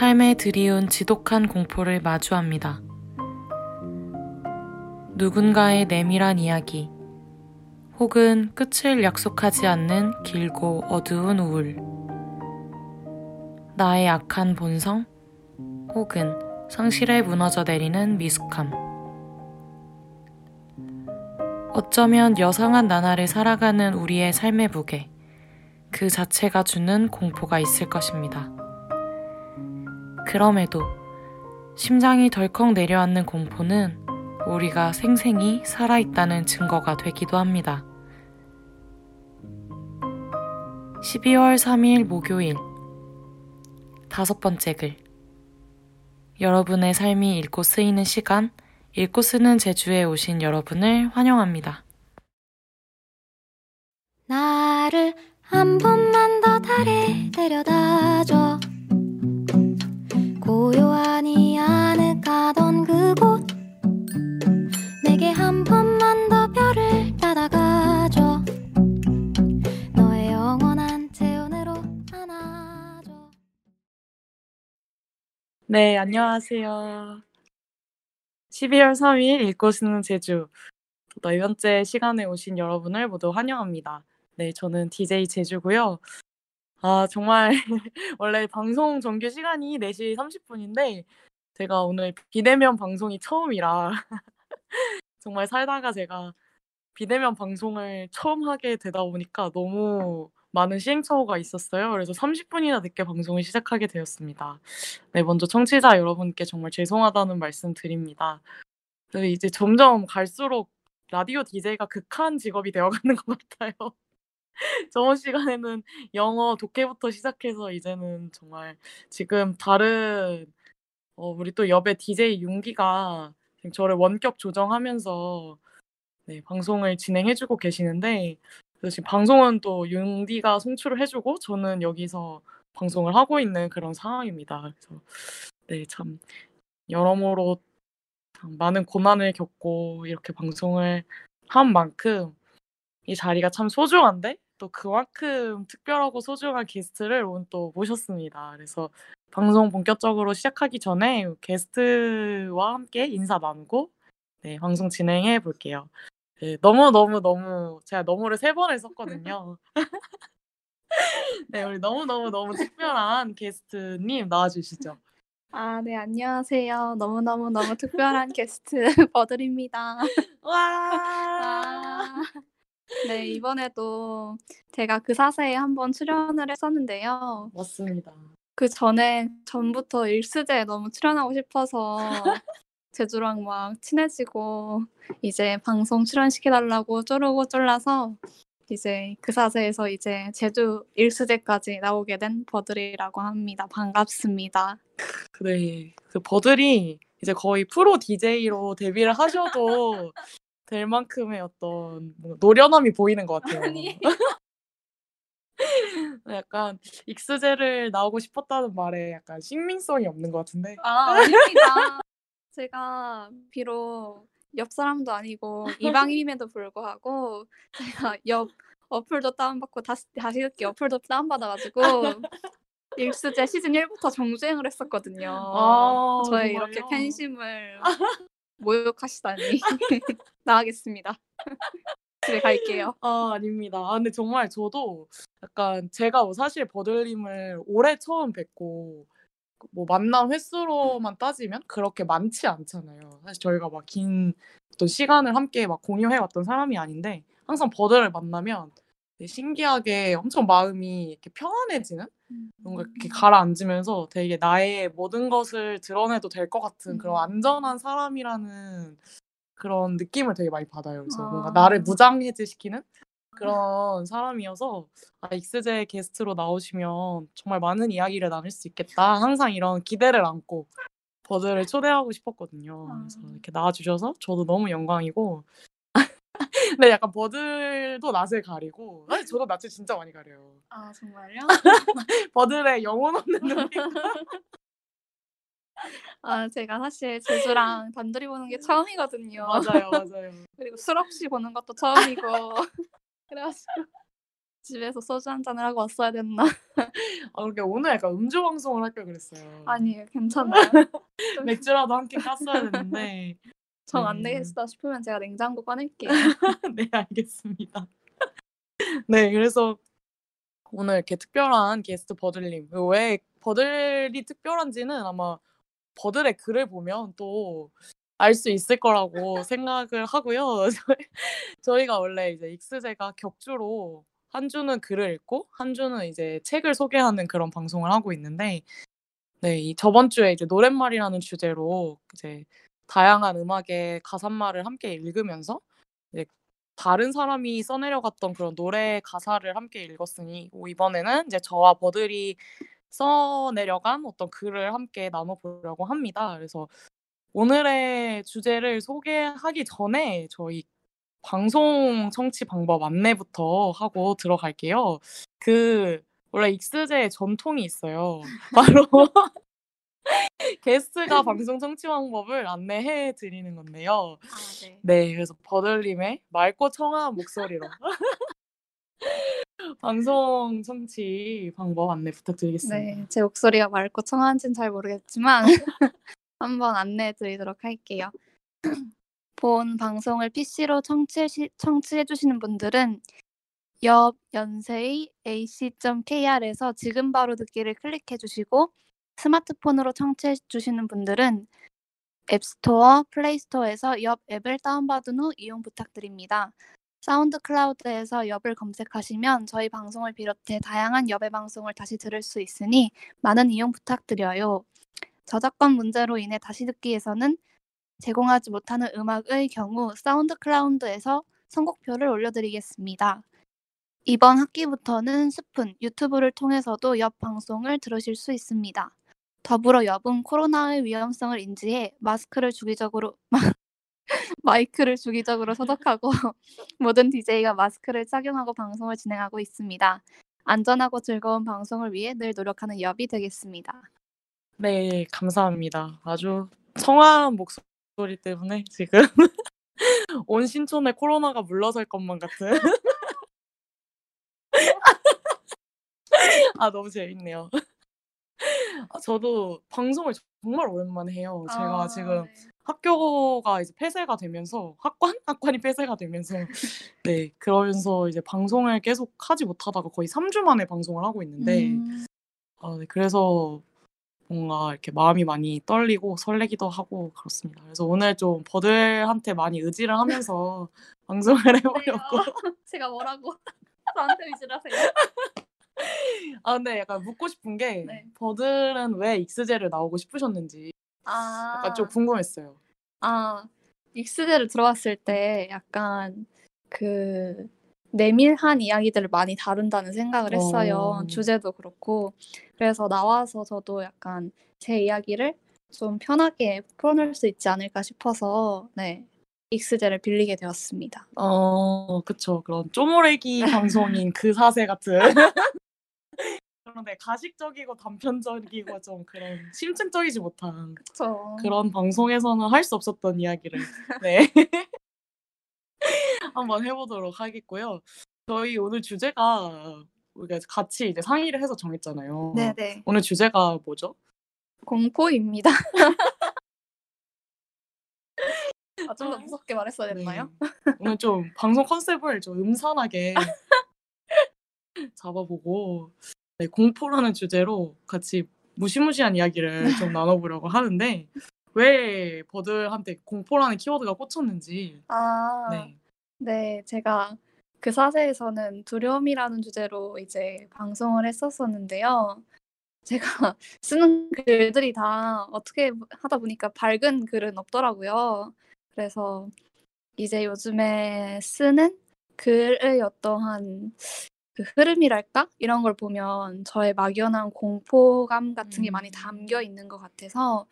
삶에 들이운 지독한 공포를 마주합니다. 누군가의 내밀한 이야기, 혹은 끝을 약속하지 않는 길고 어두운 우울. 나의 악한 본성, 혹은 상실에 무너져 내리는 미숙함. 어쩌면 여상한 나날을 살아가는 우리의 삶의 무게, 그 자체가 주는 공포가 있을 것입니다. 그럼에도 심장이 덜컥 내려앉는 공포는 우리가 생생히 살아있다는 증거가 되기도 합니다. 12월 3일 목요일 다섯 번째 글 여러분의 삶이 읽고 쓰이는 시간 읽고 쓰는 제주에 오신 여러분을 환영합니다. 나를 한 번만 더 달에 데려다줘 고요하니 아늑하던 그곳 내게 한 번만 더 별을 따다가줘 너의 영원한 체온으로 안아줘 네, 안녕하세요. 12월 3일 읽고 쓰는 제주 네 번째 시간에 오신 여러분을 모두 환영합니다. 네, 저는 DJ 제주고요. 아, 정말 원래 방송 정규 시간이 4시 30분인데 제가 오늘 비대면 방송이 처음이라 정말 살다가 제가 비대면 방송을 처음 하게 되다 보니까 너무 많은 시행착오가 있었어요. 그래서 30분이나 늦게 방송을 시작하게 되었습니다. 네, 먼저 청취자 여러분께 정말 죄송하다는 말씀 드립니다. 네, 이제 점점 갈수록 라디오 DJ가 극한 직업이 되어가는 것 같아요. 저번 시간에는 영어 독해부터 시작해서 이제는 정말 지금 다른 어, 우리 또 옆에 DJ 윤기가 지금 저를 원격 조정하면서 네, 방송을 진행해주고 계시는데 그래서 지금 방송은 또 윤디가 송출을 해주고 저는 여기서 방송을 하고 있는 그런 상황입니다. 그래서 네, 참 여러모로 참 많은 고난을 겪고 이렇게 방송을 한 만큼 이 자리가 참 소중한데 또 그만큼 특별하고 소중한 게스트를 오늘 또 모셨습니다. 그래서 방송 본격적으로 시작하기 전에 게스트와 함께 인사 나누고 네, 방송 진행해 볼게요. 네, 너무 너무 너무 제가 너무를 세번 했었거든요. 네, 우리 너무 너무 너무 특별한 게스트님 나와주시죠. 아, 네, 안녕하세요. 너무너무 너무 특별한 게스트 버들입니다. 와. 아, 네, 이번에도 제가 그 사세에 한번 출연을 했었는데요. 맞습니다. 그 전에 전부터 일스제에 너무 출연하고 싶어서 제주랑 막 친해지고 이제 방송 출연시켜달라고 쪼르고 쫄라서 이제 그 사세에서 이제 제주 일스제까지 나오게 된 버들이라고 합니다. 반갑습니다. 그래. 그 버들이 이제 거의 프로 DJ로 데뷔를 하셔도 될 만큼의 어떤 노련함이 보이는 것 같아요. 아니. 약간 익스제를 나오고 싶었다는 말에 약간 신빙성이 없는 것 같은데. 아, 아닙니다. 제가 비록 옆 사람도 아니고 이방인임에도 불구하고 제가 옆 어플도 다운받고 다시 다시 듣기 어플도 다운받아가지고 일스제 시즌 1부터 정주행을 했었거든요. 아, 저의 정말요? 이렇게 팬심을 모욕하시다니 나가겠습니다. 집에 갈게요. 아, 아닙니다. 아, 근데 정말 저도 약간 제가 뭐 사실 버들님을 올해 처음 뵙고 뭐 만난 횟수로만 따지면 그렇게 많지 않잖아요. 사실 저희가 막 긴 어떤 시간을 함께 막 공유해 왔던 사람이 아닌데 항상 버들을 만나면 신기하게 엄청 마음이 이렇게 편안해지는 뭔가 이렇게 가라앉으면서 되게 나의 모든 것을 드러내도 될 것 같은 그런 음. 안전한 사람이라는 그런 느낌을 되게 많이 받아요. 그래서 뭔가 아. 나를 무장해제시키는 그런 사람이어서 아, 익스제 게스트로 나오시면 정말 많은 이야기를 나눌 수 있겠다. 항상 이런 기대를 안고 버들을 초대하고 싶었거든요. 그래서 아. 이렇게 나와주셔서 저도 너무 영광이고. 근데 약간 버들도 낯을 가리고 사실 저도 낯을 진짜 많이 가려요. 아 정말요? 버들의 영혼 없는 눈빛. 아 제가 사실 제주랑 단둘이 보는 게 처음이거든요. 맞아요, 맞아요. 그리고 술 없이 보는 것도 처음이고 그래가지고 집에서 소주 한 잔을 하고 왔어야 됐나? 아 그렇게 오늘 약간 음주 방송을 할걸 그랬어요. 아니에요, 괜찮아요. 좀 맥주라도 한캔 깠어야 되는데. 정안 네. 되겠다 싶으면 제가 냉장고 꺼낼게요. 네, 알겠습니다. 네, 그래서 오늘 이렇게 특별한 게스트 버들님. 왜 버들이 특별한지는 아마 버들의 글을 보면 또 알 수 있을 거라고 생각을 하고요. 저희, 저희가 원래 이제 익스제가 격주로 한 주는 글을 읽고 한 주는 이제 책을 소개하는 그런 방송을 하고 있는데, 네, 이 저번 주에 이제 노랫말이라는 주제로 이제 다양한 음악의 가사말을 함께 읽으면서 이제 다른 사람이 써내려갔던 그런 노래 가사를 함께 읽었으니 뭐 이번에는 이제 저와 버들이 써내려간 어떤 글을 함께 나눠보려고 합니다. 그래서 오늘의 주제를 소개하기 전에 저희 방송 청취 방법 안내부터 하고 들어갈게요. 그 원래 익스제의 전통이 있어요. 바로 게스트가 방송 청취 방법을 안내해 드리는 건데요. 아, 네. 네, 그래서 버들님의 맑고 청아한 목소리로 방송 청취 방법 안내 부탁드리겠습니다. 네, 제 목소리가 맑고 청아한지는 잘 모르겠지만 한번 안내해 드리도록 할게요. 본 방송을 PC로 청취해, 청취해 주시는 분들은 옆 yonsei.ac.kr에서 지금 바로 듣기를 클릭해 주시고 스마트폰으로 청취해 주시는 분들은 앱스토어, 플레이스토어에서 옆 앱을 다운받은 후 이용 부탁드립니다. 사운드 클라우드에서 옆을 검색하시면 저희 방송을 비롯해 다양한 옆의 방송을 다시 들을 수 있으니 많은 이용 부탁드려요. 저작권 문제로 인해 다시 듣기에서는 제공하지 못하는 음악의 경우 사운드 클라우드에서 선곡표를 올려드리겠습니다. 이번 학기부터는 스푼, 유튜브를 통해서도 옆 방송을 들으실 수 있습니다. 더불어 옆은 코로나의 위험성을 인지해 마스크를 주기적으로 마이크를 주기적으로 소독하고 모든 DJ가 마스크를 착용하고 방송을 진행하고 있습니다. 안전하고 즐거운 방송을 위해 늘 노력하는 옆이 되겠습니다. 네, 감사합니다. 아주 청아한 목소리 때문에 지금 온 신촌에 코로나가 물러설 것만 같은. 아, 너무 재밌네요. 아, 저도 방송을 정말 오랜만에 해요. 제가 지금 학교가 이제 폐쇄가 되면서 학관? 학관이 폐쇄가 되면서 네, 그러면서 이제 방송을 계속 하지 못하다가 거의 3주 만에 방송을 하고 있는데 음, 아, 네, 그래서 뭔가 이렇게 마음이 많이 떨리고 설레기도 하고 그렇습니다. 그래서 오늘 좀 버들한테 많이 의지를 하면서 방송을 해보려고. 제가 뭐라고 저한테 의지하세요? 아, 근데 약간 묻고 싶은 게 네. 버들은 왜 익스제를 나오고 싶으셨는지 아, 약간 좀 궁금했어요. 아, 익스제를 들어왔을 때 약간 그 내밀한 이야기들을 많이 다룬다는 생각을 했어요. 어. 주제도 그렇고. 그래서 나와서 저도 약간 제 이야기를 좀 편하게 풀어낼 수 있지 않을까 싶어서 네, 익스제를 빌리게 되었습니다. 어, 그쵸. 그런 쪼모레기 방송인 그 사세 같은. 그런데 가식적이고 단편적이고 좀 그런 심층적이지 못한 그쵸. 그런 방송에서는 할 수 없었던 이야기를 네 한번 해보도록 하겠고요. 저희 오늘 주제가 우리가 같이 이제 상의를 해서 정했잖아요. 네네. 오늘 주제가 뭐죠? 공포입니다. 아, 좀 더 무섭게 말했어야 됐나요? 네. 오늘 좀 방송 컨셉을 좀 음산하게 잡아보고 네, 공포라는 주제로 같이 무시무시한 이야기를 좀 나눠보려고 하는데 왜 버들한테 공포라는 키워드가 꽂혔는지 아, 네. 네, 제가 그 사세에서는 두려움이라는 주제로 이제 방송을 했었었는데요. 제가 쓰는 글들이 다 어떻게 하다 보니까 밝은 글은 없더라고요. 그래서 이제 요즘에 쓰는 글의 어떠한 그 흐름이랄까? 이런 걸 보면 저의 막연한 공포감 같은 게 많이 음. 담겨 있는 것 같아서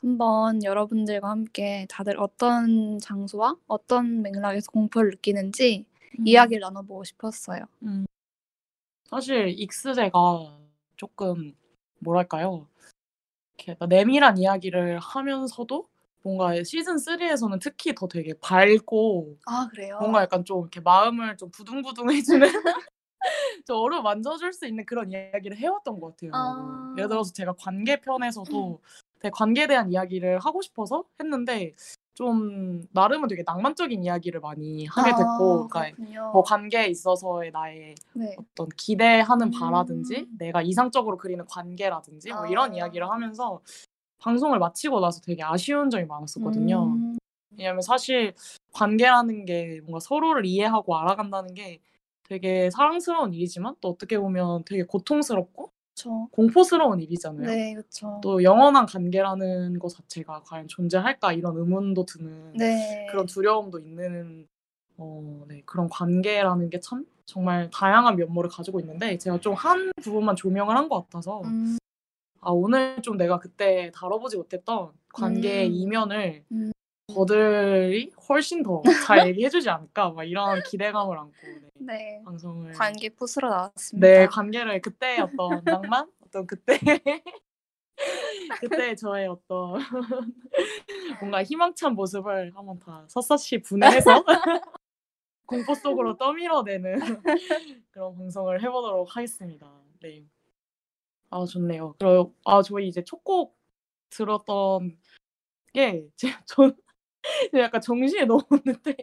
한번 여러분들과 함께 다들 어떤 장소와 어떤 맥락에서 공포를 느끼는지 이야기를 나눠보고 싶었어요. 음. 사실 익스제가 조금 뭐랄까요? 이렇게 내밀한 이야기를 하면서도 뭔가 시즌 3에서는 특히 더 되게 밝고 아 그래요? 뭔가 약간 좀 이렇게 마음을 좀 부둥부둥 해주는 저를 만져줄 수 있는 그런 이야기를 해왔던 것 같아요. 아. 예를 들어서 제가 관계 편에서도 되게 관계에 대한 이야기를 하고 싶어서 했는데 좀 나름은 되게 낭만적인 이야기를 많이 하게 됐고, 그러니까 아, 그렇군요. 뭐 관계에 있어서의 나의 네. 어떤 기대하는 음. 바라든지 내가 이상적으로 그리는 관계라든지 뭐 이런 아. 이야기를 하면서 방송을 마치고 나서 되게 아쉬운 점이 많았었거든요. 음, 왜냐하면 사실 관계라는 게 뭔가 서로를 이해하고 알아간다는 게 되게 사랑스러운 일이지만 또 어떻게 보면 되게 고통스럽고 그렇죠. 공포스러운 일이잖아요. 네, 그렇죠. 또 영원한 관계라는 것 자체가 과연 존재할까 이런 의문도 드는 네. 그런 두려움도 있는 어, 네, 그런 관계라는 게 참 정말 다양한 면모를 가지고 있는데 제가 좀 한 부분만 조명을 한 것 같아서 음, 아 오늘 좀 내가 그때 다뤄보지 못했던 관계의 음. 이면을 음. 버들이 훨씬 더 잘 얘기해주지 않을까 막 이런 기대감을 안고 네, 네. 방송을 관계 부스러 나왔습니다. 네 관계를 그때 어떤 낭만 어떤 그때 그때 저의 어떤 뭔가 희망찬 모습을 한번 다 샅샅이 분해해서 공포 속으로 떠밀어내는 그런 방송을 해보도록 하겠습니다. 네. 아 좋네요. 그럼 아 저희 이제 첫 곡 들었던 게 제가 전 약간 정신이 너무 없는데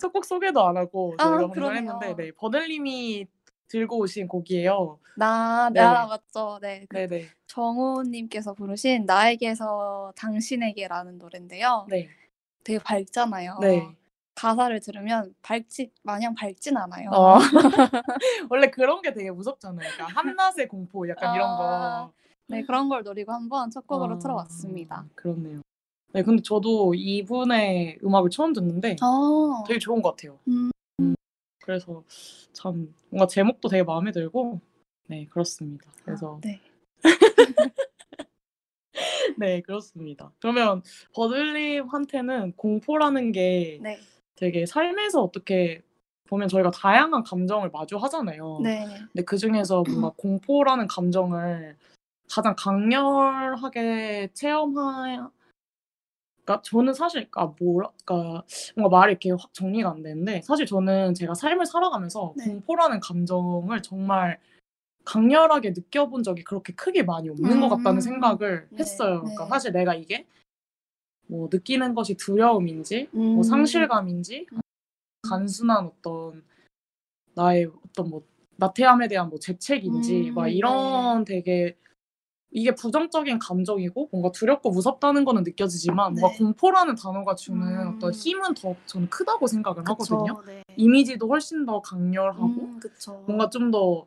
첫 곡 소개도 안 하고 아, 저희가 방송을 그러네요. 했는데 네 버들님이 들고 오신 곡이에요. 나, 네. 나 맞죠. 네. 그 네네 정호님께서 부르신 나에게서 당신에게라는 노래인데요. 네 되게 밝잖아요. 네. 가사를 들으면 밝지 마냥 밝진 않아요. 어. 원래 그런 게 되게 무섭잖아요. 그러니까 한낮의 공포 약간 이런 아, 거. 네 그런 걸 노리고 한번 첫 곡으로 아, 틀어봤습니다. 그렇네요. 네, 근데 저도 이분의 음악을 처음 듣는데 어, 되게 좋은 것 같아요. 음. 그래서 참 뭔가 제목도 되게 마음에 들고 네 그렇습니다. 그래서 네. 네 그렇습니다. 그러면 버들님한테는 공포라는 게 네. 되게 삶에서 어떻게 보면 저희가 다양한 감정을 마주하잖아요. 네. 근데 그 중에서 뭔가 공포라는 감정을 가장 강렬하게 체험하. 그러니까 저는 사실 아 뭐랄까 뭔가 말이 이렇게 확 정리가 안 되는데 사실 저는 제가 삶을 살아가면서 네. 공포라는 감정을 정말 강렬하게 느껴본 적이 그렇게 크게 많이 없는 것 같다는 음. 생각을 네, 했어요. 네. 그러니까 사실 내가 이게 뭐 느끼는 것이 두려움인지 음. 뭐 상실감인지 단순한 어떤 나의 어떤 뭐 나태함에 대한 뭐 죄책인지 음, 막 이런 되게 이게 부정적인 감정이고 뭔가 두렵고 무섭다는 거는 느껴지지만 뭔가 네. 공포라는 단어가 주는 음. 어떤 힘은 더 저는 크다고 생각을 하거든요. 그쵸, 네. 이미지도 훨씬 더 강렬하고 음. 뭔가 좀 더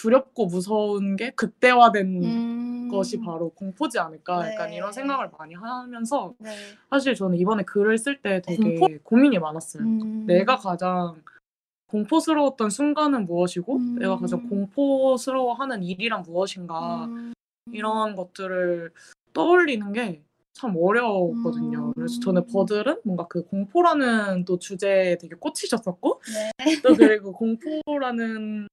두렵고 무서운 게 극대화된 음. 것이 바로 공포지 않을까 약간 네. 이런 생각을 많이 하면서 네. 사실 저는 이번에 글을 쓸 때 되게 고민이 많았어요. 음. 내가 가장 공포스러웠던 순간은 무엇이고 음. 내가 가장 공포스러워하는 일이란 무엇인가 음. 이런 것들을 떠올리는 게 참 어려웠거든요. 음. 그래서 저는 버들은 뭔가 그 공포라는 또 주제에 되게 꽂히셨었고 네. 또 그리고 공포라는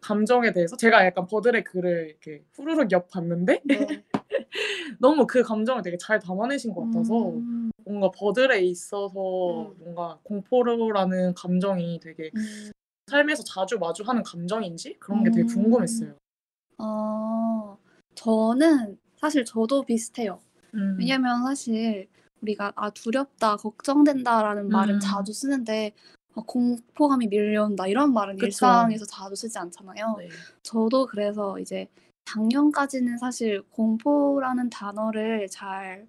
감정에 대해서 제가 약간 버들의 글을 이렇게 후루룩 엿 봤는데 네. 너무 그 감정을 되게 잘 담아내신 것 같아서 음. 뭔가 버들에 있어서 음. 뭔가 공포라는 감정이 되게 음. 삶에서 자주 마주하는 감정인지 그런 게 되게 음. 궁금했어요. 어, 저는 사실 저도 비슷해요. 음. 왜냐면 사실 우리가 아 두렵다, 걱정된다라는 말은 음. 자주 쓰는데 아, 공포감이 밀려온다 이런 말은 그쵸. 일상에서 자주 쓰지 않잖아요. 네. 저도 그래서 이제 작년까지는 사실 공포라는 단어를 잘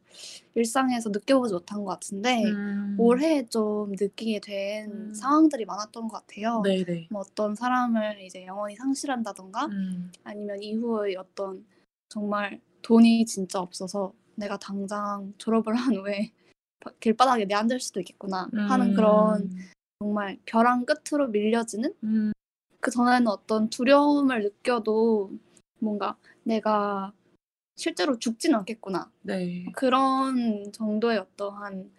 일상에서 느껴보지 못한 것 같은데 음. 올해 좀 느끼게 된 음. 상황들이 많았던 것 같아요. 네네. 뭐 어떤 사람을 이제 영원히 상실한다던가 음. 아니면 이후에 어떤 정말 돈이 진짜 없어서 내가 당장 졸업을 한 후에 바- 길바닥에 내앉을 수도 있겠구나 하는 그런 정말 벼랑 끝으로 밀려지는 음. 그 전에는 어떤 두려움을 느껴도 뭔가 내가 실제로 죽지는 않겠구나 네. 그런 정도의 어떠한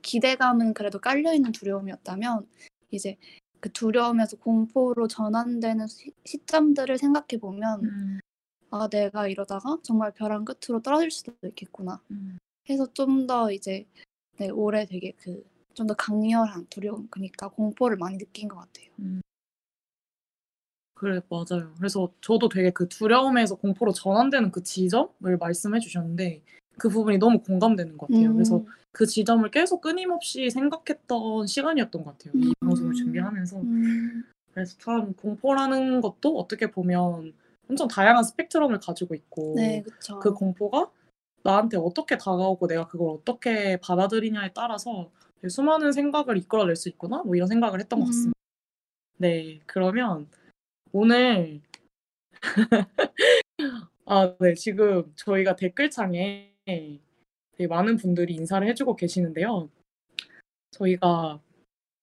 기대감은 그래도 깔려 있는 두려움이었다면 이제 그 두려움에서 공포로 전환되는 시, 시점들을 생각해 보면 음. 아 내가 이러다가 정말 벼랑 끝으로 떨어질 수도 있겠구나 음. 해서 좀 더 이제 네, 올해 되게 그 좀 더 강렬한 두려움 그러니까 공포를 많이 느낀 것 같아요. 음. 그래 맞아요. 그래서 저도 되게 그 두려움에서 공포로 전환되는 그 지점을 말씀해 주셨는데 그 부분이 너무 공감되는 것 같아요. 그래서 음. 그 지점을 계속 끊임없이 생각했던 시간이었던 것 같아요. 이 음. 방송을 준비하면서. 음. 그래서 참 공포라는 것도 어떻게 보면 엄청 다양한 스펙트럼을 가지고 있고 네, 그쵸. 그 공포가 나한테 어떻게 다가오고 내가 그걸 어떻게 받아들이냐에 따라서 수많은 생각을 이끌어낼 수 있구나 뭐 이런 생각을 했던 것 음. 같습니다. 네, 그러면 오늘 아, 네, 지금 저희가 댓글창에 되게 많은 분들이 인사를 해주고 계시는데요. 저희가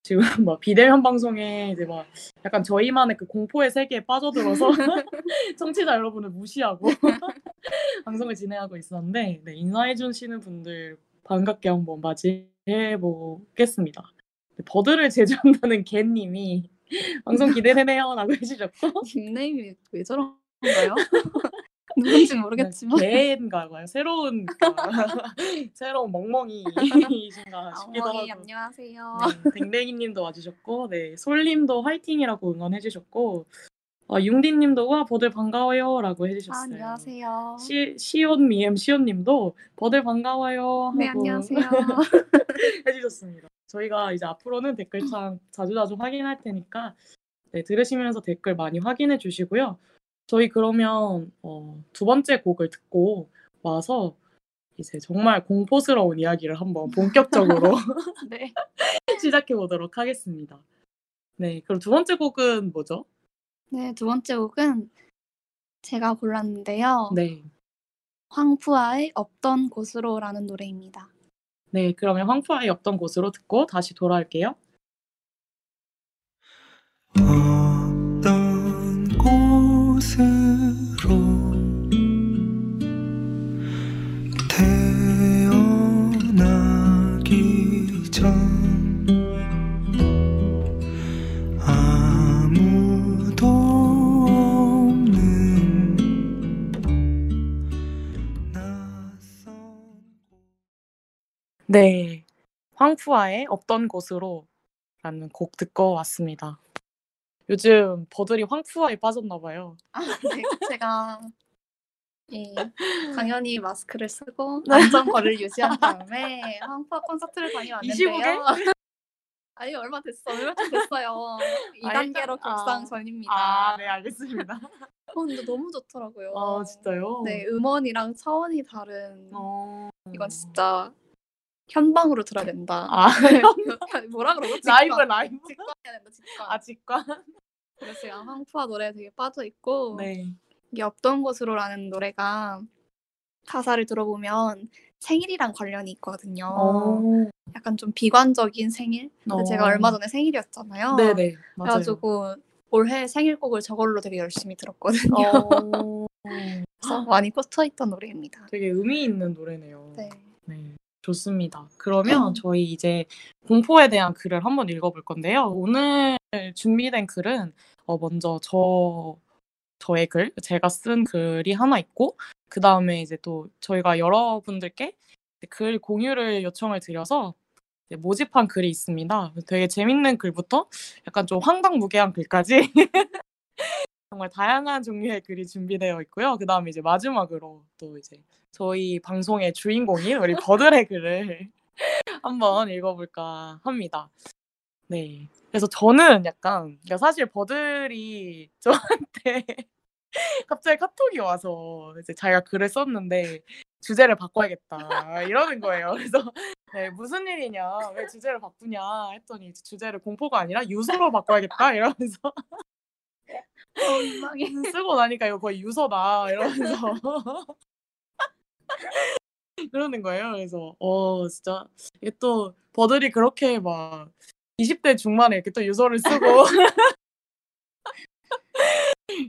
지금 막 비대면 방송에 이제 막 약간 저희만의 그 공포의 세계에 빠져들어서 청취자 여러분을 무시하고 방송을 진행하고 있었는데 네, 인사해 주시는 분들 반갑게 한번 맞이해 보겠습니다. 네, 버드를 제조한다는 개님이 방송 기대되네요라고 해주셨고 닉네임이 왜 저런가요? 누군지 모르겠지만. 개인가 봐요. 새로운 그 새로운 멍멍이이신가 싶기도 하고. 안녕하세요. 네, 댕댕이님도 와주셨고, 네, 솔님도 화이팅이라고 응원해주셨고, 어, 융디님도 와 버들 반가워요라고 아, 해주셨어요. 안녕하세요. 시 시온 미엠 시온님도 버들 반가워요 하고 네, 안녕하세요. 해주셨습니다. 저희가 이제 앞으로는 댓글창 자주자주 확인할 테니까 네, 들으시면서 댓글 많이 확인해 주시고요. 저희 그러면 어, 두 번째 곡을 듣고 와서 이제 정말 공포스러운 이야기를 한번 본격적으로 네. 시작해 보도록 하겠습니다. 네, 그럼 두 번째 곡은 뭐죠? 네, 두 번째 곡은 제가 골랐는데요. 네, 황푸아의 없던 곳으로라는 노래입니다. 네, 그러면 황푸아의 없던 곳으로 듣고 다시 돌아올게요. 네, 황푸아의 없던 곳으로라는 곡 듣고 왔습니다. 요즘 버들이 황푸아에 빠졌나 봐요. 아, 네, 제가 이 당연히 마스크를 쓰고 안전 거리를 유지한 다음에 황푸아 콘서트를 다녀왔는데요. 아니 얼마 됐어, 얼마 좀 됐어요. 2단계로 아, 격상 전입니다. 아, 네, 알겠습니다. 어, 근데 너무 좋더라고요. 아, 진짜요? 네, 음원이랑 차원이 다른. 어... 이건 진짜 현방으로 들어야 된다. 아, 뭐라 그러고? 라이브, 라이브. 직관해야 된다. 직관. 아, 직관? 그래서 제가 황푸하 노래에 되게 빠져 있고 네. 이게 없던 곳으로라는 노래가 가사를 들어보면 생일이랑 관련이 있거든요. 어... 약간 좀 비관적인 생일. 근데 어. 제가 얼마 전에 생일이었잖아요. 네네, 맞아요. 그래가지고 올해 생일곡을 저걸로 되게 열심히 들었거든요. 어... 그래서 많이 꽂혀 있던 노래입니다. 되게 의미 있는 노래네요. 네. 네, 좋습니다. 그러면 저희 이제 공포에 대한 글을 한번 읽어볼 건데요. 오늘 준비된 글은 어, 먼저 저 저의 글, 제가 쓴 글이 하나 있고 그 다음에 이제 또 저희가 여러분들께 글 공유를 요청을 드려서 모집한 글이 있습니다. 되게 재밌는 글부터 약간 좀 황당무계한 글까지 정말 다양한 종류의 글이 준비되어 있고요. 그 다음에 이제 마지막으로 또 이제 저희 방송의 주인공인 우리 버들의 글을 한번 읽어볼까 합니다. 네. 그래서 저는 약간, 그러니까 사실 버들이 저한테 갑자기 카톡이 와서 이제 자기가 글을 썼는데 주제를 바꿔야겠다 이러는 거예요. 그래서 네, 무슨 일이냐, 왜 주제를 바꾸냐 했더니 주제를 공포가 아니라 유서로 바꿔야겠다 이러면서 어, 민망해. 쓰고 나니까 이거 거의 유서다 이러면서 그러는 거예요. 그래서 어 진짜 이게 또 버들이 그렇게 막 20대 중반에 이렇게 또 유서를 쓰고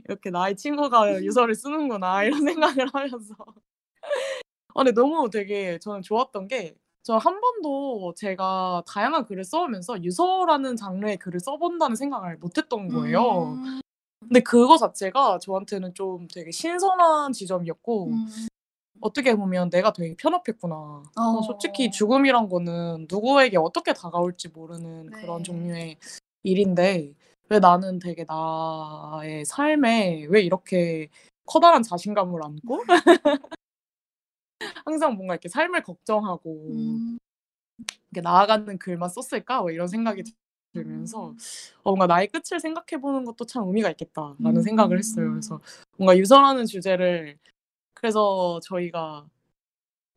이렇게 나의 친구가 유서를 쓰는구나 이런 생각을 하면서 아 근데 너무 되게 저는 좋았던 게 저 한 번도 제가 다양한 글을 써오면서 유서라는 장르의 글을 써본다는 생각을 못했던 거예요. 음, 근데 그거 자체가 저한테는 좀 되게 신선한 지점이었고 음. 어떻게 보면 내가 되게 편협했구나. 어, 어. 솔직히 죽음이란 거는 누구에게 어떻게 다가올지 모르는 네. 그런 종류의 일인데 왜 나는 되게 나의 삶에 왜 이렇게 커다란 자신감을 안고 항상 뭔가 이렇게 삶을 걱정하고 음. 이렇게 나아가는 글만 썼을까? 뭐 이런 생각이 들면서 어, 뭔가 나의 끝을 생각해 보는 것도 참 의미가 있겠다라는 생각을 했어요. 그래서 뭔가 유서라는 주제를 그래서 저희가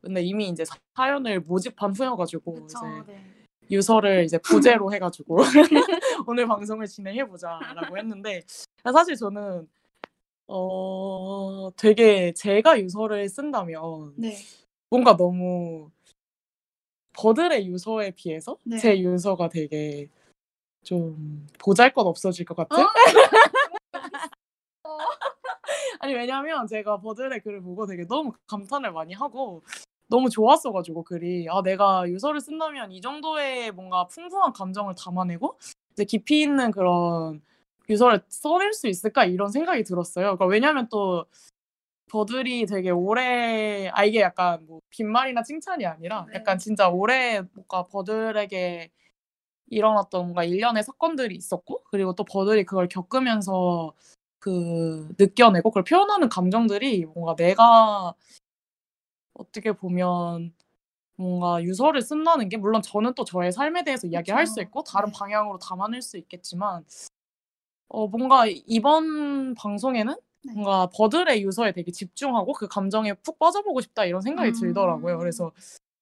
근데 이미 이제 사연을 모집한 후여가지고 그쵸. 이제 네. 유서를 이제 부제로 해가지고 오늘 방송을 진행해 보자라고 했는데 사실 저는 어 되게 제가 유서를 쓴다면 네. 뭔가 너무 버들의 유서에 비해서 네. 제 유서가 되게 좀 보잘 것 없어질 것 같은? 어. 아니 왜냐면 제가 버들의 글을 보고 되게 너무 감탄을 많이 하고 너무 좋았어가지고 글이 아 내가 유서를 쓴다면 이 정도의 뭔가 풍부한 감정을 담아내고 이제 깊이 있는 그런 유서를 써낼 수 있을까 이런 생각이 들었어요. 그러니까 왜냐면 또 버들이 되게 오래 아 이게 약간 뭐 빈말이나 칭찬이 아니라 네. 약간 진짜 오래 뭔가 버들에게 일어났던 뭔가 일련의 사건들이 있었고 그리고 또 버들이 그걸 겪으면서 그 느껴내고 그걸 표현하는 감정들이 뭔가 내가 어떻게 보면 뭔가 유서를 쓴다는 게 물론 저는 또 저의 삶에 대해서 이야기할 수 그쵸. 있고 다른 네. 방향으로 담아낼 수 있겠지만 어 뭔가 이번 방송에는 네. 뭔가 버들의 유서에 되게 집중하고 그 감정에 푹 빠져보고 싶다 이런 생각이 들더라고요. 음. 그래서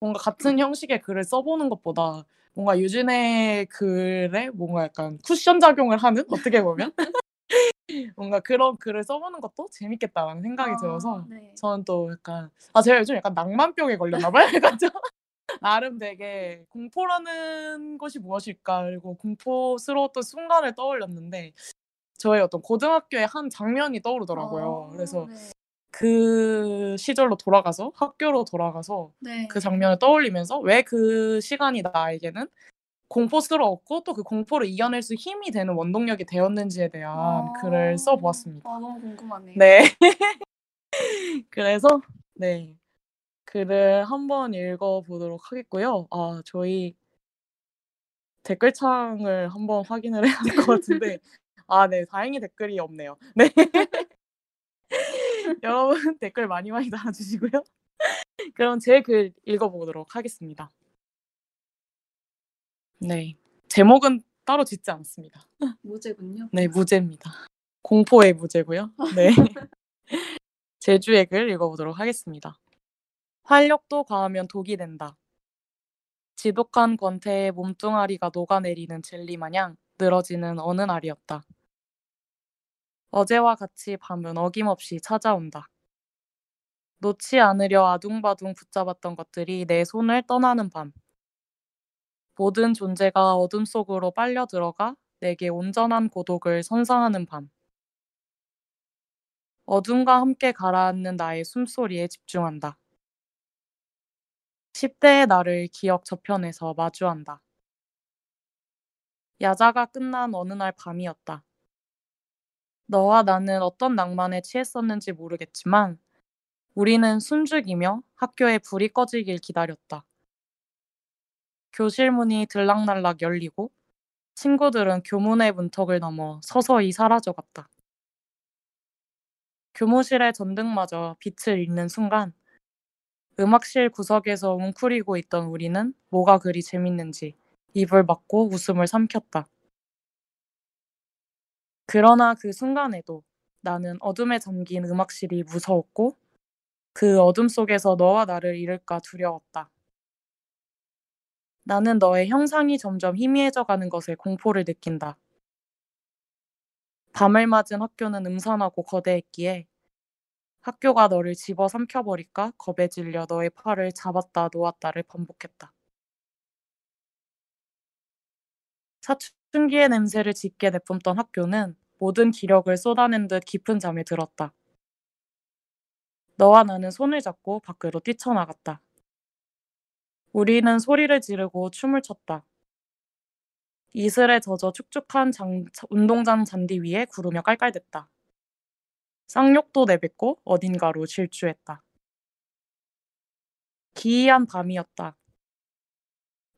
뭔가 같은 형식의 글을 써보는 것보다 뭔가 유진의 글에 뭔가 약간 쿠션 작용을 하는 어떻게 보면 뭔가 그런 글을 써보는 것도 재밌겠다라는 생각이 아, 들어서 네. 저는 또 약간 아 제가 요즘 약간 낭만병에 걸렸나 봐요. 좀 나름 되게 공포라는 것이 무엇일까 그리고 공포스러웠던 순간을 떠올렸는데 저의 어떤 고등학교의 한 장면이 떠오르더라고요. 어, 그래서 네. 그 시절로 돌아가서 학교로 돌아가서 네. 그 장면을 떠올리면서 왜 그 시간이 나에게는 공포스러웠고 또 그 공포를 이겨낼 수 힘이 되는 원동력이 되었는지에 대한 아. 글을 써보았습니다. 아, 너무 궁금하네요. 네. 그래서 네 글을 한번 읽어보도록 하겠고요. 아 저희 댓글창을 한번 확인을 해야 될 것 같은데 아 네 다행히 댓글이 없네요. 네. 여러분 댓글 많이 많이 달아주시고요. 그럼 제 글 읽어보도록 하겠습니다. 네 제목은 따로 짓지 않습니다. 무제군요. 네 무제입니다. 공포의 무제고요. 네. 제주의 글 읽어보도록 하겠습니다. 활력도 과하면 독이 된다. 지독한 권태의 몸뚱아리가 녹아내리는 젤리 마냥 늘어지는 어느 날이었다. 어제와 같이 밤은 어김없이 찾아온다. 놓지 않으려 아둥바둥 붙잡았던 것들이 내 손을 떠나는 밤. 모든 존재가 어둠 속으로 빨려 들어가 내게 온전한 고독을 선사하는 밤. 어둠과 함께 가라앉는 나의 숨소리에 집중한다. 10대의 나를 기억 저편에서 마주한다. 야자가 끝난 어느 날 밤이었다. 너와 나는 어떤 낭만에 취했었는지 모르겠지만 우리는 숨죽이며 학교에 불이 꺼지길 기다렸다. 교실 문이 들락날락 열리고 친구들은 교문의 문턱을 넘어 서서히 사라져갔다. 교무실의 전등마저 빛을 잃는 순간 음악실 구석에서 웅크리고 있던 우리는 뭐가 그리 재밌는지 입을 막고 웃음을 삼켰다. 그러나 그 순간에도 나는 어둠에 잠긴 음악실이 무서웠고 그 어둠 속에서 너와 나를 잃을까 두려웠다. 나는 너의 형상이 점점 희미해져 가는 것에 공포를 느낀다. 밤을 맞은 학교는 음산하고 거대했기에 학교가 너를 집어 삼켜버릴까 겁에 질려 너의 팔을 잡았다 놓았다를 반복했다. 사춘 기의 냄새를 짙게 내뿜던 학교는 모든 기력을 쏟아낸 듯 깊은 잠에 들었다. 너와 나는 손을 잡고 밖으로 뛰쳐나갔다. 우리는 소리를 지르고 춤을 췄다. 이슬에 젖어 축축한 장, 운동장 잔디 위에 구르며 깔깔댔다. 쌍욕도 내뱉고 어딘가로 질주했다. 기이한 밤이었다.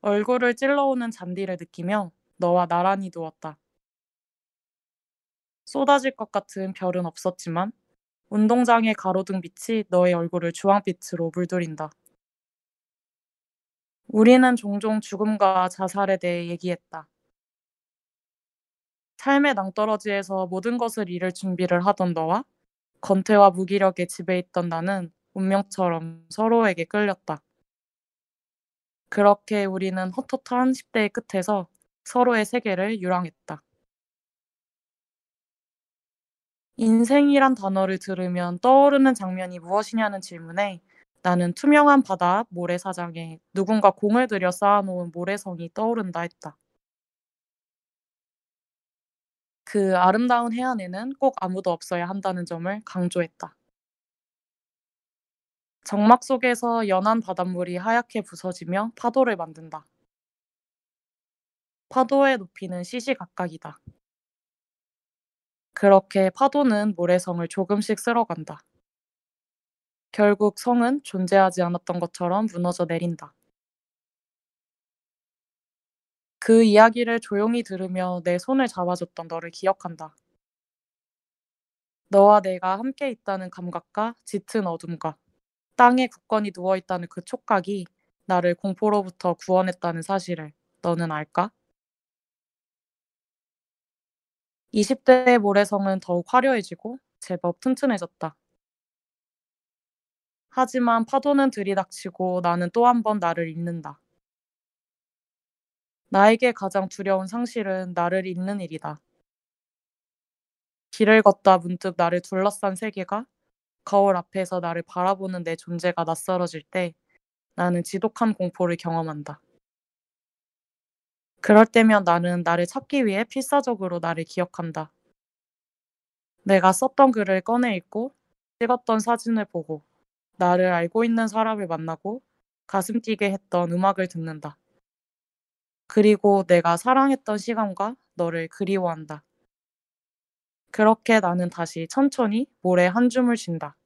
얼굴을 찔러오는 잔디를 느끼며 너와 나란히 누웠다. 쏟아질 것 같은 별은 없었지만 운동장의 가로등 빛이 너의 얼굴을 주황빛으로 물들인다. 우리는 종종 죽음과 자살에 대해 얘기했다. 삶의 낭떠러지에서 모든 것을 잃을 준비를 하던 너와 건태와 무기력에 지배있던 나는 운명처럼 서로에게 끌렸다. 그렇게 우리는 헛헛한 10대의 끝에서 서로의 세계를 유랑했다. 인생이란 단어를 들으면 떠오르는 장면이 무엇이냐는 질문에 나는 투명한 바다 앞 모래사장에 누군가 공을 들여 쌓아놓은 모래성이 떠오른다 했다. 그 아름다운 해안에는 꼭 아무도 없어야 한다는 점을 강조했다. 정막 속에서 연한 바닷물이 하얗게 부서지며 파도를 만든다. 파도의 높이는 시시각각이다. 그렇게 파도는 모래성을 조금씩 쓸어간다. 결국 성은 존재하지 않았던 것처럼 무너져 내린다. 그 이야기를 조용히 들으며 내 손을 잡아줬던 너를 기억한다. 너와 내가 함께 있다는 감각과 짙은 어둠과 땅에 굳건히 누워 있다는 그 촉각이 나를 공포로부터 구원했다는 사실을 너는 알까? 20대의 모래성은 더욱 화려해지고 제법 튼튼해졌다. 하지만 파도는 들이닥치고 나는 또 한 번 나를 잃는다. 나에게 가장 두려운 상실은 나를 잃는 일이다. 길을 걷다 문득 나를 둘러싼 세계가 거울 앞에서 나를 바라보는 내 존재가 낯설어질 때 나는 지독한 공포를 경험한다. 그럴 때면 나는 나를 찾기 위해 필사적으로 나를 기억한다. 내가 썼던 글을 꺼내 읽고 찍었던 사진을 보고 나를 알고 있는 사람을 만나고 가슴 뛰게 했던 음악을 듣는다. 그리고 내가 사랑했던 시간과 너를 그리워한다. 그렇게 나는 다시 천천히 모래 한 줌을 쉰다.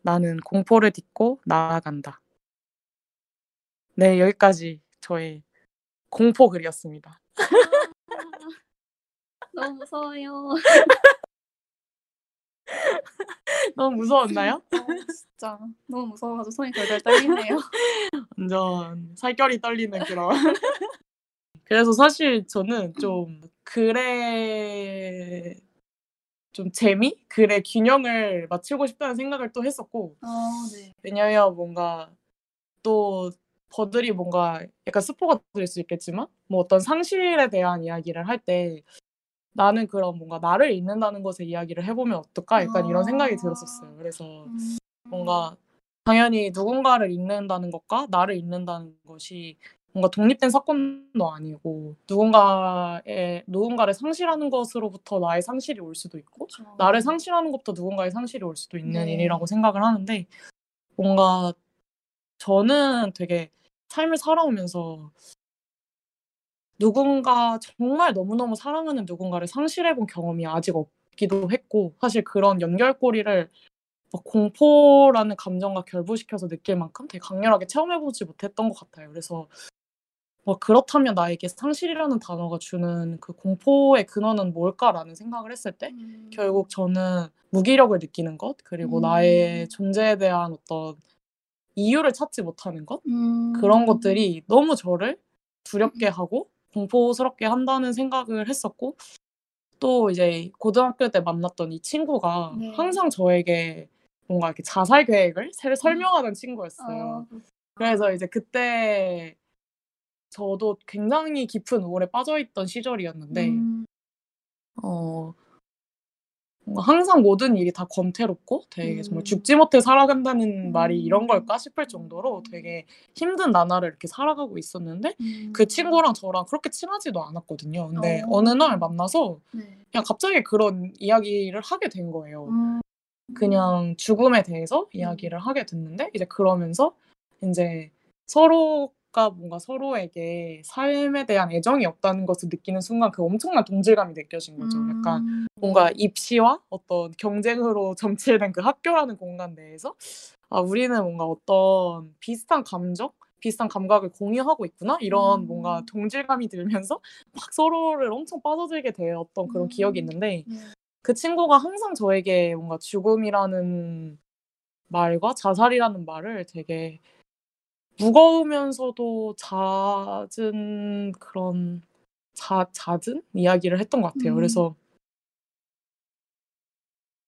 나는 공포를 딛고 나아간다. 네, 여기까지 저의 공포 글이었습니다. 너무 무서워요. 너무 무서웠나요? 어, 진짜 너무 무서워가지고 손이 덜덜 떨리네요. 완전 살결이 떨리는 그런. 그래서 사실 저는 좀 글의 좀 재미? 글의 균형을 맞추고 싶다는 생각을 또 했었고 어, 네. 왜냐면 뭔가 또 버들이 뭔가 약간 스포가 될 수 있겠지만 뭐 어떤 상실에 대한 이야기를 할 때 나는 그런 뭔가 나를 잃는다는 것에 이야기를 해보면 어떨까? 약간 이런 생각이 들었었어요. 그래서 음, 뭔가 당연히 누군가를 잃는다는 것과 나를 잃는다는 것이 뭔가 독립된 사건도 아니고 누군가의 누군가를 상실하는 것으로부터 나의 상실이 올 수도 있고 그쵸. 나를 상실하는 것부터 누군가의 상실이 올 수도 있는 네. 일이라고 생각을 하는데 뭔가 저는 되게 삶을 살아오면서 누군가 정말 너무너무 사랑하는 누군가를 상실해본 경험이 아직 없기도 했고 사실 그런 연결고리를 막 공포라는 감정과 결부시켜서 느낄 만큼 되게 강렬하게 체험해보지 못했던 것 같아요. 그래서 뭐 그렇다면 나에게 상실이라는 단어가 주는 그 공포의 근원은 뭘까라는 생각을 했을 때 음, 결국 저는 무기력을 느끼는 것 그리고 음. 나의 존재에 대한 어떤 이유를 찾지 못하는 것? 음, 그런 것들이 너무 저를 두렵게 하고 공포스럽게 한다는 생각을 했었고 또 이제 고등학교 때 만났던 이 친구가 네. 항상 저에게 뭔가 이렇게 자살 계획을 새- 설명하는 친구였어요. 어, 그래서 이제 그때 저도 굉장히 깊은 우울에 빠져있던 시절이었는데 음, 어, 항상 모든 일이 다 권태롭고 되게 정말 음. 죽지 못해 살아간다는 말이 이런 음. 걸까 싶을 정도로 되게 힘든 나날을 이렇게 살아가고 있었는데 음, 그 친구랑 저랑 그렇게 친하지도 않았거든요. 근데 어. 어. 느날 만나서 네. 그냥 갑자기 그런 이야기를 하게 된 거예요. 음, 그냥 죽음에 대해서 이야기를 하게 됐는데 이제 그러면서 이제 서로 가 뭔가 서로에게 삶에 대한 애정이 없다는 것을 느끼는 순간 그 엄청난 동질감이 느껴진 거죠. 약간 음, 뭔가 입시와 어떤 경쟁으로 점치된 그 학교라는 공간 내에서 아 우리는 뭔가 어떤 비슷한 감정, 비슷한 감각을 공유하고 있구나 이런 음. 뭔가 동질감이 들면서 막 서로를 엄청 빠져들게 되었던 그런 음. 기억이 있는데 네. 그 친구가 항상 저에게 뭔가 죽음이라는 말과 자살이라는 말을 되게 무거우면서도 잦은 그런 자, 잦은 이야기를 했던 것 같아요. 음. 그래서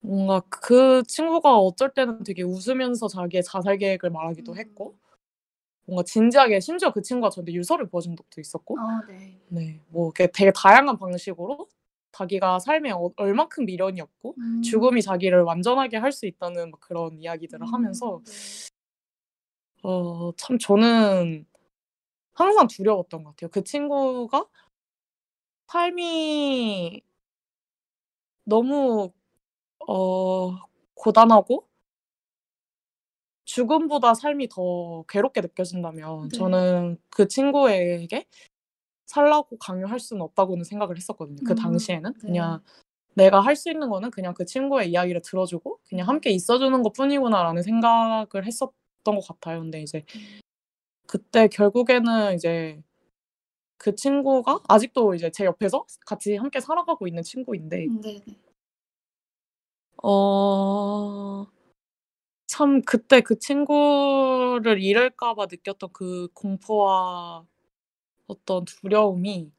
뭔가 그 친구가 어쩔 때는 되게 웃으면서 자기의 자살 계획을 말하기도 음. 했고 뭔가 진지하게 심지어 그 친구가 저한테 유서를 보여준 적도 있었고 아, 네. 네, 뭐 이렇게 되게 다양한 방식으로 자기가 삶에 어, 얼만큼 미련이었고 음. 죽음이 자기를 완전하게 할 수 있다는 막 그런 이야기들을 하면서 네. 어, 참 저는 항상 두려웠던 것 같아요. 그 친구가 삶이 너무 어, 고단하고 죽음보다 삶이 더 괴롭게 느껴진다면 네. 저는 그 친구에게 살라고 강요할 수는 없다고는 생각을 했었거든요. 그 음, 당시에는 네. 그냥 내가 할 수 있는 거는 그냥 그 친구의 이야기를 들어주고 그냥 함께 있어주는 것 뿐이구나라는 생각을 했었던 것 같아요. 근데 이제 음. 그때 결국에는 이제 그 친구가 아직도 이제 제 옆에서 같이 함께 살아가고 있는 친구인데 음, 네, 네. 어, 참 그때 그 친구를 잃을까 봐 느꼈던 그 공포와 어떤 두려움이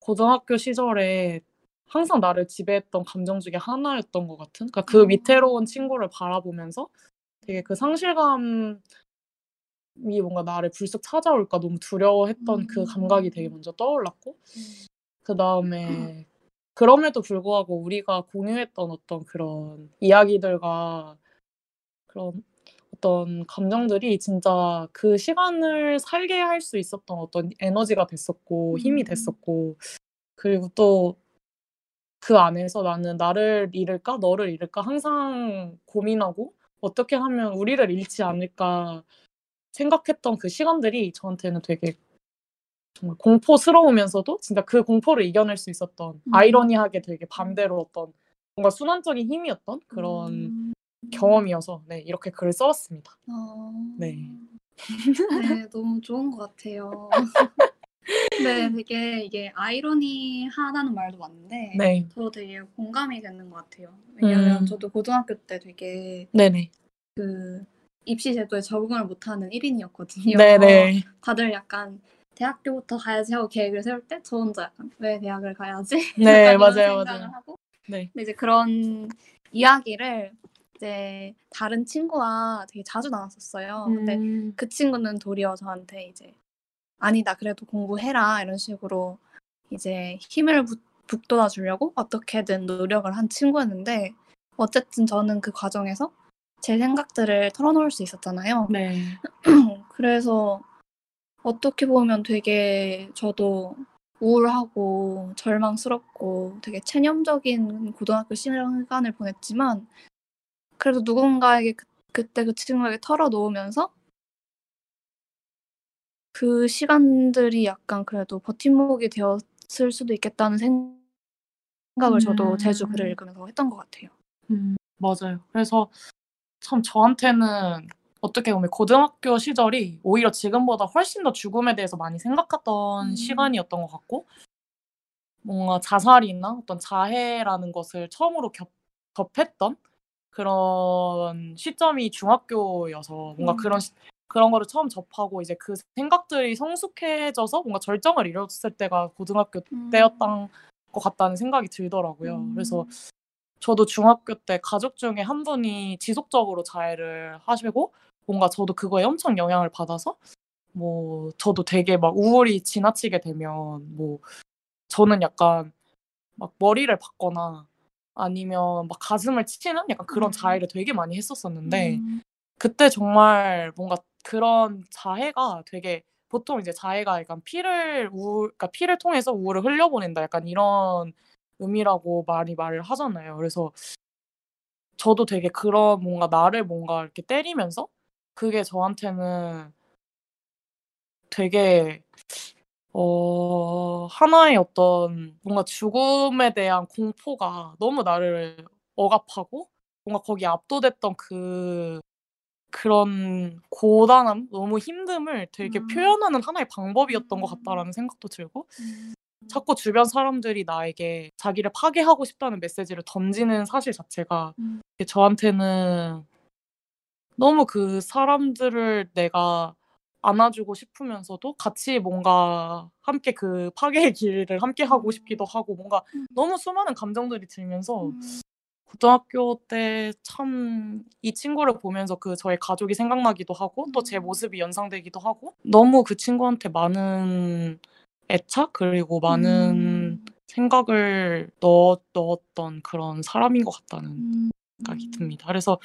고등학교 시절에 항상 나를 지배했던 감정 중에 하나였던 것 같은 그러니까 그 음. 위태로운 친구를 바라보면서 되게 그 상실감이 뭔가 나를 불쑥 찾아올까 너무 두려워했던 그 감각이 되게 음. 먼저 떠올랐고 음. 그다음에 그럼에도 불구하고 우리가 공유했던 어떤 그런 이야기들과 그런 어떤 감정들이 진짜 그 시간을 살게 할 수 있었던 어떤 에너지가 됐었고 힘이 음. 됐었고 그리고 또 그 안에서 나는 나를 잃을까 너를 잃을까 항상 고민하고 어떻게 하면 우리를 잃지 않을까 생각했던 그 시간들이 저한테는 되게 정말 공포스러우면서도 진짜 그 공포를 이겨낼 수 있었던 음. 아이러니하게 되게 반대로 어떤 뭔가 순환적인 힘이었던 그런 음. 경험이어서 네 이렇게 글을 써봤습니다. 어. 네. 네, 너무 좋은 것 같아요. 네, 되게 이게 아이러니하다는 말도 맞는데 네, 저도 되게 공감이 되는 것 같아요. 왜냐면 음. 저도 고등학교 때 되게 네네, 그 입시 제도에 적응을 못하는 1인이었거든요. 네네, 다들 약간 대학교부터 가야지 하고 계획을 세울 때 저 혼자 약간 왜 대학을 가야지? 네 이런 맞아요 생각을 맞아요. 하고 네, 근데 이제 그런 이야기를 이제 다른 친구와 되게 자주 나눴었어요. 근데 음, 그 친구는 도리어 저한테 이제 아니다 그래도 공부해라 이런 식으로 이제 힘을 북- 북돋아 주려고 어떻게든 노력을 한 친구였는데 어쨌든 저는 그 과정에서 제 생각들을 털어놓을 수 있었잖아요. 네, 그래서 어떻게 보면 되게 저도 우울하고 절망스럽고 되게 체념적인 고등학교 시간을 보냈지만 그래도 누군가에게 그, 그때 그 친구에게 털어놓으면서 그 시간들이 약간 그래도 버팀목이 되었을 수도 있겠다는 생각을 저도 제주 글을 음. 읽으면서 했던 것 같아요. 음, 맞아요. 그래서 참 저한테는 어떻게 보면 고등학교 시절이 오히려 지금보다 훨씬 더 죽음에 대해서 많이 생각했던 음. 시간이었던 것 같고 뭔가 자살이나 어떤 자해라는 것을 처음으로 겹, 접했던 그런 시점이 중학교여서 뭔가 음. 그런 시- 그런 거를 처음 접하고 이제 그 생각들이 성숙해져서 뭔가 절정을 이뤘을 때가 고등학교 음. 때였던 것 같다는 생각이 들더라고요. 음. 그래서 저도 중학교 때 가족 중에 한 분이 지속적으로 자해를 하시고 뭔가 저도 그거에 엄청 영향을 받아서 뭐 저도 되게 막 우울이 지나치게 되면 뭐 저는 약간 막 머리를 박거나 아니면 막 가슴을 치는 약간 그런 음. 자해를 되게 많이 했었었는데 음. 그때 정말 뭔가 그런 자해가 되게 보통 이제 자해가 약간 피를 우울 그러니까 피를 통해서 우울을 흘려보낸다 약간 이런 의미라고 많이 말을 하잖아요. 그래서 저도 되게 그런 뭔가 나를 뭔가 이렇게 때리면서 그게 저한테는 되게 어 하나의 어떤 뭔가 죽음에 대한 공포가 너무 나를 억압하고 뭔가 거기에 압도됐던 그 그런 고단함, 너무 힘듦을 되게 음. 표현하는 하나의 방법이었던 것 같다라는 생각도 들고 음. 자꾸 주변 사람들이 나에게 자기를 파괴하고 싶다는 메시지를 던지는 사실 자체가 음. 저한테는 너무 그 사람들을 내가 안아주고 싶으면서도 같이 뭔가 함께 그 파괴의 길을 함께 하고 싶기도 하고 뭔가 음. 너무 수많은 감정들이 들면서 음. 고등학교 때 참 이 친구를 보면서 그 저의 가족이 생각나기도 하고 또제 음. 모습이 연상되기도 하고 너무 그 친구한테 많은 애착 그리고 많은 음. 생각을 넣, 넣었던 그런 사람인 것 같다는 음. 생각이 듭니다. 그래서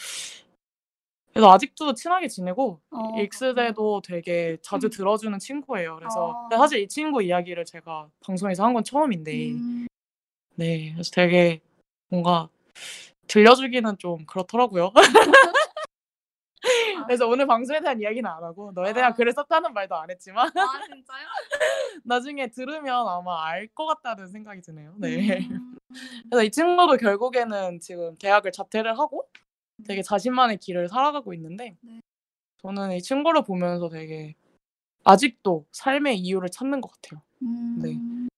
그래서 아직도 친하게 지내고 어, 익스대도 되게 자주 음. 들어주는 친구예요. 그래서 어. 사실 이 친구 이야기를 제가 방송에서 한 건 처음인데 음. 네 그래서 되게 뭔가 들려주기는 좀 그렇더라고요. 그래서 오늘 방송에 대한 이야기는 안 하고 너에 대한 아. 글을 썼다는 말도 안 했지만 아 진짜요? 나중에 들으면 아마 알 것 같다는 생각이 드네요. 네. 음. 그래서 이 친구도 결국에는 지금 대학을 자퇴를 하고 되게 자신만의 길을 살아가고 있는데 네. 저는 이 친구를 보면서 되게 아직도 삶의 이유를 찾는 것 같아요. 네. 음.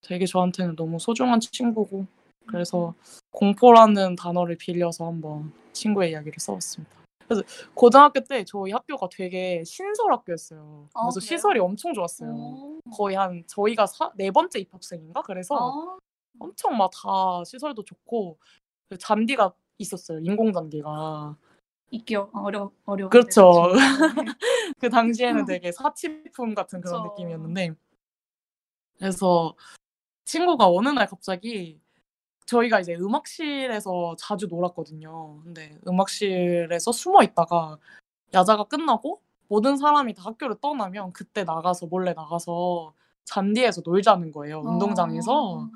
되게 저한테는 너무 소중한 친구고 그래서 공포라는 단어를 빌려서 한번 친구의 이야기를 써봤습니다. 그래서 고등학교 때 저희 학교가 되게 신설 학교였어요. 아, 그래서 그래요? 시설이 엄청 좋았어요. 오. 거의 한 저희가 사, 네 번째 입학생인가 그래서 어. 엄청 막 다 시설도 좋고 그 잔디가 있었어요. 인공 잔디가. 있기요 어려 어려. 그렇죠. 네. 그 당시에는 되게 사치품 같은 그런 그쵸. 느낌이었는데 그래서 친구가 어느 날 갑자기 저희가 이제 음악실에서 자주 놀았거든요. 근데 음악실에서 숨어 있다가 야자가 끝나고 모든 사람이 다 학교를 떠나면 그때 나가서 몰래 나가서 잔디에서 놀자는 거예요. 운동장에서. 어.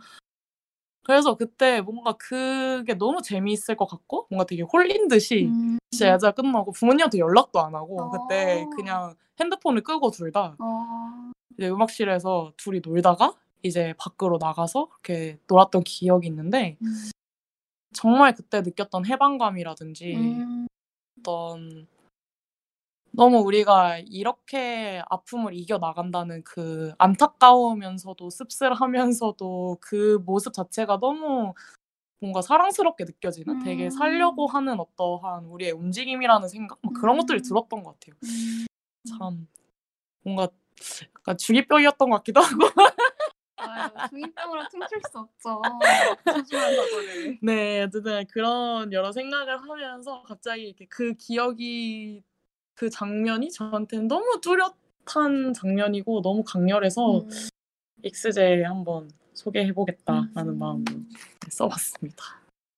그래서 그때 뭔가 그게 너무 재미있을 것 같고 뭔가 되게 홀린 듯이 음. 진짜 야자 끝나고 부모님한테 연락도 안 하고 그때 어. 그냥 핸드폰을 끄고 둘다 어. 이제 음악실에서 둘이 놀다가 이제 밖으로 나가서 그렇게 놀았던 기억이 있는데 음. 정말 그때 느꼈던 해방감이라든지 음. 어떤 너무 우리가 이렇게 아픔을 이겨 나간다는 그 안타까우면서도 씁쓸하면서도 그 모습 자체가 너무 뭔가 사랑스럽게 느껴지는 되게 음. 살려고 하는 어떠한 우리의 움직임이라는 생각 막 그런 것들이 음. 들었던 것 같아요. 음. 참 뭔가 약간 중이병이었던 것 같기도 하고 아유, 중이병으로 퉁칠 수 없죠. 소중한 사고를. 네 어쨌든 그런 여러 생각을 하면서 갑자기 이렇게 그 기억이 그 장면이 저한테는 너무 뚜렷한 장면이고 너무 강렬해서 음. 익스제에 한번 소개해보겠다라는 음. 마음으로 써봤습니다.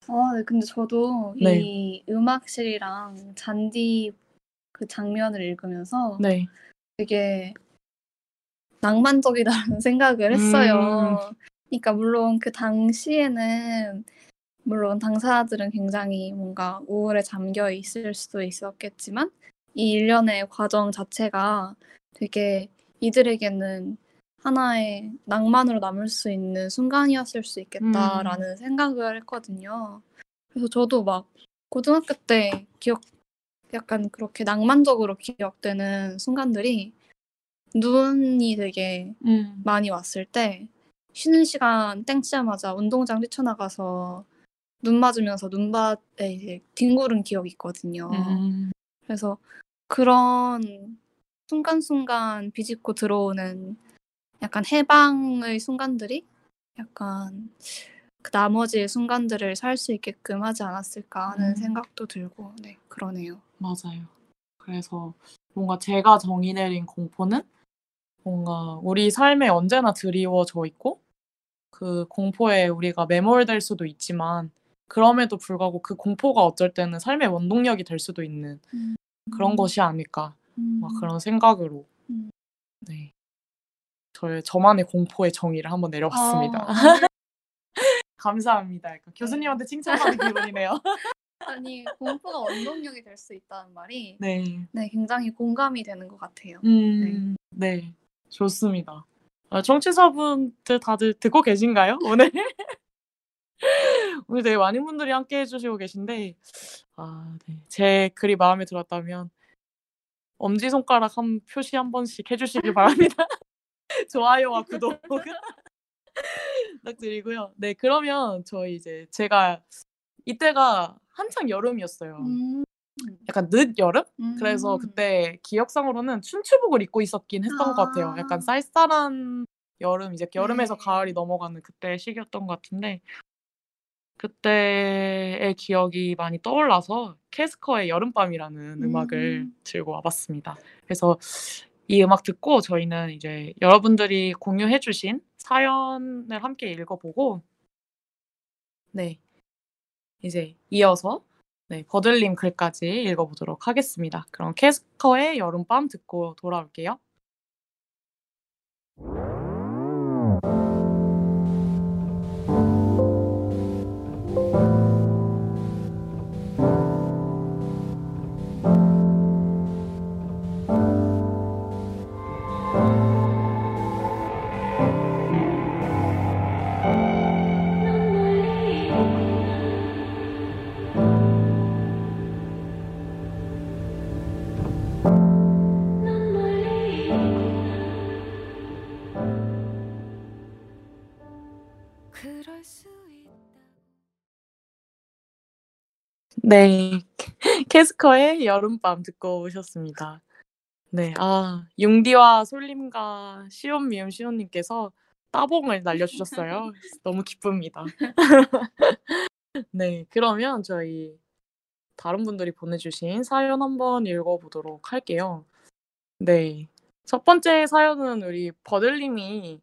아, 네, 근데 저도 네. 이 음악실이랑 잔디 그 장면을 읽으면서 네. 되게 낭만적이다는 생각을 했어요. 그러니까 물론 그 당시에는 물론 당사자들은 굉장히 뭔가 우울에 잠겨 있을 수도 있었겠지만 이 일련의 과정 자체가 되게 이들에게는 하나의 낭만으로 남을 수 있는 순간이었을 수 있겠다라는 생각을 했거든요. 그래서 저도 막 고등학교 때 기억 약간 그렇게 낭만적으로 기억되는 순간들이 눈이 되게 음. 많이 왔을 때 쉬는 시간 땡치자마자 운동장 뛰쳐나가서 눈 맞으면서 눈밭에 이제 뒹구른 기억이 있거든요. 음. 그래서 그런 순간순간 비집고 들어오는 약간 해방의 순간들이 약간 그 나머지 순간들을 살 수 있게끔 하지 않았을까 하는 음. 생각도 들고 네 그러네요. 맞아요. 그래서 뭔가 제가 정의 내린 공포는 뭔가 우리 삶에 언제나 드리워져 있고 그 공포에 우리가 매몰될 수도 있지만 그럼에도 불구하고 그 공포가 어쩔 때는 삶의 원동력이 될 수도 있는 그런 것이 아닐까 음. 막 그런 생각으로 음. 네 저의 저만의 공포의 정의를 한번 내려봤습니다. 아, 감사합니다. 약간 교수님한테 칭찬받는 기분이네요. 아니 공포가 원동력이 될 수 있다는 말이 네. 네 굉장히 공감이 되는 것 같아요. 음, 네. 좋습니다. 아, 청취자분들 다들 듣고 계신가요? 오늘? 오늘 되게 많은 분들이 함께 해주시고 계신데, 아, 네. 제 글이 마음에 들었다면, 엄지 손가락 한 표시 한 번씩 해주시길 바랍니다. 좋아요와 구독. 부탁드리고요. 네, 그러면 저희 이제 제가 이때가 한창 여름이었어요. 음. 약간 늦 여름? 그래서 음. 그때 기억상으로는 춘추복을 입고 있었긴 했던 것 같아요. 아. 약간 쌀쌀한 여름, 이제 여름에서 네. 가을이 넘어가는 그때 시기였던 것 같은데 그때의 기억이 많이 떠올라서 캐스커의 여름밤이라는 음 악을 음. 들고 와봤습니다. 그래서 이 음악 듣고 저희는 이제 여러분들이 공유해주신 사연을 함께 읽어보고 네 이제 이어서 네, 버들님 글까지 읽어보도록 하겠습니다. 그럼 캐스커의 여름밤 듣고 돌아올게요. 네, 캐스커의 여름밤 듣고 오셨습니다. 네, 아 융디와 솔님과 시온 미음 시온님께서 따봉을 날려주셨어요. 너무 기쁩니다. 네, 그러면 저희 다른 분들이 보내주신 사연 한번 읽어보도록 할게요. 네, 첫 번째 사연은 우리 버들님이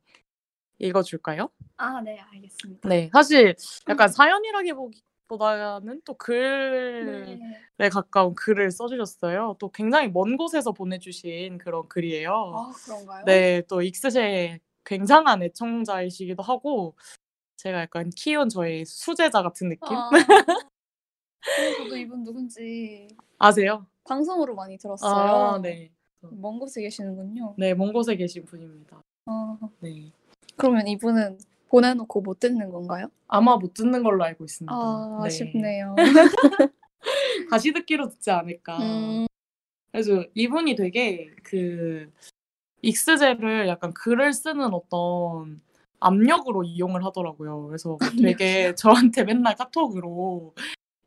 읽어줄까요? 아, 네, 알겠습니다. 네, 사실 약간 사연이라기 보 다는 또 글에 네. 가까운 글을 써주셨어요. 또 굉장히 먼 곳에서 보내주신 그런 글이에요. 아, 그런가요? 네, 또 익스의 굉장한 애청자이시기도 하고 제가 약간 키운 저의 수제자 같은 느낌? 아, 네, 저도 이분 누군지 아세요? 방송으로 많이 들었어요. 아, 네. 먼 곳에 계시는군요. 네, 먼 곳에 계신 분입니다. 아, 네. 그러면 이분은 보내놓고 못 듣는 건가요? 아마 못 듣는 걸로 알고 있습니다. 아, 네. 아쉽네요. 다시 듣기로 듣지 않을까. 음, 그래서 이분이 되게 그 익스제를 약간 글을 쓰는 어떤 압력으로 이용을 하더라고요. 그래서 되게 저한테 맨날 카톡으로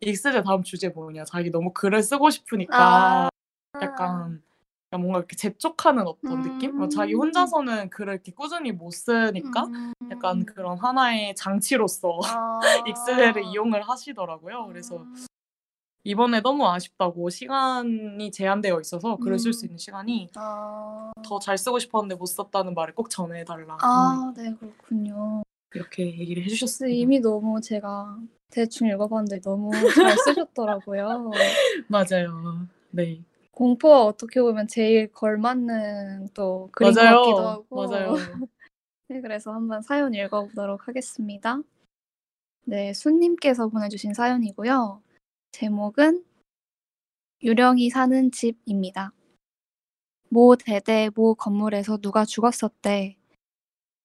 익스제 다음 주제 뭐냐 자기 너무 글을 쓰고 싶으니까 아, 약간 뭔가 이렇게 재촉하는 어떤 느낌? 뭐 자기 음. 혼자서는 글을 이렇게 꾸준히 못 쓰니까 음, 약간 그런 하나의 장치로서 아, 익스제를 이용을 하시더라고요. 그래서 음, 이번에 너무 아쉽다고 시간이 제한되어 있어서 글을 쓸수 음. 있는 시간이 아, 더 잘 쓰고 싶었는데 못 썼다는 말을 꼭 전해달라. 음, 아, 네, 그렇군요. 이렇게 얘기를 해주셨어요. 이미 너무 제가 대충 읽어봤는데 너무 잘 쓰셨더라고요. 맞아요. 네. 공포와 어떻게 보면 제일 걸맞는 또것 맞아요. 같기도 하고. 맞아요. 네, 그래서 한번 사연 읽어보도록 하겠습니다. 네, 순님께서 보내주신 사연이고요. 제목은 유령이 사는 집입니다. 모 대대 모 건물에서 누가 죽었었대.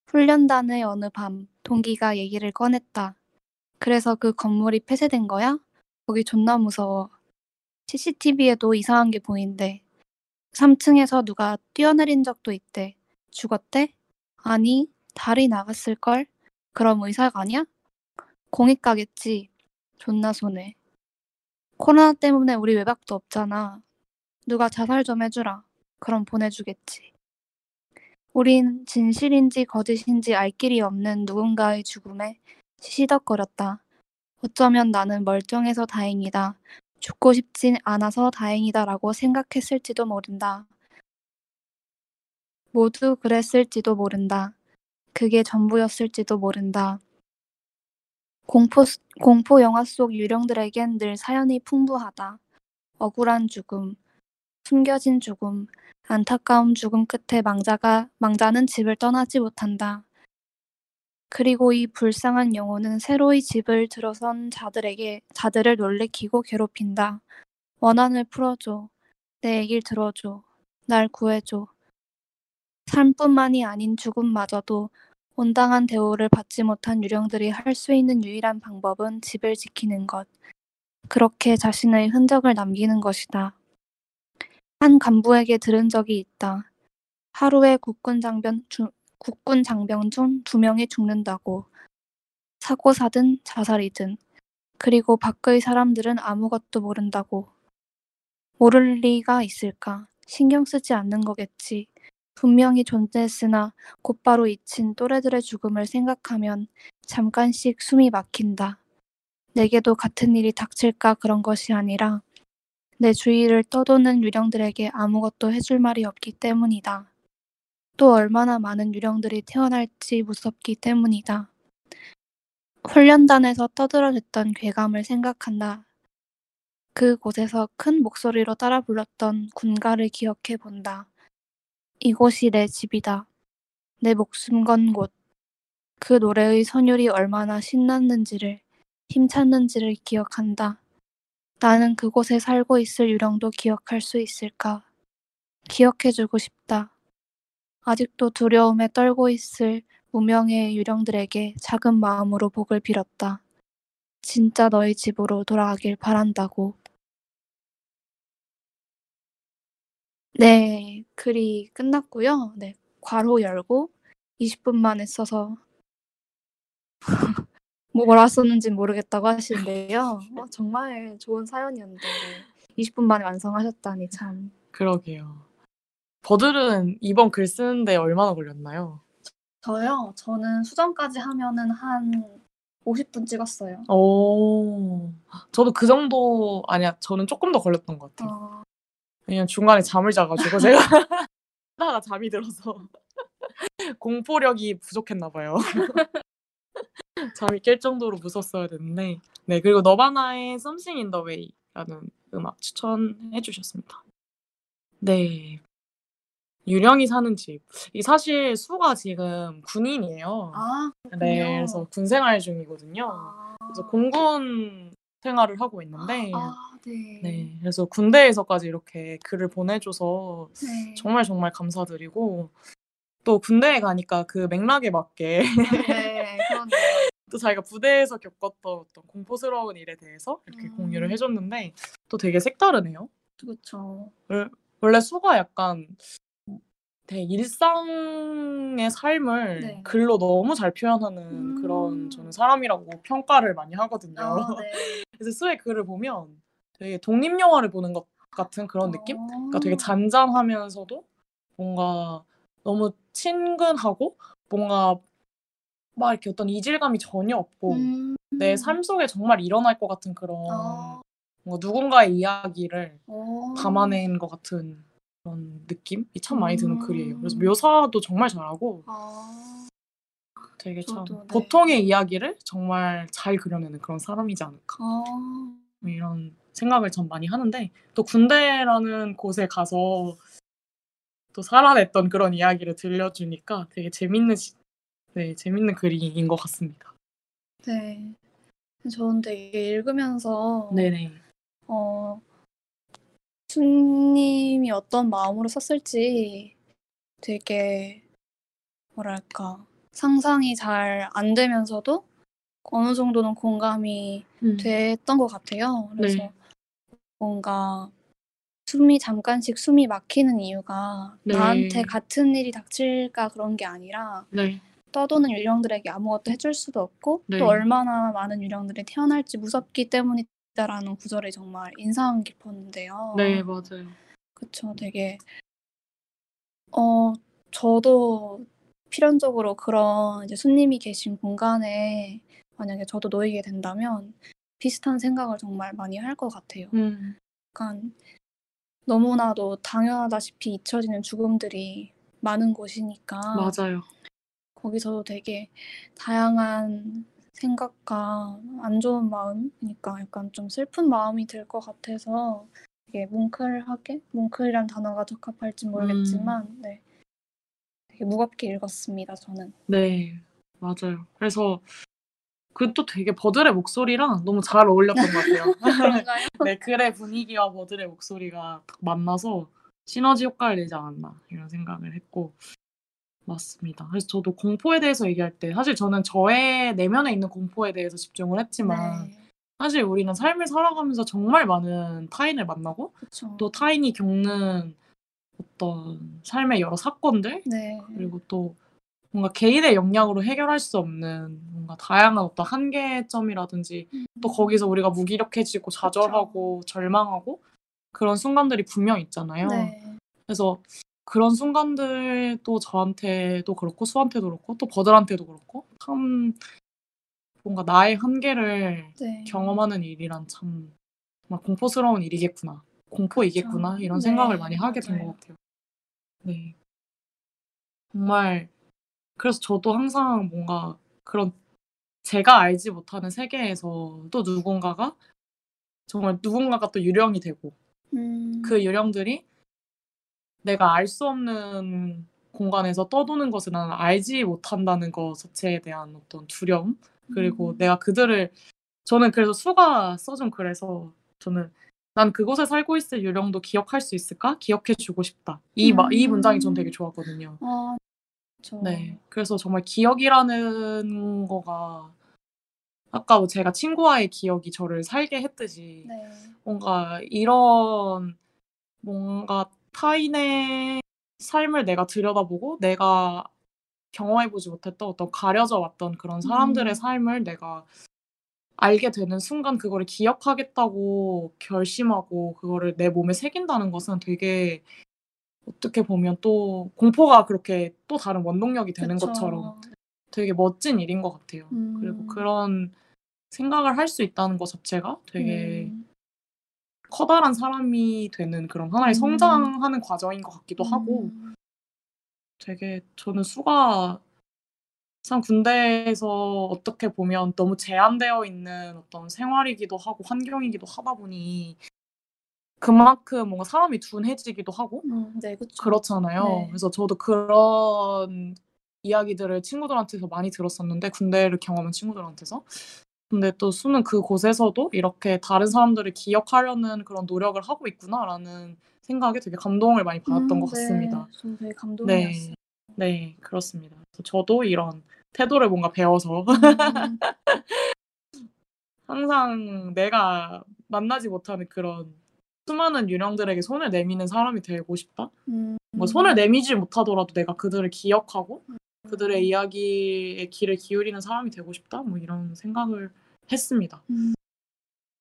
훈련단의 어느 밤 동기가 얘기를 꺼냈다. 그래서 그 건물이 폐쇄된 거야? 거기 존나 무서워. CCTV에도 이상한 게 보인대. 3층에서 누가 뛰어내린 적도 있대. 죽었대? 아니, 달이 나갔을걸? 그럼 의사가 아니야? 공익 가겠지. 존나 손해. 코로나 때문에 우리 외박도 없잖아. 누가 자살 좀 해주라. 그럼 보내주겠지. 우린 진실인지 거짓인지 알 길이 없는 누군가의 죽음에 시시덕거렸다. 어쩌면 나는 멀쩡해서 다행이다. 죽고 싶진 않아서 다행이다라고 생각했을지도 모른다. 모두 그랬을지도 모른다. 그게 전부였을지도 모른다. 공포, 공포 영화 속 유령들에겐 늘 사연이 풍부하다. 억울한 죽음, 숨겨진 죽음, 안타까운 죽음 끝에 망자가, 망자는 집을 떠나지 못한다. 그리고 이 불쌍한 영혼은 새로이 집을 들어선 자들에게, 자들을 놀래키고 괴롭힌다. 원한을 풀어줘. 내 얘길 들어줘. 날 구해줘. 삶뿐만이 아닌 죽음마저도 온당한 대우를 받지 못한 유령들이 할 수 있는 유일한 방법은 집을 지키는 것. 그렇게 자신의 흔적을 남기는 것이다. 한 간부에게 들은 적이 있다. 하루에 국군 장병, 주, 국군 장병 중 두 명이 죽는다고. 사고사든 자살이든 그리고 밖의 사람들은 아무것도 모른다고. 모를 리가 있을까? 신경 쓰지 않는 거겠지. 분명히 존재했으나 곧바로 잊힌 또래들의 죽음을 생각하면 잠깐씩 숨이 막힌다. 내게도 같은 일이 닥칠까 그런 것이 아니라 내 주위를 떠도는 유령들에게 아무것도 해줄 말이 없기 때문이다. 또 얼마나 많은 유령들이 태어날지 무섭기 때문이다. 훈련단에서 떠들어댔던 괴감을 생각한다. 그 곳에서 큰 목소리로 따라 불렀던 군가를 기억해 본다. 이곳이 내 집이다. 내 목숨 건 곳. 그 노래의 선율이 얼마나 신났는지를, 힘찼는지를 기억한다. 나는 그곳에 살고 있을 유령도 기억할 수 있을까? 기억해주고 싶다. 아직도 두려움에 떨고 있을 무명의 유령들에게 작은 마음으로 복을 빌었다. 진짜 너희 집으로 돌아가길 바란다고. 네, 글이 끝났고요. 네, 괄호 열고 20분 만에 써서 뭐 뭐라 썼는지 모르겠다고 하시는데요. 어, 정말 좋은 사연이었는데 20분 만에 완성하셨다니 참. 그러게요. 버들은 이번 글 쓰는데 얼마나 걸렸나요? 저요. 저는 수정까지 하면은 한 50분 찍었어요. 오, 저도 그 정도 아니야. 저는 조금 더 걸렸던 것 같아요. 어, 왜냐면 중간에 잠을 자가지고 제가 하다가 잠이 들어서 공포력이 부족했나 봐요. 잠이 깰 정도로 무섭어야 됐는데 네 그리고 너바나의 Something in the Way라는 음악 추천해 주셨습니다. 네 유령이 사는 집. 이 사실 수가 지금 군인이에요. 아, 네 그렇군요. 그래서 군 생활 중이거든요. 아, 그래서 공군 생활을 하고 있는데 아, 네. 네 그래서 군대에서까지 이렇게 글을 보내줘서 네. 정말 정말 감사드리고 또 군대에 가니까 그 맥락에 맞게 네, 그러네요. 또 자기가 부대에서 겪었던 어떤 공포스러운 일에 대해서 이렇게 음. 공유를 해줬는데 또 되게 색다르네요. 그렇죠. 원래 수가 약간 되게 일상의 삶을 네. 글로 너무 잘 표현하는 음. 그런 저는 사람이라고 평가를 많이 하거든요. 아, 네. 그래서 수의 글을 보면 되게 독립 영화를 보는 것 같은 그런 느낌? 어. 그러니까 되게 잔잔하면서도 뭔가 너무 친근하고 뭔가 막 이렇게 어떤 이질감이 전혀 없고 음. 내삶 속에 정말 일어날 것 같은 그런 아, 뭔가 누군가의 이야기를 어. 담아낸 것 같은 그런 느낌이 참 많이 드는 음. 글이에요. 그래서 묘사도 정말 잘하고 아, 되게 참 저도, 네. 보통의 이야기를 정말 잘 그려내는 그런 사람이지 않을까 아, 뭐 이런 생각을 참 많이 하는데 또 군대라는 곳에 가서 또 살아냈던 그런 이야기를 들려주니까 되게 재밌는 시- 네 재밌는 글인 것 같습니다. 네. 저는 되게 읽으면서 네네. 어, 수님이 어떤 마음으로 썼을지 되게 뭐랄까 상상이 잘 안 되면서도 어느 정도는 공감이 됐던 것 같아요. 그래서 네. 뭔가 숨이 잠깐씩 숨이 막히는 이유가 네. 나한테 같은 일이 닥칠까 그런 게 아니라 네. 떠도는 유령들에게 아무것도 해줄 수도 없고 네. 또 얼마나 많은 유령들이 태어날지 무섭기 때문이 다라는 구절이 정말 인상 깊었는데요. 네 맞아요. 그쵸, 되게 어 저도 필연적으로 그런 이제 손님이 계신 공간에 만약에 저도 놓이게 된다면 비슷한 생각을 정말 많이 할 것 같아요. 음. 약간 너무나도 당연하다시피 잊혀지는 죽음들이 많은 곳이니까 맞아요. 거기서도 되게 다양한 생각과 안 좋은 마음, 그러니까 약간 좀 슬픈 마음이 들 것 같아서 되게 뭉클하게, 뭉클이란 단어가 적합할지 모르겠지만, 네, 되게 무겁게 읽었습니다. 저는. 네 맞아요. 그래서 그또 되게 버들의 목소리랑 너무 잘 어울렸던 것 같아요. 네 글의 분위기와 버들의 목소리가 딱 만나서 시너지 효과를 내지 않았나 이런 생각을 했고 맞습니다. 그래서 저도 공포에 대해서 얘기할 때 사실 저는 저의 내면에 있는 공포에 대해서 집중을 했지만 네, 사실 우리는 삶을 살아가면서 정말 많은 타인을 만나고 그렇죠. 또 타인이 겪는 어떤 삶의 여러 사건들 네, 그리고 또 뭔가 개인의 역량으로 해결할 수 없는 뭔가 다양한 어떤 한계점이라든지 또 거기서 우리가 무기력해지고 좌절하고 절망하고 그런 순간들이 분명 있잖아요. 네. 그래서 그런 순간들도 저한테도 그렇고 수한테도 그렇고 또 버들한테도 그렇고 참 뭔가 나의 한계를 네. 경험하는 일이란 참 정말 공포스러운 일이겠구나. 공포이겠구나. 그쵸. 이런 네, 생각을 많이 하게 된. 것 같아요. 네. 정말 그래서 저도 항상 뭔가 그런 제가 알지 못하는 세계에서 또 누군가가 정말 누군가가 또 유령이 되고 음. 그 유령들이 내가 알 수 없는 공간에서 떠도는 것을 나는 알지 못한다는 것 자체에 대한 어떤 두려움 그리고 음. 내가 그들을 저는 그래서 수가 써준 글에서 저는 난 그곳에 살고 있을 유령도 기억할 수 있을까? 기억해 주고 싶다. 이, 마, 이 문장이 전 되게 음. 좋았거든요. 아, 저 네. 그래서 정말 기억이라는 거가 아까 뭐 제가 친구와의 기억이 저를 살게 했듯이 네. 뭔가 이런 뭔가 타인의 삶을 내가 들여다보고 내가 경험해보지 못했던 어떤 가려져 왔던 그런 사람들의 음. 삶을 내가 알게 되는 순간 그거를 기억하겠다고 결심하고 그거를 내 몸에 새긴다는 것은 되게 어떻게 보면 또 공포가 그렇게 또 다른 원동력이 되는 그쵸. 것처럼 되게 멋진 일인 것 같아요. 그리고 음. 그런 생각을 할 수 있다는 것 자체가 되게 음. 커다란 사람이 되는 그런 하나의 음. 성장하는 과정인 것 같기도 하고 음. 되게 저는 수가 참 군대에서 어떻게 보면 너무 제한되어 있는 어떤 생활이기도 하고 환경이기도 하다 보니 그만큼 뭔가 사람이 둔해지기도 하고 음, 네, 그쵸. 그렇잖아요. 네. 그래서 저도 그런 이야기들을 친구들한테서 많이 들었었는데 군대를 경험한 친구들한테서 근데 또 수는 그곳에서도 이렇게 다른 사람들을 기억하려는 그런 노력을 하고 있구나라는 생각에 되게 감동을 많이 받았던 음, 것 같습니다. 네, 저 되게 감동이었어요. 네, 네, 그렇습니다. 저도 이런 태도를 뭔가 배워서 음, 항상 내가 만나지 못하는 그런 수많은 유령들에게 손을 내미는 사람이 되고 싶다. 음, 뭐 손을 내미지 못하더라도 내가 그들을 기억하고 음. 그들의 이야기에 귀를 기울이는 사람이 되고 싶다. 뭐 이런 생각을 했습니다.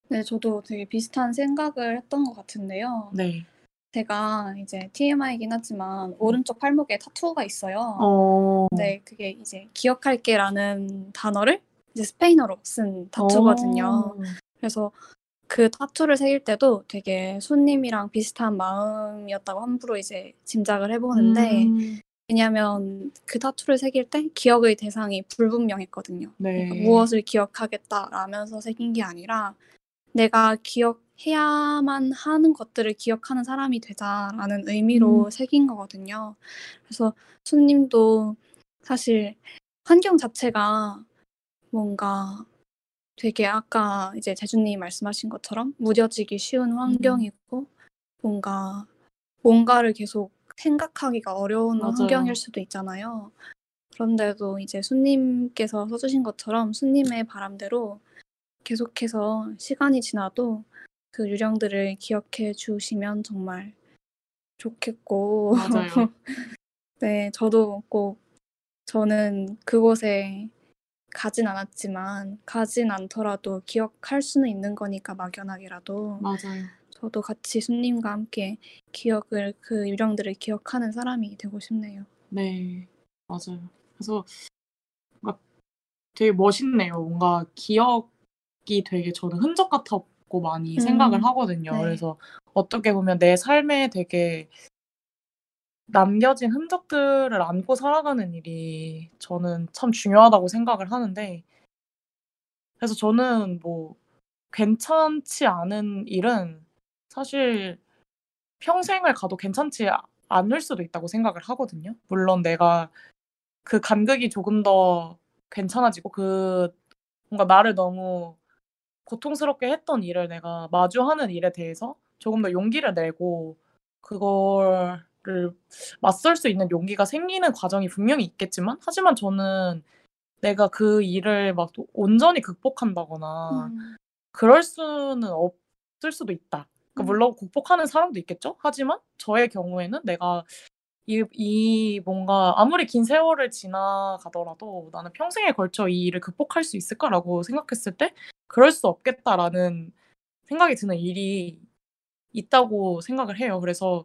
네, 저도 되게 비슷한 생각을 했던 것 같은데요. 네. 제가 이제 TMI이긴 하지만 오른쪽 팔목에 타투가 있어요. 어. 네, 그게 이제 기억할게라는 단어를 이제 스페인어로 쓴 타투거든요. 어. 그래서 그 타투를 새길 때도 되게 손님이랑 비슷한 마음이었다고 함부로 이제 짐작을 해보는데 음. 왜냐하면 그 타투를 새길 때 기억의 대상이 불분명했거든요. 네. 그러니까 무엇을 기억하겠다라면서 새긴 게 아니라 내가 기억해야만 하는 것들을 기억하는 사람이 되자라는 의미로 음. 새긴 거거든요. 그래서 손님도 사실 환경 자체가 뭔가 되게 아까 이제 재준님이 말씀하신 것처럼 무뎌지기 쉬운 음. 환경이고 뭔가 뭔가를 계속 생각하기가 어려운 맞아요. 환경일 수도 있잖아요. 그런데도 이제 손님께서 써주신 것처럼 손님의 바람대로 계속해서 시간이 지나도 그 유령들을 기억해 주시면 정말 좋겠고 맞아요. 네, 저도 꼭 저는 그곳에 가진 않았지만 가진 않더라도 기억할 수는 있는 거니까 막연하게라도 맞아요. 저도 같이 손님과 함께 기억을 그 유령들을 기억하는 사람이 되고 싶네요. 네. 맞아요. 그래서 뭔가 되게 멋있네요. 뭔가 기억이 되게 저는 흔적 같았고 많이 음. 생각을 하거든요. 네. 그래서 어떻게 보면 내 삶에 되게 남겨진 흔적들을 안고 살아가는 일이 저는 참 중요하다고 생각을 하는데 그래서 저는 뭐 괜찮지 않은 일은 사실 평생을 가도 괜찮지 않을 수도 있다고 생각을 하거든요. 물론 내가 그 간극이 조금 더 괜찮아지고 그 뭔가 나를 너무 고통스럽게 했던 일을 내가 마주하는 일에 대해서 조금 더 용기를 내고 그거를 맞설 수 있는 용기가 생기는 과정이 분명히 있겠지만 하지만 저는 내가 그 일을 막 온전히 극복한다거나 음. 그럴 수는 없을 수도 있다. 그러니까 음. 물론 극복하는 사람도 있겠죠. 하지만 저의 경우에는 내가 이, 이 뭔가 아무리 긴 세월을 지나가더라도 나는 평생에 걸쳐 이 일을 극복할 수 있을까라고 생각했을 때 그럴 수 없겠다라는 생각이 드는 일이 있다고 생각을 해요. 그래서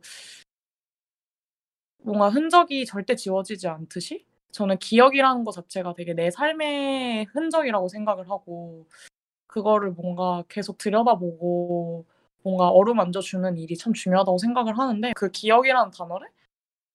뭔가 흔적이 절대 지워지지 않듯이 저는 기억이라는 것 자체가 되게 내 삶의 흔적이라고 생각을 하고 그거를 뭔가 계속 들여다보고 뭔가 어루만져 주는 일이 참 중요하다고 생각을 하는데 그 기억이라는 단어를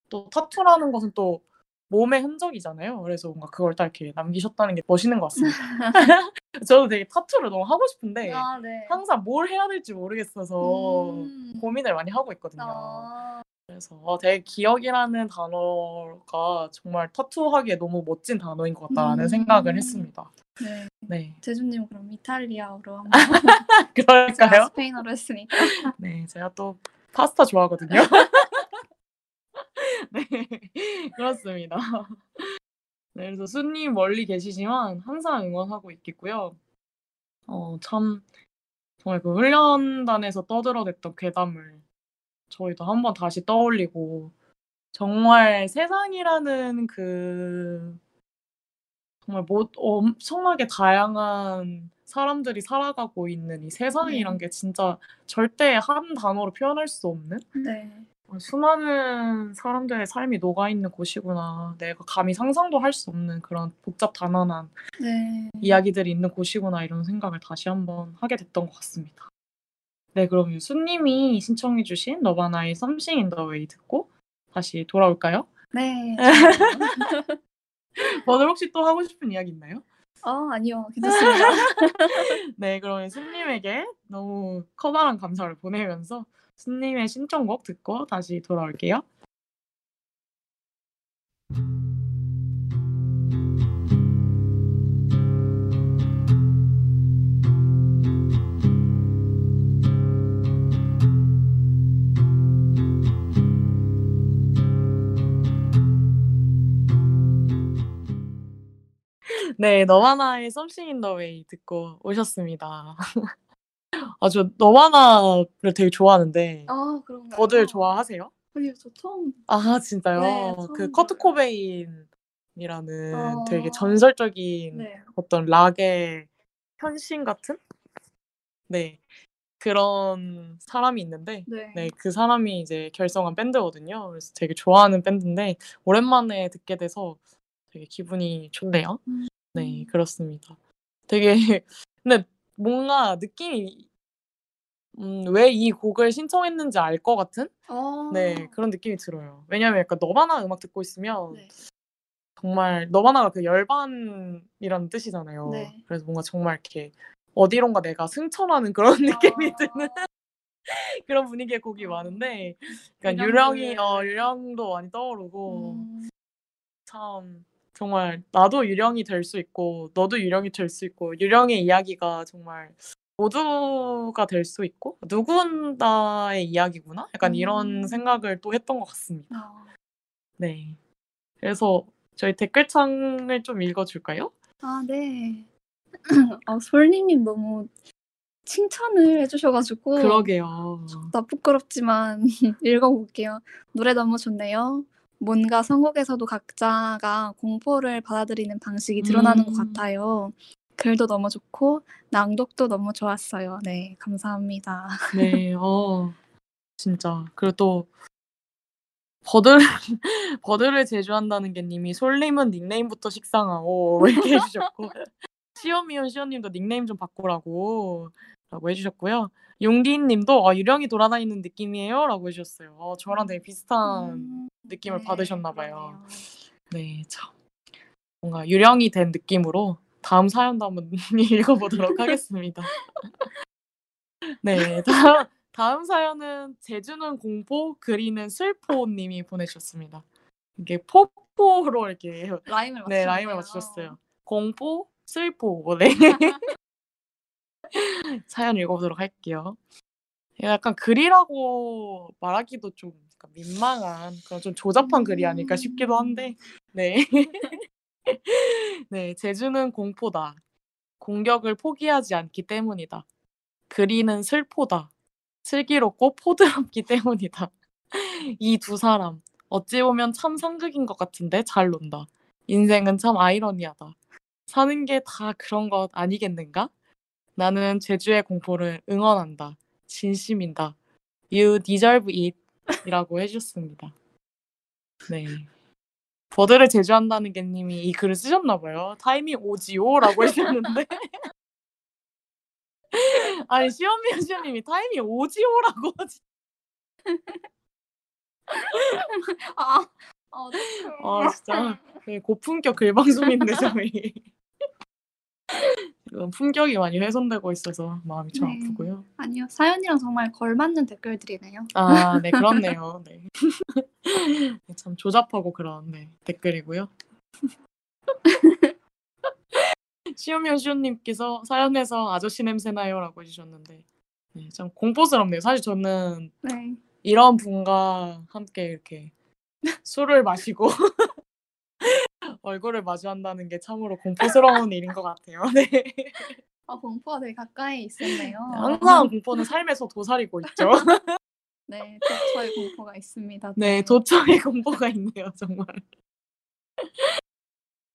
또 타투라는 것은 또 몸의 흔적이잖아요. 그래서 뭔가 그걸 딱 이렇게 남기셨다는 게 멋있는 것 같습니다. 저도 되게 타투를 너무 하고 싶은데 아, 네. 항상 뭘 해야 될지 모르겠어서 음. 고민을 많이 하고 있거든요. 아, 그래서 어, 되게 기억이라는 단어가 정말 타투하기에 너무 멋진 단어인 것 같다라는 음. 생각을 했습니다. 네. 네, 제주님 그럼 이탈리아어로 한번 그럴까요? 스페인어로 했으니까. 네, 제가 또 파스타 좋아하거든요. 네, 그렇습니다. 네, 그래서 수님 멀리 계시지만 항상 응원하고 있겠고요. 어, 참 정말 그 훈련단에서 떠들어댔던 괴담을 저희도 한번 다시 떠올리고 정말 세상이라는 그 정말 뭐 엄청나게 다양한 사람들이 살아가고 있는 이 세상이란 게 진짜 절대 한 단어로 표현할 수 없는 네. 수많은 사람들의 삶이 녹아있는 곳이구나. 내가 감히 상상도 할 수 없는 그런 복잡 단안한 네. 이야기들이 있는 곳이구나 이런 생각을 다시 한번 하게 됐던 것 같습니다. 네, 그럼 유수님이 신청해주신 너바나의 Something in the Way 듣고 다시 돌아올까요? 네. 오늘 혹시 또 하고 싶은 이야기 있나요? 어, 아니요. 괜찮습니다. 네, 그러면 수님에게 너무 커다란 감사를 보내면서 수님의 신청곡 듣고 다시 돌아올게요. 네, 너와 나의 Something in the Way 듣고 오셨습니다. 아, 저 너와 나를 되게 좋아하는데 아, 그런가요? 버들 좋아하세요? 아니요, 저 처음. 아, 진짜요? 네, 그 처음 커트. 코베인이라는 되게 어. 전설적인 네. 어떤 락의 현신 같은 네 그런 사람이 있는데 네. 네 그 사람이 이제 결성한 밴드거든요. 그래서 되게 좋아하는 밴드인데 오랜만에 듣게 돼서 되게 기분이 좋네요. 음. 네 그렇습니다. 되게 근데 뭔가 느낌이 음, 왜 이 곡을 신청했는지 알 것 같은 어. 네 그런 느낌이 들어요. 왜냐하면 약간 너바나 음악 듣고 있으면 네. 정말 너바나가 그 열반이라는 뜻이잖아요. 네. 그래서 뭔가 정말 이렇게 어디론가 내가 승천하는 그런 느낌이 아. 드는 그런 분위기의 곡이 많은데 그러니까. 유령이 어 유령도 많이 떠오르고 음. 참 정말 나도 유령이 될 수 있고 너도 유령이 될 수 있고 유령의 이야기가 정말 모두가 될 수 있고 누군가의 이야기구나 약간 음. 이런 생각을 또 했던 것 같습니다. 아. 네. 그래서 저희 댓글창을 좀 읽어줄까요? 아, 네. 아, 솔님님 너무 칭찬을 해주셔가지고 그러게요. 나 부끄럽지만 읽어볼게요. 노래 너무 좋네요. 뭔가 선곡에서도 각자가 공포를 받아들이는 방식이 드러나는 것 음. 같아요. 글도 너무 좋고 낭독도 너무 좋았어요. 네, 감사합니다. 네, 어, 진짜. 그리고 또 버들 버들을 제조한다는 게 님이 솔님은 닉네임부터 식상하오 이렇게 해주셨고 시오미온 시오님도 닉네임 좀 바꾸라고 라고 해주셨고요. 용디님도 아, 유령이 돌아다니는 느낌이에요라고 해주셨어요. 어, 저랑 되게 비슷한 음, 느낌을 네, 받으셨나 봐요. 그러네요. 네, 참 뭔가 유령이 된 느낌으로 다음 사연도 한번 읽어보도록 하겠습니다. 네, 다음, 다음 사연은 제주는 공포, 그리는 슬포님이 보내주셨습니다. 이게 포포로 이렇게 라임을. 네 라임을 맞추셨어요. 공포, 슬포. 네. 사연 읽어보도록 할게요. 약간 글이라고 말하기도 좀 약간 민망한 그런 좀 조잡한 글이 아닐까 싶기도 한데 네. 네, 제주는 공포다. 공격을 포기하지 않기 때문이다. 그리는 슬포다. 슬기롭고 포드럽기 때문이다. 이 두 사람 어찌 보면 참 상극인 것 같은데 잘 논다. 인생은 참 아이러니하다. 사는 게 다 그런 것 아니겠는가? 나는 제주의 공포를 응원한다. 진심이다. You deserve it. 이라고 해주셨습니다. 네. 버드를 제주한다는 개님이 이 글을 쓰셨나 봐요. 타이밍 오지오라고 해주셨는데 아니 시원미연 시원님이 타이밍 오지오라고 하지. 아, 어, 아 진짜 되게 고품격 글방송인데 저희 지금 품격이 많이 훼손되고 있어서 마음이 참 네. 아프고요. 아니요. 사연이랑 정말 걸맞는 댓글들이네요. 아, 네 그렇네요. 네. 참 조잡하고 그런 네, 댓글이고요. 시오미연 시오님께서 사연에서 아저씨 냄새 나요라고 해주셨는데 네, 참 공포스럽네요. 사실 저는 네. 이런 분과 함께 이렇게 술을 마시고 얼굴을 마주한다는 게 참으로 공포스러운 일인 것 같아요. 네. 아, 공포가 되게 가까이 있었네요. 항상 공포는 삶에서 도사리고 있죠. 네, 도처의 공포가 있습니다. 네, 도처의 공포가 있네요, 정말.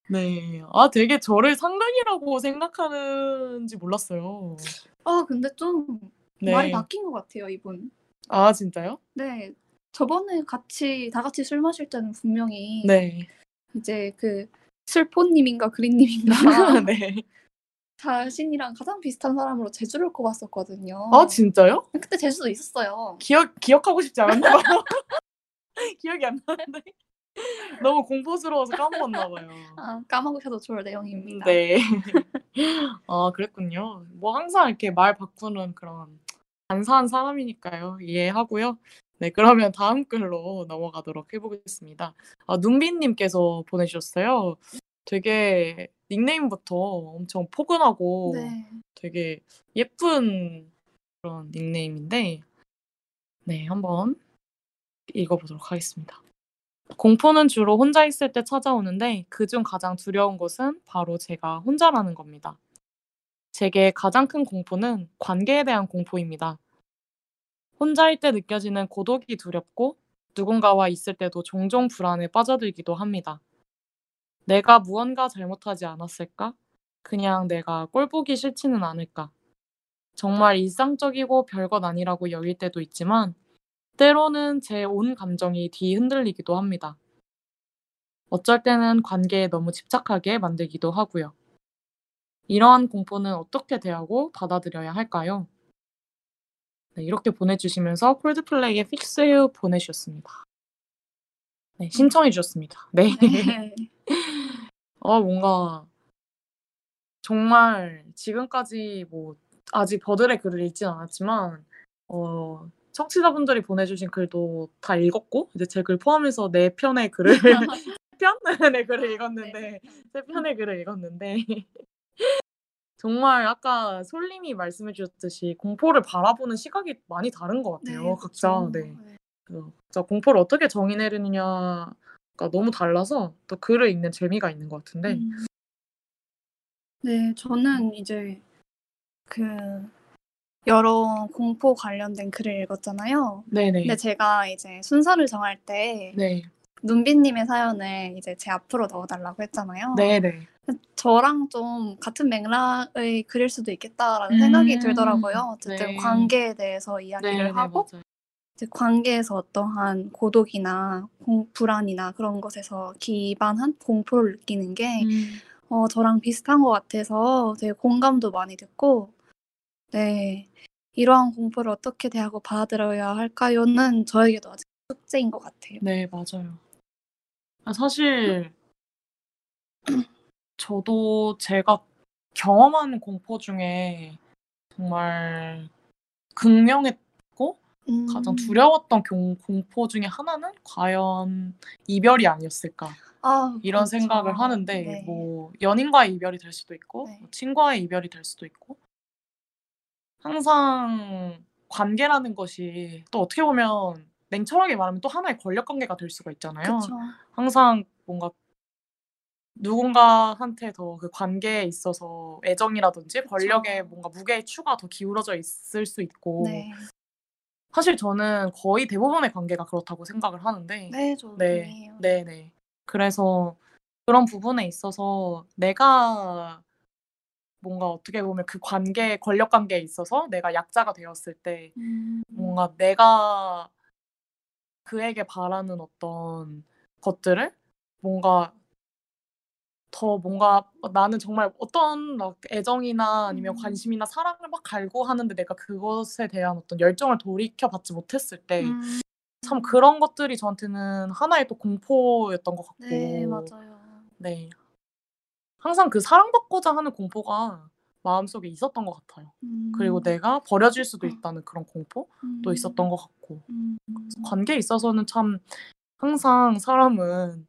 네, 아 되게 저를 상당이라고 생각하는지 몰랐어요. 아, 근데 좀 네. 말이 바뀐 것 같아요, 이분. 아 진짜요? 네. 저번에 같이 다 같이 술 마실 때는 분명히 네. 이제 그 슬포님인가 그린님인가 네. 자신이랑 가장 비슷한 사람으로 제주를 꼽았었거든요. 아 진짜요? 그때 제주도 있었어요. 기억 기억하고 싶지 않았나 봐요. 기억이 안 나는데 너무 공포스러워서 까먹었나 봐요. 아, 까먹으셔도 좋을 내용입니다. 네. 아 그랬군요. 뭐 항상 이렇게 말 바꾸는 그런 간사한 사람이니까요. 이해하고요. 네, 그러면 다음 글로 넘어가도록 해보겠습니다. 아, 눈빛님께서 보내주셨어요. 되게 닉네임부터 엄청 포근하고 네. 되게 예쁜 그런 닉네임인데, 네, 한번 읽어보도록 하겠습니다. 공포는 주로 혼자 있을 때 찾아오는데 그중 가장 두려운 것은 바로 제가 혼자라는 겁니다. 제게 가장 큰 공포는 관계에 대한 공포입니다. 혼자일 때 느껴지는 고독이 두렵고 누군가와 있을 때도 종종 불안에 빠져들기도 합니다. 내가 무언가 잘못하지 않았을까? 그냥 내가 꼴 보기 싫지는 않을까? 정말 일상적이고 별것 아니라고 여길 때도 있지만 때로는 제 온 감정이 뒤흔들리기도 합니다. 어쩔 때는 관계에 너무 집착하게 만들기도 하고요. 이러한 공포는 어떻게 대하고 받아들여야 할까요? 네, 이렇게 보내주시면서 콜드플레이의 Fix You 보내주셨습니다. 네, 신청해 주셨습니다. 네. 네. 어, 뭔가 정말 지금까지 뭐 아직 버들의 글을 읽진 않았지만 어, 청취자분들이 보내주신 글도 다 읽었고 이제 제 글 포함해서 네 편의 글을 편? 네 글을 읽었는데 세 편의 글을 읽었는데 정말 아까 솔님이 말씀해 주셨듯이 공포를 바라보는 시각이 많이 다른 것 같아요. 각자. 그렇죠. 네. 진짜 공포를 어떻게 정의 내리느냐가 너무 달라서 또 글을 읽는 재미가 있는 것 같은데 음. 네, 저는 이제 그 여러 공포 관련된 글을 읽었잖아요. 네네 근데 제가 이제 순서를 정할 때 네 눈빛님의 사연을 이제 제 앞으로 넣어달라고 했잖아요. 네네 저랑 좀 같은 맥락의 글일 수도 있겠다라는 음, 생각이 들더라고요. 어쨌든 네. 관계에 대해서 이야기를 네네 하고 맞아요. 이제 관계에서 어떠한 고독이나 공- 불안이나 그런 것에서 기반한 공포를 느끼는 게 음, 어, 저랑 비슷한 것 같아서 되게 공감도 많이 됐고, 네. 이러한 공포를 어떻게 대하고 받아들여야 할까요는 저에게도 아직 숙제인 것 같아요. 네 맞아요. 아, 사실 저도 제가 경험한 공포 중에 정말 극명했고 가장 음. 두려웠던 경- 공포 중에 하나는 과연 이별이 아니었을까 아, 이런 그렇죠. 생각을 하는데 네. 뭐 연인과의 이별이 될 수도 있고 네. 뭐 친구와의 이별이 될 수도 있고 항상 관계라는 것이 또 어떻게 보면 냉철하게 말하면 또 하나의 권력 관계가 될 수가 있잖아요. 그쵸. 항상 뭔가 누군가한테 더 그 관계에 있어서 애정이라든지 권력의 뭔가 무게의 추가 더 기울어져 있을 수 있고 네. 사실 저는 거의 대부분의 관계가 그렇다고 생각을 하는데 네, 저도 네. 동의해요. 네네. 그래서 그런 부분에 있어서 내가 뭔가 어떻게 보면 그 관계, 권력 관계에 있어서 내가 약자가 되었을 때 음. 뭔가 내가 그에게 바라는 어떤 것들을 뭔가 더 뭔가 나는 정말 어떤 막 애정이나 아니면 음. 관심이나 사랑을 막 갈구하는데 내가 그것에 대한 어떤 열정을 돌이켜 받지 못했을 때참 음. 그런 것들이 저한테는 하나의 또 공포였던 것 같고 네, 맞아요. 네. 항상 그 사랑받고자 하는 공포가 마음속에 있었던 것 같아요. 그리고 음. 내가 버려질 수도 어. 있다는 그런 공포도 음. 있었던 것 같고 음. 관계에 있어서는 참 항상 사람은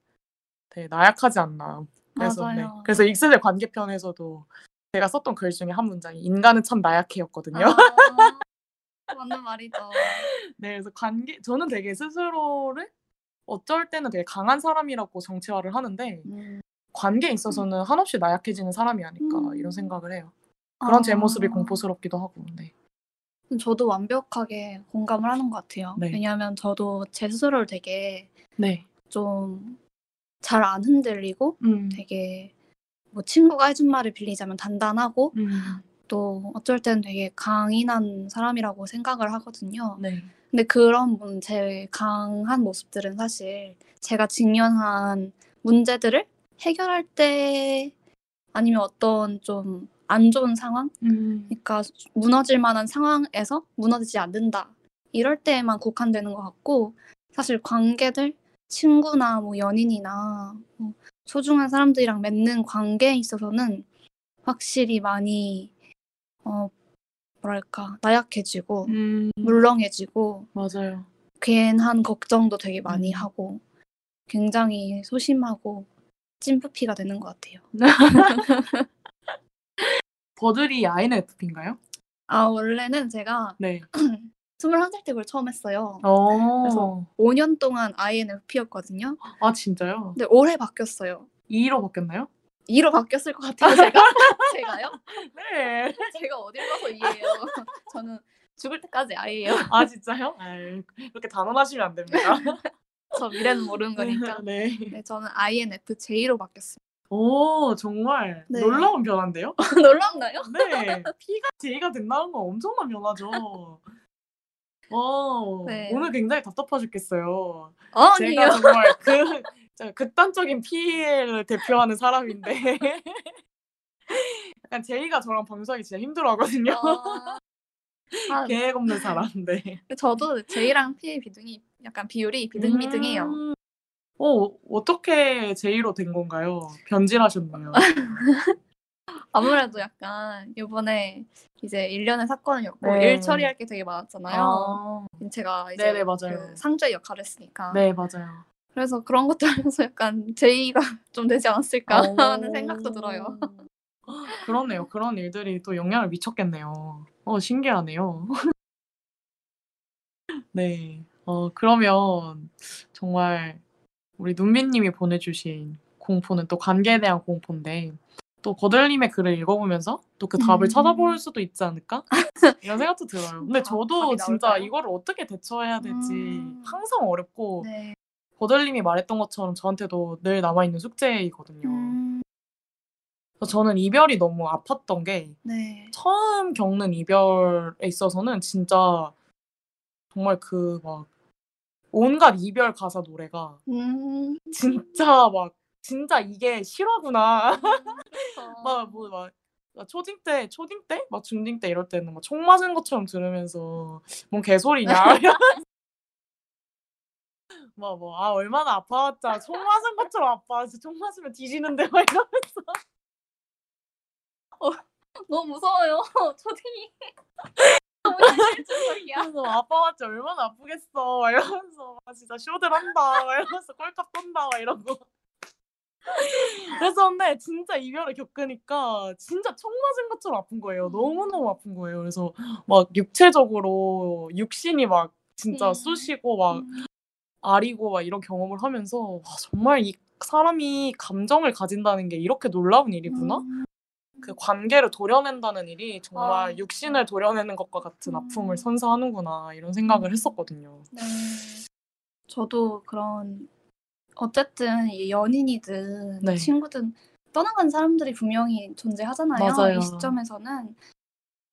되게 나약하지 않나. 그래서 네. 그래서 익스의 관계편에서도 제가 썼던 글 중에 한 문장이 인간은 참 나약해였거든요. 아, 맞는 말이죠. 네, 그래서 관계 저는 되게 스스로를 어쩔 때는 되게 강한 사람이라고 정체화를 하는데 음. 관계에 있어서는 한없이 나약해지는 사람이 아닐까 음. 이런 생각을 해요. 그런 제 모습이 아. 공포스럽기도 하고. 네. 저도 완벽하게 공감을 하는 것 같아요. 네. 왜냐하면 저도 제 스스로를 되게 네. 좀 잘 안 흔들리고 음. 되게 뭐 친구가 해준 말을 빌리자면 단단하고 음. 또 어쩔 땐 되게 강인한 사람이라고 생각을 하거든요. 네. 근데 그런 분, 제 강한 모습들은 사실 제가 직면한 문제들을 해결할 때 아니면 어떤 좀 안 좋은 상황? 음. 그러니까 무너질 만한 상황에서 무너지지 않는다. 이럴 때에만 국한되는 것 같고 사실 관계들, 친구나 뭐 연인이나 뭐 소중한 사람들이랑 맺는 관계에 있어서는 확실히 많이 어 뭐랄까 나약해지고 음. 물렁해지고 맞아요. 괜한 걱정도 되게 많이 음. 하고 굉장히 소심하고 찐뿌피가 되는 것 같아요. 버들이 INFP인가요? 아 원래는 제가 네. 21살 때 그걸 처음 했어요. 어. 그래서 5년 동안 INFP였거든요. 아 진짜요? 근데 올해 바뀌었어요. 2로 바뀌었나요? 2로 바뀌었을 것 같아요, 제가. 제가요? 네. 제가 어딜 봐서 2예요. 저는 죽을 때까지 I예요. 아 진짜요? 아유, 그렇게 단언하시면 안 됩니다. 저 미래는 모르는 거니까. 네. 네, 저는 INFJ로 바뀌었어요. 오 정말 네. 놀라운 변화인데요? 놀랍나요? 네. P가 J가 된다는 건 엄청난 변화죠. 어, 네. 오늘 굉장히 답답하 죽겠어요. 어, 제가 아니에요. 정말 그 극단적인 P를 대표하는 사람인데 약간 제이가 저랑 방송하기 진짜 힘들어하거든요. 어, 아, 계획 없는 사람인데. 저도 J랑 P의 비중이 약간 비율이 비등비등해요. 음. 어 어떻게 제이로 된 건가요? 변질하셨나요? 아무래도 약간 이번에 이제 일련의 사건이었고 네. 일 처리할 게 되게 많았잖아요. 아, 제가 이제 네네, 맞아요. 그 상주의 역할을 했으니까. 네 맞아요. 그래서 그런 것도 하면서 약간 제이가 좀 되지 않았을까 하는 오. 생각도 들어요. 그러네요. 그런 일들이 또 영향을 미쳤겠네요. 어, 신기하네요. 네. 어, 그러면 정말 우리 눈빛님이 보내주신 공포는 또 관계에 대한 공포인데 또 거들님의 글을 읽어보면서 또 그 답을 음. 찾아볼 수도 있지 않을까? 이런 생각도 들어요. 근데 아, 저도 진짜? 이거를 어떻게 대처해야 될지 음. 항상 어렵고 네. 거들님이 말했던 것처럼 저한테도 늘 남아있는 숙제이거든요. 음, 저는 이별이 너무 아팠던 게 네. 처음 겪는 이별에 있어서는 진짜 정말 그 막 온갖 이별 가사 노래가 음, 진짜 막 진짜 이게 실화구나. 그렇죠. 막뭐 막 초딩 때 초딩 때 막 중딩 때 이럴 때는 막 총 맞은 것처럼 들으면서 뭔 개소리냐. 막뭐 아 얼마나 아파왔자 총 맞은 것처럼 아파. 총 맞으면 뒤지는데 막 이러면서 너무 무서워요. 초딩이. 실질적이야. 그래서 아빠 왔지 얼마나 아프겠어. 막 이러면서 막 진짜 쇼들 한다. 막 이러면서 꼴값 떤다. 막 이러고. 그래서 근데 진짜 이별을 겪으니까 진짜 총 맞은 것처럼 아픈 거예요. 너무너무 아픈 거예요. 그래서 막 육체적으로 육신이 막 진짜 음. 쑤시고 막 음, 아리고 막 이런 경험을 하면서 와, 정말 이 사람이 감정을 가진다는 게 이렇게 놀라운 일이구나? 음, 그 관계를 도려낸다는 일이 정말 아. 육신을 도려내는 것과 같은 음. 아픔을 선사하는구나 이런 생각을 했었거든요. 네. 저도 그런 어쨌든 이 연인이든 네. 친구든 떠나간 사람들이 분명히 존재하잖아요. 맞아요. 이 시점에서는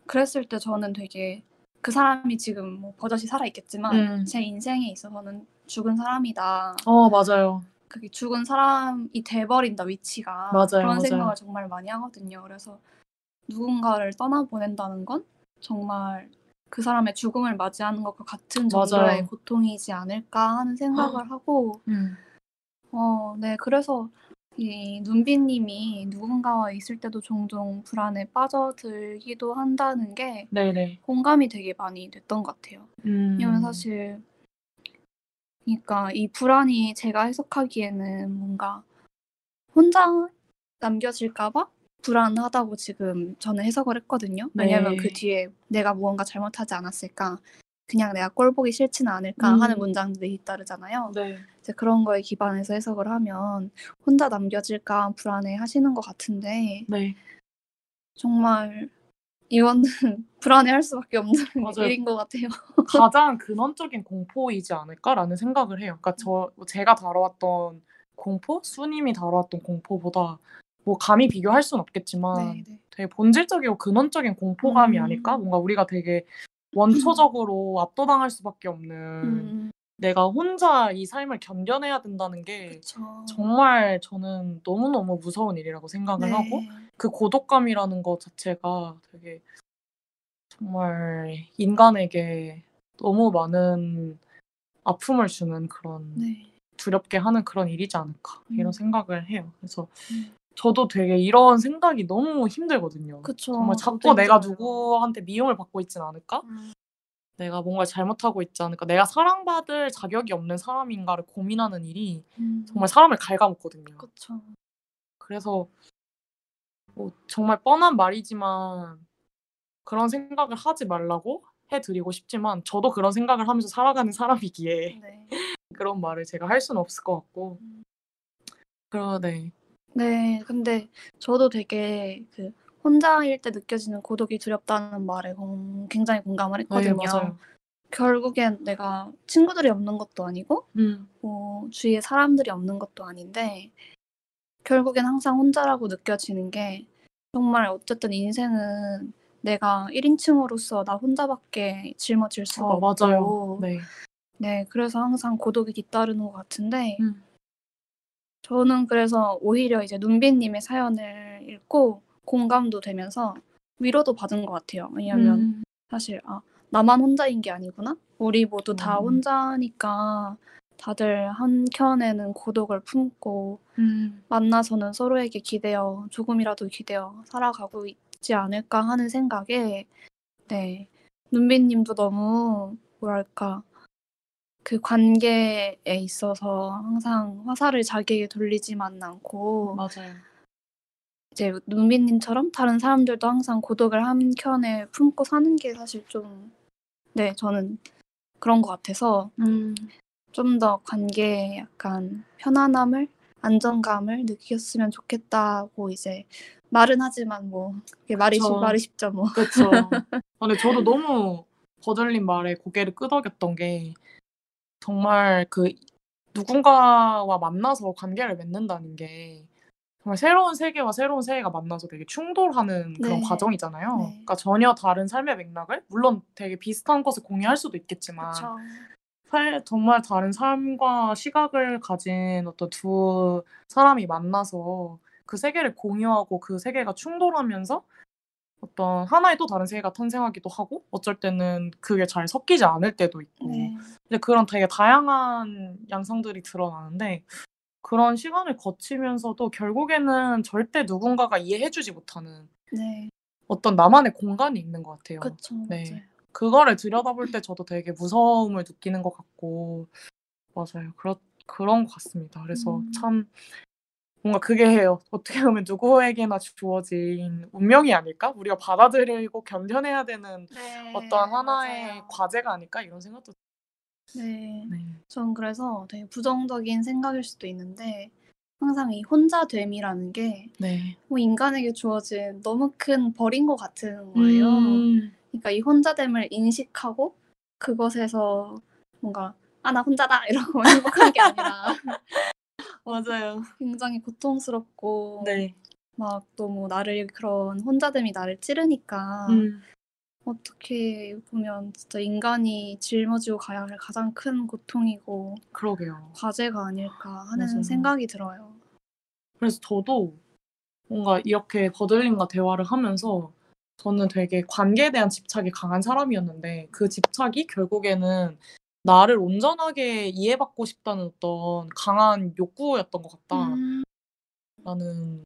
그랬을 때 저는 되게 그 사람이 지금 뭐 버젓이 살아 있겠지만 음. 제 인생에 있어서는 죽은 사람이다. 어 맞아요. 그게 죽은 사람이 돼버린다 위치가 맞아요, 그런 맞아요. 생각을 정말 많이 하거든요. 그래서 누군가를 떠나보낸다는 건 정말 그 사람의 죽음을 맞이하는 것과 같은 정도의 맞아요. 고통이지 않을까 하는 생각을 하고 음. 어, 네 그래서 이 눈비님이 누군가와 있을 때도 종종 불안에 빠져들기도 한다는 게 네네. 공감이 되게 많이 됐던 것 같아요. 음. 왜냐면 사실 그러니까 이 불안이 제가 해석하기에는 뭔가 혼자 남겨질까봐 불안하다고 지금 저는 해석을 했거든요. 왜냐면 네. 그 뒤에 내가 무언가 잘못하지 않았을까, 그냥 내가 꼴 보기 싫지는 않을까 음. 하는 문장들이 잇따르잖아요. 네. 이제 그런 거에 기반해서 해석을 하면 혼자 남겨질까 불안해 하시는 것 같은데 네. 정말 이거는 불안해할 수밖에 없는 맞아요. 일인 것 같아요. 가장 근원적인 공포이지 않을까라는 생각을 해요. 그러니까 저 제가 다뤄왔던 공포, 수님이 다뤄왔던 공포보다 뭐 감히 비교할 수는 없겠지만 네, 네. 되게 본질적이고 근원적인 공포감이 음. 아닐까? 뭔가 우리가 되게 원초적으로 압도당할 수밖에 없는 음, 내가 혼자 이 삶을 견뎌내야 된다는 게 그쵸. 정말 저는 너무너무 무서운 일이라고 생각을 네. 하고 그 고독감이라는 것 자체가 되게 정말 인간에게 너무 많은 아픔을 주는 그런 네. 두렵게 하는 그런 일이지 않을까 이런 음. 생각을 해요. 그래서 음. 저도 되게 이런 생각이 너무 힘들거든요. 그쵸. 정말 자꾸 내가 힘들어요. 누구한테 미움을 받고 있진 않을까? 음, 내가 뭔가 잘못하고 있지 않을까? 내가 사랑받을 자격이 없는 사람인가를 고민하는 일이 음. 정말 사람을 갉아먹거든요. 그쵸. 그래서 뭐 정말 뻔한 말이지만 그런 생각을 하지 말라고 해드리고 싶지만 저도 그런 생각을 하면서 살아가는 사람이기에 네. 그런 말을 제가 할 수는 없을 것 같고 음. 그러네 네, 근데 저도 되게 그 혼자일 때 느껴지는 고독이 두렵다는 말에 공- 굉장히 공감을 네 했거든요. 맞아요 결국엔 내가 친구들이 없는 것도 아니고 음 뭐 주위에 사람들이 없는 것도 아닌데 결국엔 항상 혼자라고 느껴지는 게 정말 어쨌든 인생은 내가 1인칭으로서 나 혼자밖에 짊어질 수가 어, 없고 네 네, 그래서 항상 고독이 뒤따르는 것 같은데 음. 저는 그래서 오히려 이제 눈빛님의 사연을 읽고 공감도 되면서 위로도 받은 것 같아요. 왜냐하면 음. 사실 아 나만 혼자인 게 아니구나. 우리 모두 다 음. 혼자니까 다들 한 켠에는 고독을 품고 음. 만나서는 서로에게 기대어 조금이라도 기대어 살아가고 있지 않을까 하는 생각에 네 눈빛님도 너무 뭐랄까 그 관계에 있어서 항상 화살을 자기에게 돌리지만 않고 맞아요 이제 눈빛님처럼 다른 사람들도 항상 고독을 한 켠에 품고 사는 게 사실 좀 네 저는 그런 것 같아서 음. 좀 더 관계에 약간 편안함을 안정감을 느꼈으면 좋겠다고 이제 말은 하지만 뭐 그게 말이 쉽, 그쵸. 말이 쉽죠 뭐. 그렇죠 근데 저도 너무 버들린 말에 고개를 끄덕였던 게 정말 그 누군가와 만나서 관계를 맺는다는 게 정말 새로운 세계와 새로운 세계가 만나서 되게 충돌하는 그런 네. 과정이잖아요. 네. 그러니까 전혀 다른 삶의 맥락을 물론 되게 비슷한 것을 공유할 수도 있겠지만 그렇죠. 살- 정말 다른 삶과 시각을 가진 어떤 두 사람이 만나서 그 세계를 공유하고 그 세계가 충돌하면서 어떤 하나의 또 다른 세계가 탄생하기도 하고 어쩔 때는 그게 잘 섞이지 않을 때도 있고 네. 이제 그런 되게 다양한 양상들이 드러나는데 그런 시간을 거치면서도 결국에는 절대 누군가가 이해해주지 못하는 네. 어떤 나만의 공간이 있는 것 같아요. 그렇죠. 네. 맞아요. 그거를 들여다볼 때 저도 되게 무서움을 느끼는 것 같고 맞아요. 그렇 그런 것 같습니다. 그래서 음. 참 뭔가 그게 해요. 어떻게 보면 누구에게나 주어진 운명이 아닐까? 우리가 받아들이고 견뎌내야 되는 네. 어떠한 하나의 맞아요. 과제가 아닐까? 이런 생각도 네. 네. 전 그래서 되게 부정적인 생각일 수도 있는데 항상 이 혼자됨이라는 게 네. 뭐 인간에게 주어진 너무 큰 벌인 것 같은 거예요. 음. 그러니까 이 혼자됨을 인식하고 그것에서 뭔가 아 나 혼자다 이러고 행복한 게 아니라 맞아요. 굉장히 고통스럽고 네. 막 너무 나를 그런 혼자됨이 나를 찌르니까 음. 어떻게 보면 진짜 인간이 짊어지고 가야 할 가장 큰 고통이고 그러게요. 과제가 아닐까 하는 맞아요. 생각이 들어요. 그래서 저도 뭔가 이렇게 버들링과 대화를 하면서 저는 되게 관계에 대한 집착이 강한 사람이었는데 그 집착이 결국에는 나를 온전하게 이해받고 싶다는 어떤 강한 욕구였던 것 같다라는 음,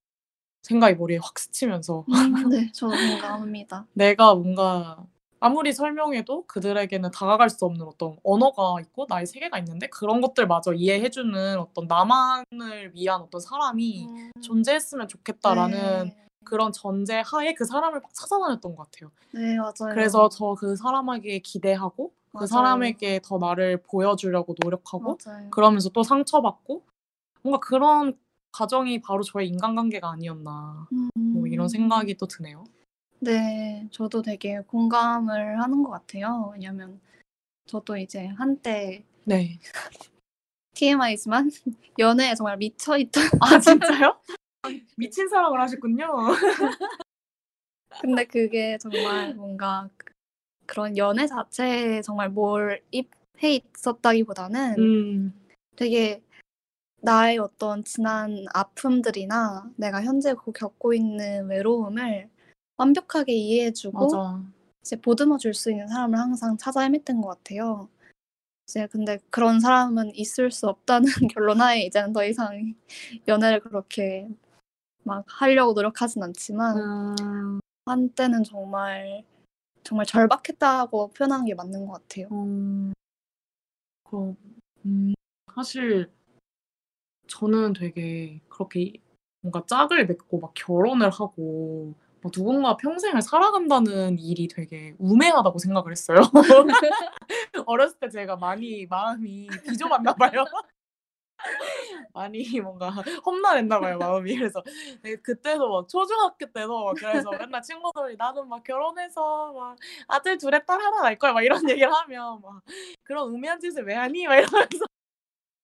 생각이 머리에 확 스치면서 음, 네, 저도 공감합니다. 내가 뭔가 아무리 설명해도 그들에게는 다가갈 수 없는 어떤 언어가 있고 나의 세계가 있는데 그런 것들마저 이해해주는 어떤 나만을 위한 어떤 사람이 존재했으면 좋겠다라는 네, 그런 전제 하에 그 사람을 막 찾아다녔던 것 같아요. 네 맞아요. 그래서 저 그 사람에게 기대하고 그 맞아요. 사람에게 더 나를 보여주려고 노력하고 맞아요. 그러면서 또 상처받고 뭔가 그런 과정이 바로 저의 인간관계가 아니었나 뭐 이런 음. 생각이 또 드네요. 네, 저도 되게 공감을 하는 것 같아요. 왜냐면 저도 이제 한때 네. TMI지만 연애에 정말 미쳐 있던 아 진짜요? 미친 사랑을 하셨군요. 근데 그게 정말 뭔가 그- 그런 연애 자체에 정말 몰입해 있었다기보다는 음 되게 나의 어떤 지난 아픔들이나 내가 현재 고- 겪고 있는 외로움을 완벽하게 이해해주고 맞아. 이제 보듬어 줄 수 있는 사람을 항상 찾아 헤맸던 것 같아요. 이제 근데 그런 사람은 있을 수 없다는 결론 하에 이제는 더 이상 연애를 그렇게 막 하려고 노력하진 않지만 음, 한때는 정말 정말 절박했다고 표현하는 게 맞는 것 같아요. 음, 그, 음, 사실 저는 되게 그렇게 뭔가 짝을 맺고 막 결혼을 하고 막 누군가 평생을 살아간다는 일이 되게 우매하다고 생각을 했어요. 어렸을 때 제가 많이 마음이 비좁았나 봐요. 많이 뭔가 험난했나 봐요 마음이. 그래서 그때도 막 초중학교 때도 막 그래서 맨날 친구들이 나는 막 결혼해서 막 아들 둘에 딸 하나 날 거야 막 이런 얘기를 하면 막 그런 우매한 짓을 왜 하니? 막 이러면서.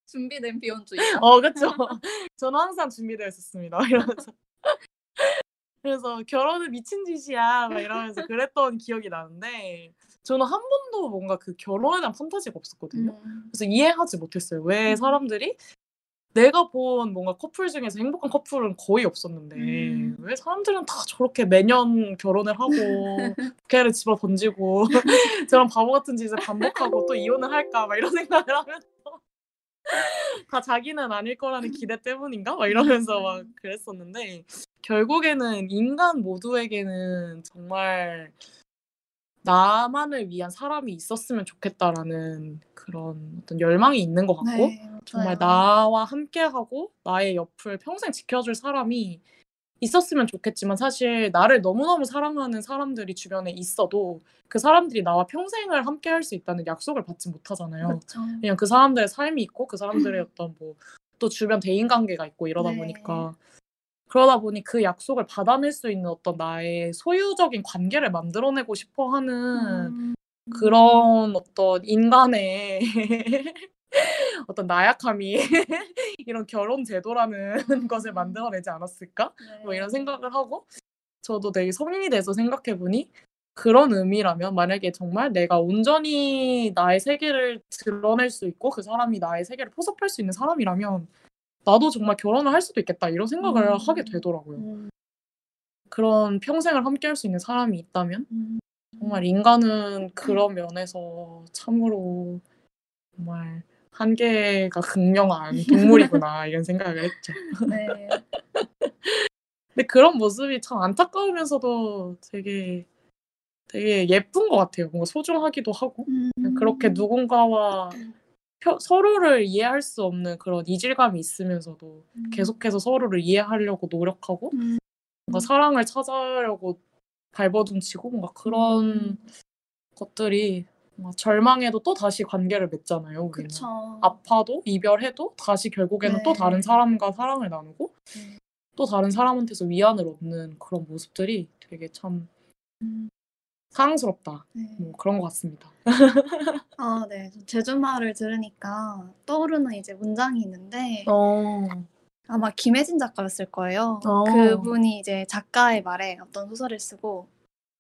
준비된 비혼주의. 어 그쵸. 저는 항상 준비되어 있었습니다 이러면서. 그래서 결혼은 미친 짓이야 막 이러면서 그랬던 기억이 나는데 저는 한 번도 뭔가 그 결혼에 대한 판타지가 없었거든요. 음. 그래서 이해하지 못했어요. 왜 음. 사람들이 내가 본 뭔가 커플 중에서 행복한 커플은 거의 없었는데 음. 왜 사람들은 다 저렇게 매년 결혼을 하고 부케를 집어 던지고 저런 바보 같은 짓을 반복하고 또 이혼을 할까 막 이런 생각을 하면서 다 자기는 아닐 거라는 기대 때문인가 막 이러면서 막 그랬었는데 결국에는 인간 모두에게는 정말 나만을 위한 사람이 있었으면 좋겠다라는 그런 어떤 열망이 있는 것 같고 네. 정말 나와 함께하고 나의 옆을 평생 지켜줄 사람이 있었으면 좋겠지만 사실 나를 너무너무 사랑하는 사람들이 주변에 있어도 그 사람들이 나와 평생을 함께 할 수 있다는 약속을 받지 못하잖아요. 그렇죠. 그냥 그 사람들의 삶이 있고 그 사람들의 어떤 뭐 또 주변 대인 관계가 있고 이러다 네. 보니까 그러다 보니 그 약속을 받아낼 수 있는 어떤 나의 소유적인 관계를 만들어내고 싶어 하는 음. 그런 어떤 인간의 어떤 나약함이 이런 결혼 제도라는 것을 만들어내지 않았을까? 네. 뭐 이런 생각을 하고 저도 되게 성인이 돼서 생각해 보니 그런 의미라면 만약에 정말 내가 온전히 나의 세계를 드러낼 수 있고 그 사람이 나의 세계를 포섭할 수 있는 사람이라면 나도 정말 결혼을 할 수도 있겠다 이런 생각을 음. 하게 되더라고요. 음. 그런 평생을 함께 할 수 있는 사람이 있다면 음. 정말 인간은 그런 면에서 참으로 정말 한계가 극명한 동물이구나 이런 생각을 했죠. 네. 근데 그런 모습이 참 안타까우면서도 되게 되게 예쁜 것 같아요. 뭔가 소중하기도 하고 음. 그렇게 누군가와 펴- 서로를 이해할 수 없는 그런 이질감이 있으면서도 음. 계속해서 서로를 이해하려고 노력하고 음. 뭔가 사랑을 찾으려고 발버둥치고 뭔가 그런 음. 것들이 뭔가 절망해도 또 다시 관계를 맺잖아요. 우리는. 그쵸. 아파도 이별해도 다시 결국에는 또 네. 다른 사람과 사랑을 나누고 네. 또 다른 사람한테서 위안을 얻는 그런 모습들이 되게 참 음, 사랑스럽다. 네. 뭐 그런 것 같습니다. 아, 네. 제주 말을 들으니까 떠오르는 이제 문장이 있는데 어. 아마 김혜진 작가였을 거예요. 어. 그분이 이제 작가의 말에 어떤 소설을 쓰고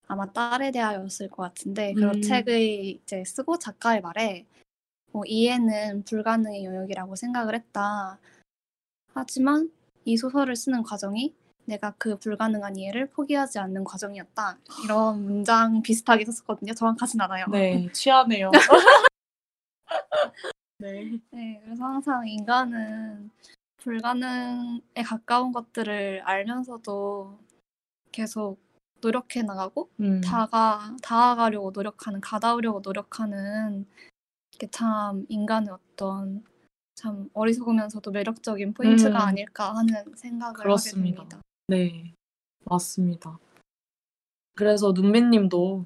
아마 딸에 대하여였을 것 같은데 그 음. 책을 이제 쓰고 작가의 말에 뭐 이해는 불가능의 영역이라고 생각을 했다. 하지만 이 소설을 쓰는 과정이 내가 그 불가능한 이해를 포기하지 않는 과정이었다. 이런 문장 비슷하게 썼거든요. 정확하진 않아요. 네, 취하네요. 네. 네, 그래서 항상 인간은 불가능에 가까운 것들을 알면서도 계속 노력해 나가고 음. 다가 다가가려고 노력하는 가다우려고 노력하는 게참 인간의 어떤 참 어리석으면서도 매력적인 포인트가 음. 아닐까 하는 생각을 그렇습니다. 하게 됩니다. 네, 맞습니다. 그래서 눈빛 님도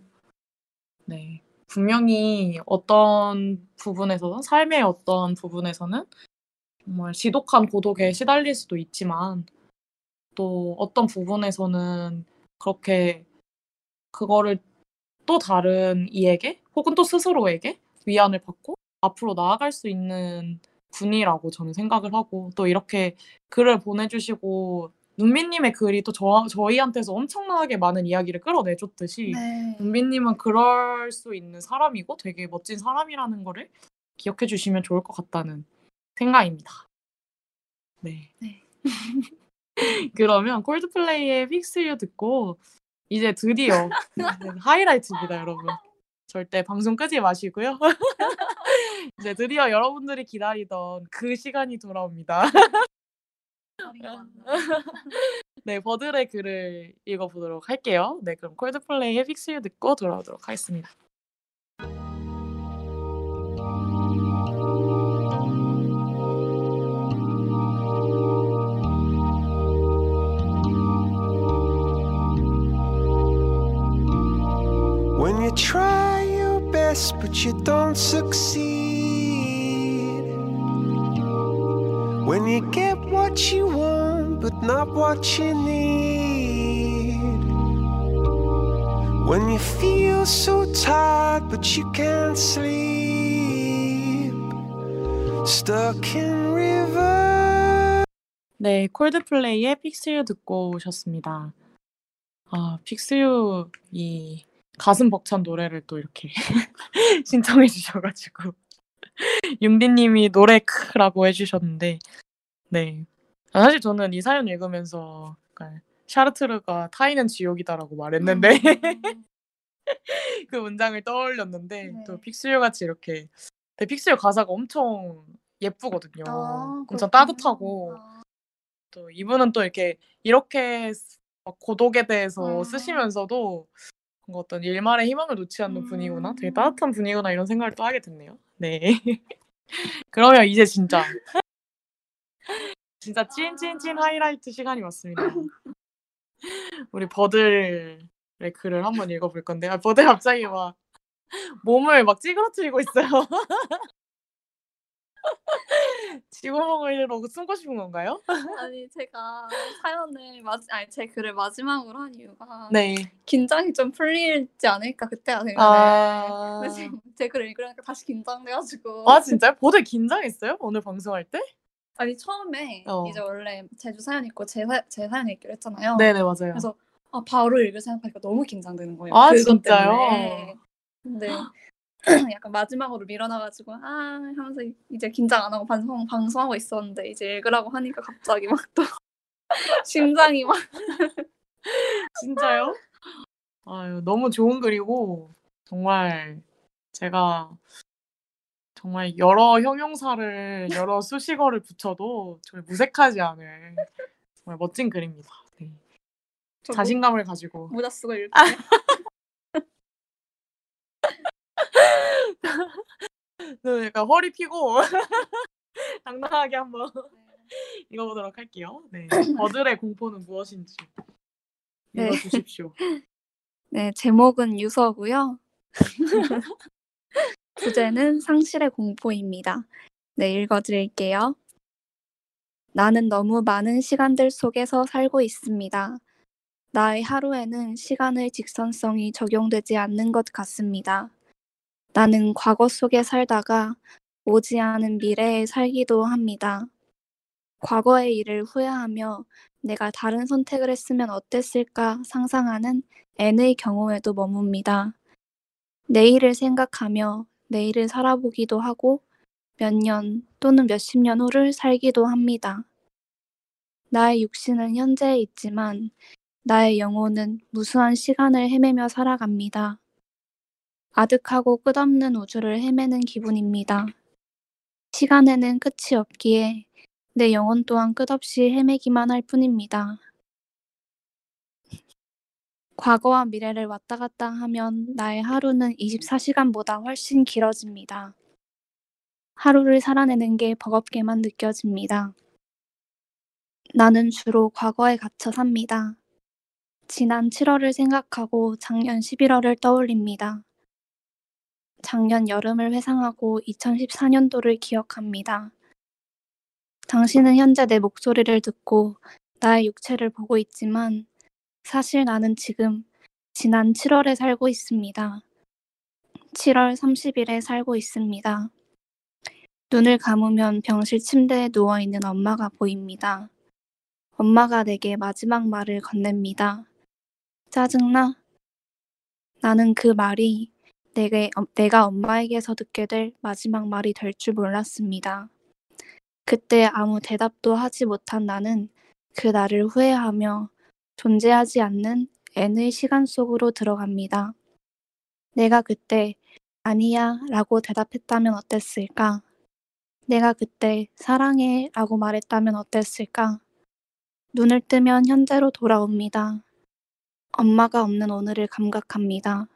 네 분명히 어떤 부분에서는 삶의 어떤 부분에서는 정말 지독한 고독에 시달릴 수도 있지만 또 어떤 부분에서는 그렇게 그거를 또 다른 이에게 혹은 또 스스로에게 위안을 받고 앞으로 나아갈 수 있는 분이라고 저는 생각을 하고 또 이렇게 글을 보내주시고 눈빛님의 글이 또 저, 저희한테서 엄청나게 많은 이야기를 끌어내줬듯이 네. 눈빛님은 그럴 수 있는 사람이고 되게 멋진 사람이라는 거를 기억해 주시면 좋을 것 같다는 생각입니다. 네. 네. 그러면 콜드플레이의 Fix You 듣고 이제 드디어 하이라이트입니다, 여러분. 절대 방송 끄지 마시고요. 이제 드디어 여러분들이 기다리던 그 시간이 돌아옵니다. 네, 버들의 글을 읽어보도록 할게요. 네, 그럼 Fix You 듣고 돌아오도록 하겠습니다. When you try your best but you don't succeed. When you get what you want but not what you need. When you feel so tired but you can't sleep. Stuck in river. 네, 콜드플레이의 You 듣고 오셨습니다. 아, You 이 가슴 벅찬 노래를 또 이렇게 신청해 주셔가지고 융디님이 노래 크라고 해주셨는데 네 아, 사실 저는 이 사연 읽으면서 약간 사르트르가 타인은 지옥이다라고 말했는데 음. 그 문장을 떠올렸는데 네. 또 Fix You 같이 이렇게 근데 Fix You 가사가 엄청 예쁘거든요. 아, 엄청 그렇구나. 따뜻하고 아, 또 이분은 또 이렇게 이렇게 고독에 대해서 아. 쓰시면서도 뭔가 어떤 일말의 희망을 놓지 않는 분이구나, 되게 음. 따뜻한 분이구나 이런 생각을 또 하게 됐네요. 네. 그러면 이제 진짜 진짜 찐찐찐 하이라이트 시간이 왔습니다. 우리 버들의 글을 한번 읽어볼 건데, 아, 버들 갑자기 막 몸을 막 찌그러뜨리고 있어요. 지구멍으로 숨고 싶은 건가요? 아니 제가 사연을 마, 아니 제 글을 마지막으로 한 이유가 네. 긴장이 좀 풀리지 않을까 그때가 되면 아, 지금 제 글을 읽으니까 다시 긴장돼가지고 아 진짜요? 버들 긴장했어요? 오늘 방송할 때? 아니 처음에 어. 이제 원래 제주 사연 읽고 제, 사, 제 사연 읽기로 했잖아요. 네네 맞아요. 그래서 아 바로 읽을 생각하니까 너무 긴장되는 거예요. 아, 진짜요? 때문에. 근데 약간 마지막으로 밀어놔가지고 아 하면서 이제 긴장 안 하고 방송 방송하고 있었는데 이제 읽으라고 하니까 갑자기 막 또 심장이 막 진짜요? 아유 너무 좋은 글이고 정말 제가 정말 여러 형용사를 여러 수식어를 붙여도 정말 무색하지 않을 정말 멋진 글입니다. 네. 저 자신감을 가지고 모자 쓰고 읽을게요. 네, 약간 허리 피고 당당하게 한번 읽어보도록 할게요. 네. 버들의 공포는 무엇인지 네. 읽어주십시오. 네 제목은 유서고요. 부제는 상실의 공포입니다. 네, 읽어드릴게요. 나는 너무 많은 시간들 속에서 살고 있습니다. 나의 하루에는 시간의 직선성이 적용되지 않는 것 같습니다. 나는 과거 속에 살다가 오지 않은 미래에 살기도 합니다. 과거의 일을 후회하며 내가 다른 선택을 했으면 어땠을까 상상하는 N의 경우에도 머뭅니다. 내일을 생각하며 내일을 살아보기도 하고 몇 년 또는 몇십 년 후를 살기도 합니다. 나의 육신은 현재에 있지만 나의 영혼은 무수한 시간을 헤매며 살아갑니다. 아득하고 끝없는 우주를 헤매는 기분입니다. 시간에는 끝이 없기에 내 영혼 또한 끝없이 헤매기만 할 뿐입니다. 과거와 미래를 왔다 갔다 하면 나의 하루는 24시간보다 훨씬 길어집니다. 하루를 살아내는 게 버겁게만 느껴집니다. 나는 주로 과거에 갇혀 삽니다. 지난 7월을 생각하고 작년 11월을 떠올립니다. 작년 여름을 회상하고 2014년도를 기억합니다. 당신은 현재 내 목소리를 듣고 나의 육체를 보고 있지만 사실 나는 지금 지난 7월에 살고 있습니다. 7월 30일에 살고 있습니다. 눈을 감으면 병실 침대에 누워 있는 엄마가 보입니다. 엄마가 내게 마지막 말을 건넵니다. 짜증나? 나는 그 말이 내게, 어, 내가 엄마에게서 듣게 될 마지막 말이 될 줄 몰랐습니다. 그때 아무 대답도 하지 못한 나는 그 날을 후회하며 존재하지 않는 N의 시간 속으로 들어갑니다. 내가 그때 아니야 라고 대답했다면 어땠을까? 내가 그때 사랑해 라고 말했다면 어땠을까? 눈을 뜨면 현재로 돌아옵니다. 엄마가 없는 오늘을 감각합니다.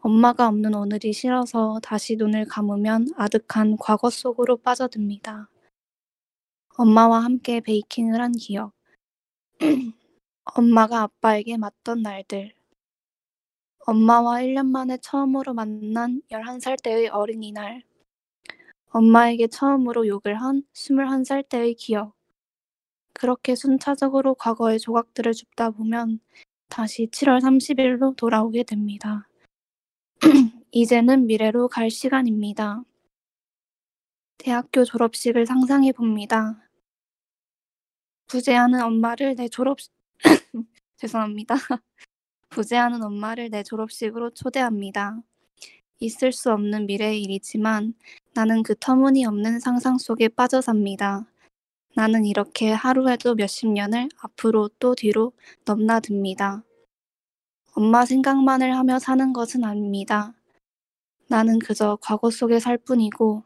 엄마가 없는 오늘이 싫어서 다시 눈을 감으면 아득한 과거 속으로 빠져듭니다. 엄마와 함께 베이킹을 한 기억. 엄마가 아빠에게 맞던 날들. 엄마와 1년 만에 처음으로 만난 11살 때의 어린이날. 엄마에게 처음으로 욕을 한 21살 때의 기억. 그렇게 순차적으로 과거의 조각들을 줍다 보면 다시 7월 30일로 돌아오게 됩니다. 이제는 미래로 갈 시간입니다. 대학교 졸업식을 상상해 봅니다. 부재하는 엄마를 내 졸업 죄송합니다. 부재하는 엄마를 내 졸업식으로 초대합니다. 있을 수 없는 미래의 일이지만 나는 그 터무니없는 상상 속에 빠져 삽니다. 나는 이렇게 하루에도 몇십 년을 앞으로 또 뒤로 넘나듭니다. 엄마 생각만을 하며 사는 것은 아닙니다. 나는 그저 과거 속에 살 뿐이고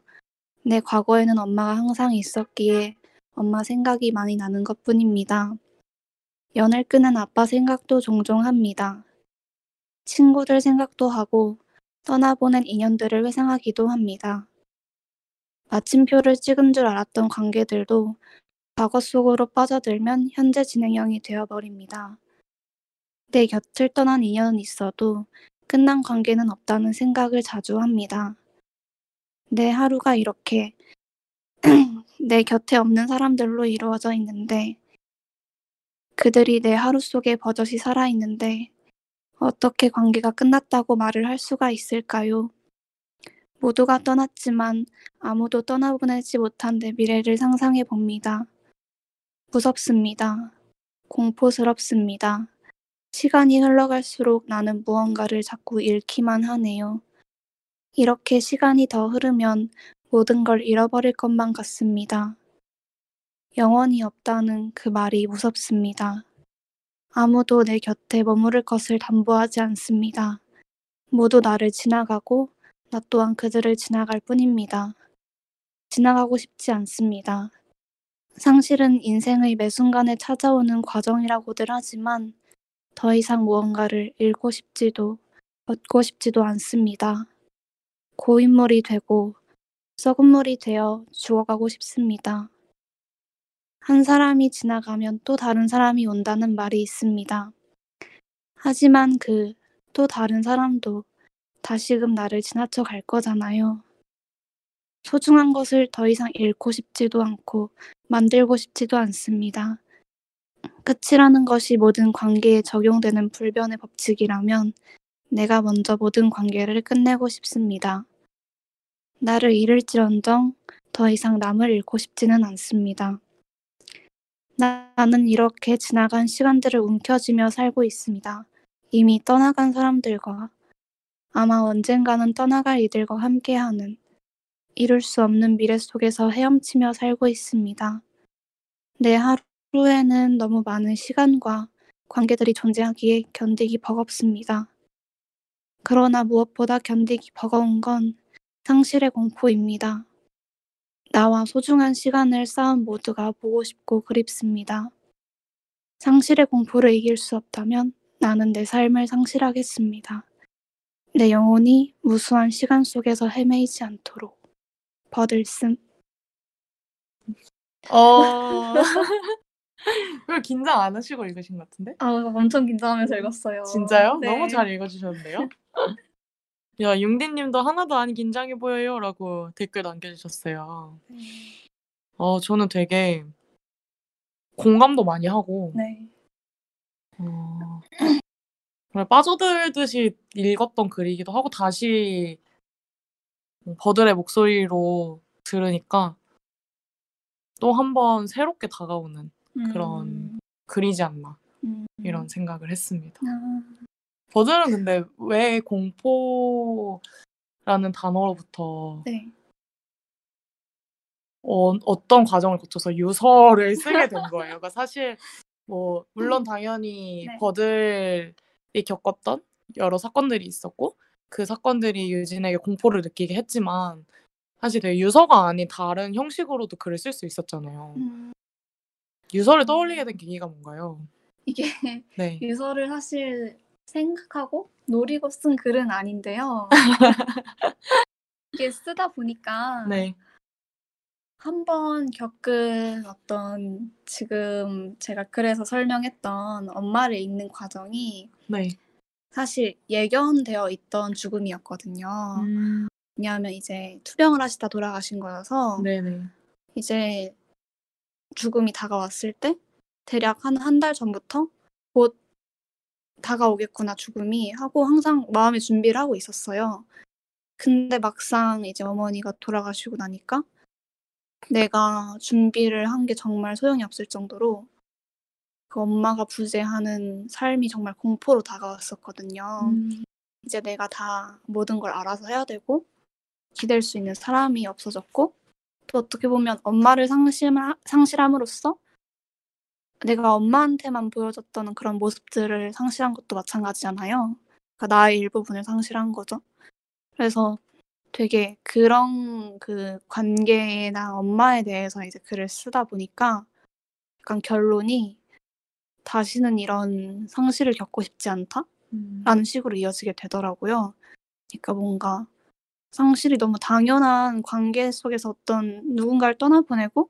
내 과거에는 엄마가 항상 있었기에 엄마 생각이 많이 나는 것 뿐입니다. 연을 끄는 아빠 생각도 종종 합니다. 친구들 생각도 하고 떠나보낸 인연들을 회상하기도 합니다. 마침표를 찍은 줄 알았던 관계들도 과거 속으로 빠져들면 현재 진행형이 되어버립니다. 내 곁을 떠난 인연은 있어도 끝난 관계는 없다는 생각을 자주 합니다. 내 하루가 이렇게 내 곁에 없는 사람들로 이루어져 있는데 그들이 내 하루 속에 버젓이 살아있는데 어떻게 관계가 끝났다고 말을 할 수가 있을까요? 모두가 떠났지만 아무도 떠나보내지 못한 내 미래를 상상해 봅니다. 무섭습니다. 공포스럽습니다. 시간이 흘러갈수록 나는 무언가를 자꾸 잃기만 하네요. 이렇게 시간이 더 흐르면 모든 걸 잃어버릴 것만 같습니다. 영원히 없다는 그 말이 무섭습니다. 아무도 내 곁에 머무를 것을 담보하지 않습니다. 모두 나를 지나가고 나 또한 그들을 지나갈 뿐입니다. 지나가고 싶지 않습니다. 상실은 인생의 매 순간에 찾아오는 과정이라고들 하지만 더 이상 무언가를 잃고 싶지도 얻고 싶지도 않습니다. 고인물이 되고 썩은 물이 되어 죽어가고 싶습니다. 한 사람이 지나가면 또 다른 사람이 온다는 말이 있습니다. 하지만 그 또 다른 사람도 다시금 나를 지나쳐 갈 거잖아요. 소중한 것을 더 이상 잃고 싶지도 않고 만들고 싶지도 않습니다. 끝이라는 것이 모든 관계에 적용되는 불변의 법칙이라면 내가 먼저 모든 관계를 끝내고 싶습니다. 나를 잃을지언정 더 이상 남을 잃고 싶지는 않습니다. 나는 이렇게 지나간 시간들을 움켜쥐며 살고 있습니다. 이미 떠나간 사람들과 아마 언젠가는 떠나갈 이들과 함께하는 이룰 수 없는 미래 속에서 헤엄치며 살고 있습니다. 내 하루에는 너무 많은 시간과 관계들이 존재하기에 견디기 버겁습니다. 그러나 무엇보다 견디기 버거운 건 상실의 공포입니다. 나와 소중한 시간을 쌓은 모두가 보고 싶고 그립습니다. 상실의 공포를 이길 수 없다면 나는 내 삶을 상실하겠습니다. 내 영혼이 무수한 시간 속에서 헤매이지 않도록. 버들씀. 어. 왜 긴장 안 하시고 읽으신 것 같은데? 아, 엄청 긴장하면서 읽었어요. 진짜요? 네. 너무 잘 읽어주셨는데요? 야, 융디님도 하나도 안 긴장해 보여요라고 댓글 남겨주셨어요. 어, 저는 되게 공감도 많이 하고 네. 어, 정말 빠져들듯이 읽었던 글이기도 하고 다시 버들의 목소리로 들으니까 또 한 번 새롭게 다가오는 그런 음, 글이지 않나 음. 이런 생각을 했습니다. 아, 버들은 근데 왜 공포라는 단어로부터 네. 어, 어떤 과정을 거쳐서 유서를 쓰게 된 거예요. 그러니까 사실 뭐 물론 당연히 네. 버들이 겪었던 여러 사건들이 있었고 그 사건들이 유진에게 공포를 느끼게 했지만 사실 되게 유서가 아닌 다른 형식으로도 글을 쓸 수 있었잖아요. 음, 유서를 떠올리게 된 계기가 뭔가요? 이게 네. 유서를 사실 생각하고 노리고 쓴 글은 아닌데요. 이게 쓰다 보니까 네. 한번 겪은 어떤 지금 제가 글에서 설명했던 엄마를 잃는 과정이 네. 사실 예견되어 있던 죽음이었거든요. 음, 왜냐하면 이제 투병을 하시다 돌아가신 거여서 네네. 이제 죽음이 다가왔을 때 대략 한 한 달 전부터 곧 다가오겠구나 죽음이 하고 항상 마음의 준비를 하고 있었어요. 근데 막상 이제 어머니가 돌아가시고 나니까 내가 준비를 한 게 정말 소용이 없을 정도로 그 엄마가 부재하는 삶이 정말 공포로 다가왔었거든요. 음, 이제 내가 다 모든 걸 알아서 해야 되고 기댈 수 있는 사람이 없어졌고 또 어떻게 보면 엄마를 상실함, 상실함으로써 내가 엄마한테만 보여줬던 그런 모습들을 상실한 것도 마찬가지잖아요. 그러니까 나의 일부분을 상실한 거죠. 그래서 되게 그런 그 관계나 엄마에 대해서 이제 글을 쓰다 보니까 약간 결론이 다시는 이런 상실을 겪고 싶지 않다? 음. 라는 식으로 이어지게 되더라고요. 그러니까 뭔가 상실이 너무 당연한 관계 속에서 어떤 누군가를 떠나보내고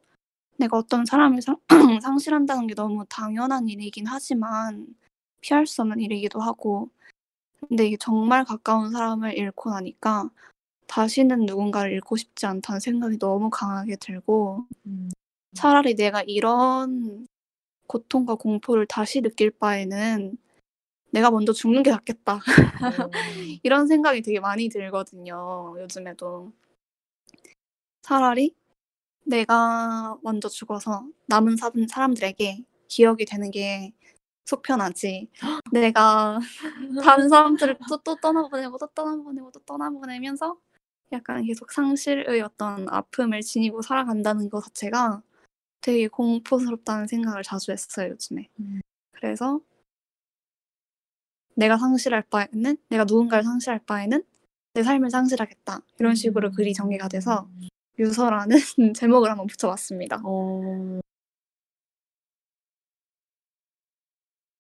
내가 어떤 사람을 상, 상실한다는 게 너무 당연한 일이긴 하지만 피할 수 없는 일이기도 하고 근데 이게 정말 가까운 사람을 잃고 나니까 다시는 누군가를 잃고 싶지 않다는 생각이 너무 강하게 들고 음. 차라리 내가 이런 고통과 공포를 다시 느낄 바에는 내가 먼저 죽는 게 낫겠다. 음. 이런 생각이 되게 많이 들거든요. 요즘에도. 차라리 내가 먼저 죽어서 남은 사- 사람들에게 기억이 되는 게 속 편하지. 내가 다른 사람들을 또, 또 떠나보내고 또 떠나보내고 또 떠나보내면서 약간 계속 상실의 어떤 아픔을 지니고 살아간다는 것 자체가 되게 공포스럽다는 생각을 자주 했어요, 요즘에. 음. 그래서 내가 상실할 바에는 내가 누군가를 상실할 바에는 내 삶을 상실하겠다 이런 식으로 글이 전개가 돼서 유서라는 제목을 한번 붙여봤습니다. 어...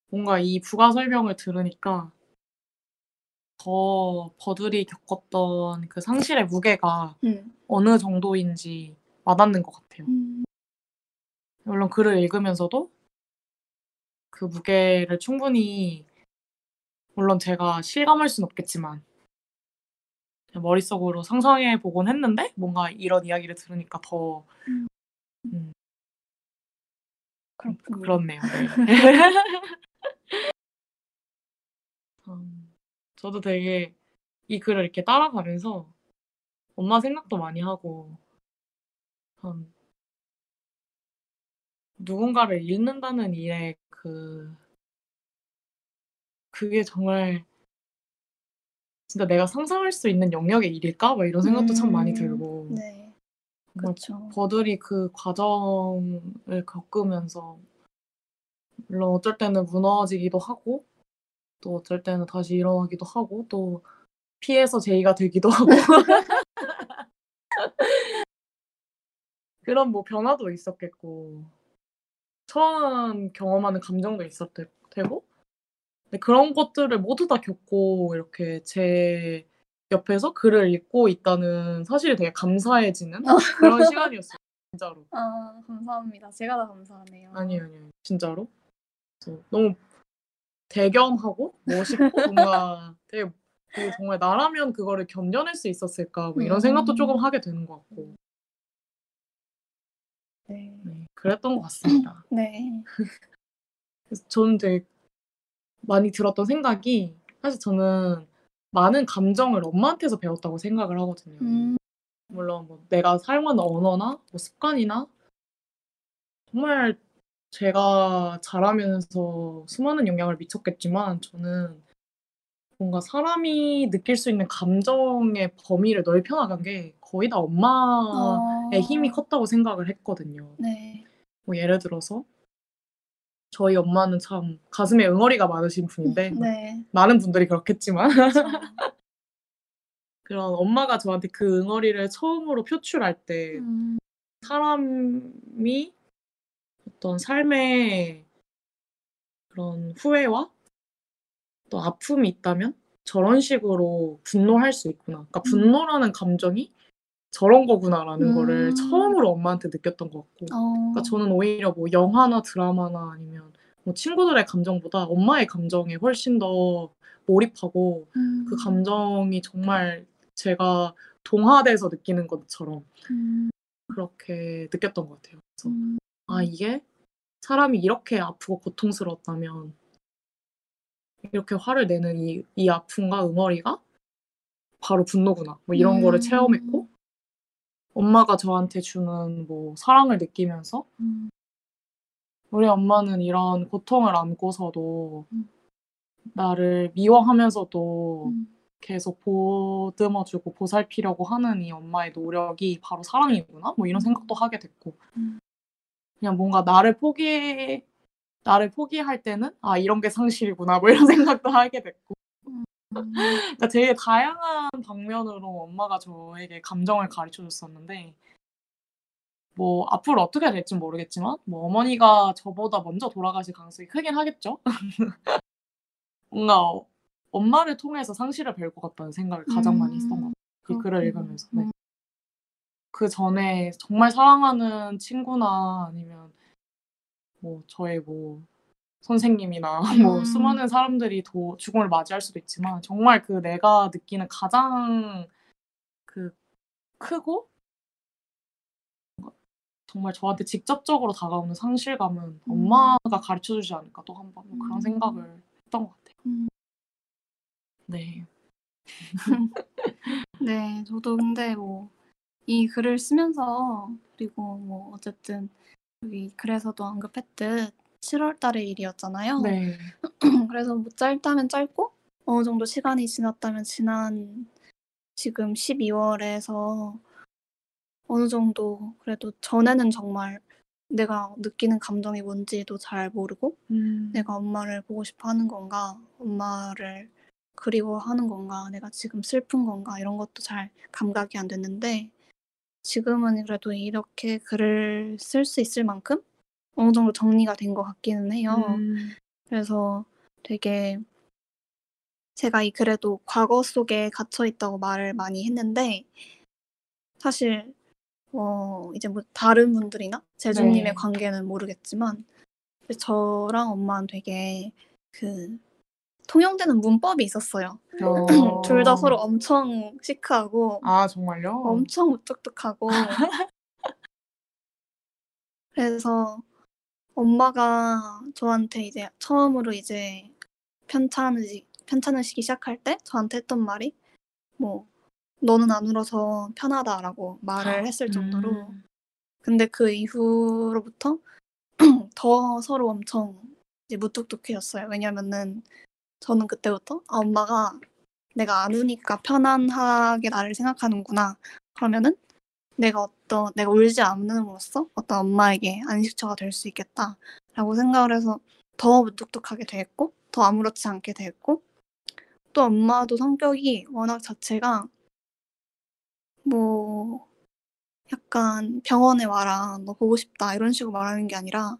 뭔가 이 부가 설명을 들으니까 더 버들이 겪었던 그 상실의 무게가 음. 어느 정도인지 와닿는 것 같아요. 음, 물론 글을 읽으면서도 그 무게를 충분히 물론 제가 실감할 순 없겠지만 머릿속으로 상상해 보곤 했는데 뭔가 이런 이야기를 들으니까 더 음. 음, 그렇군요. 그렇네요. 네. 음, 저도 되게 이 글을 이렇게 따라가면서 엄마 생각도 많이 하고 참 누군가를 잃는다는 일에 그 그게 정말 진짜 내가 상상할 수 있는 영역의 일일까? 막 이런 생각도 참 많이 음, 들고 네, 그렇죠. 버들이 그 과정을 겪으면서 물론 어쩔 때는 무너지기도 하고 또 어쩔 때는 다시 일어나기도 하고 또 피해서 제이가 되기도 하고 그런 뭐 변화도 있었겠고 처음 경험하는 감정도 있었을 테고 근데 그런 것들을 모두 다 겪고 이렇게 제 옆에서 글을 읽고 있다는 사실이 되게 감사해지는 그런 시간이었어요 진짜로 아, 감사합니다. 제가 다 감사하네요. 아니에요 아니에요 진짜로 너무 대견하고 멋있고 뭔가 되게 그 정말 나라면 그거를 견뎌낼 수 있었을까 뭐 이런 생각도 음. 조금 하게 되는 것 같고 네. 네, 그랬던 것 같습니다. 네. 그래서 저는 되게 많이 들었던 생각이 사실 저는 많은 감정을 엄마한테서 배웠다고 생각을 하거든요. 음, 물론 뭐 내가 사용하는 언어나 뭐 습관이나 정말 제가 자라면서 수많은 영향을 미쳤겠지만 저는 뭔가 사람이 느낄 수 있는 감정의 범위를 넓혀 나간 게 거의 다 엄마의 어, 힘이 컸다고 생각을 했거든요. 네. 뭐 예를 들어서 저희 엄마는 참 가슴에 응어리가 많으신 분인데 네. 많은 분들이 그렇겠지만. 그런 엄마가 저한테 그 응어리를 처음으로 표출할 때 음, 사람이 어떤 삶의 그런 후회와 또 아픔이 있다면 저런 식으로 분노할 수 있구나. 그러니까 분노라는 감정이 저런 거구나라는 거를 음. 처음으로 엄마한테 느꼈던 것 같고 어, 그러니까 저는 오히려 뭐 영화나 드라마나 아니면 뭐 친구들의 감정보다 엄마의 감정에 훨씬 더 몰입하고 음, 그 감정이 정말 제가 동화돼서 느끼는 것처럼 음, 그렇게 느꼈던 것 같아요. 그래서 음, 아 이게 사람이 이렇게 아프고 고통스러웠다면 이렇게 화를 내는 이, 이 아픔과 응어리가 바로 분노구나. 뭐 이런 음. 거를 체험했고 엄마가 저한테 주는 뭐 사랑을 느끼면서 음, 우리 엄마는 이런 고통을 안고서도 음. 나를 미워하면서도 음, 계속 보듬어주고 보살피려고 하는 이 엄마의 노력이 바로 사랑이구나? 뭐 이런 생각도 하게 됐고 음. 그냥 뭔가 나를 포기 나를 포기할 때는 아 이런 게 상실이구나 뭐 이런 생각도 하게 됐고 음, 그러니까 되게 다양한 방면으로 엄마가 저에게 감정을 가르쳐 줬었는데 뭐 앞으로 어떻게 될지 모르겠지만 뭐 어머니가 저보다 먼저 돌아가실 가능성이 크긴 하겠죠. 뭔가 어- 엄마를 통해서 상실을 배울 것 같다는 생각을 가장 많이 했던 것 같아요. 그 글을. 읽으면서. 네. 음. 그 전에 정말 사랑하는 친구나 아니면 뭐 저의 뭐 선생님이나 뭐 음. 수많은 사람들이 도, 죽음을 맞이할 수도 있지만 정말 그 내가 느끼는 가장 그 크고 정말 저한테 직접적으로 다가오는 상실감은 음. 엄마가 가르쳐 주지 않을까 또 한번뭐 그런 음. 생각을 했던 것 같아요. 음. 네. 네, 저도 근데 뭐 이 글을 쓰면서 그리고 뭐 어쨌든 여기 글에서도 언급했듯 7월 달의 일이었잖아요. 네. 그래서 뭐 짧다면 짧고 어느 정도 시간이 지났다면 지난 지금 12월에서 어느 정도 그래도 전에는 정말 내가 느끼는 감정이 뭔지도 잘 모르고 음. 내가 엄마를 보고 싶어 하는 건가, 엄마를 그리워하는 건가, 내가 지금 슬픈 건가, 이런 것도 잘 감각이 안 됐는데, 지금은 그래도 이렇게 글을 쓸 수 있을 만큼 어느 정도 정리가 된 것 같기는 해요. 음. 그래서 되게 제가 이 글에도 과거 속에 갇혀 있다고 말을 많이 했는데, 사실, 어, 이제 뭐 다른 분들이나 제주님의 네. 관계는 모르겠지만, 저랑 엄마는 되게 그 통용되는 문법이 있었어요. 둘다 서로 엄청 시크하고 아 정말요? 엄청 무뚝뚝하고 그래서 엄마가 저한테 이제 처음으로 이제 편찬을 시- 편찬을 시기 시작할 때 저한테 했던 말이 뭐 너는 안 울어서 편하다라고 말을 했을 정도로 음. 근데 그 이후로부터 더 서로 엄청 이제 무뚝뚝해졌어요. 왜냐면은 저는 그때부터 아, 엄마가 내가 안 우니까 편안하게 나를 생각하는구나. 그러면은 내가 어떤 내가 울지 않음으로써 어떤 엄마에게 안식처가 될 수 있겠다라고 생각을 해서 더 무뚝뚝하게 됐고 더 아무렇지 않게 됐고 또 엄마도 성격이 워낙 자체가 뭐 약간 병원에 와라 너 보고 싶다 이런 식으로 말하는 게 아니라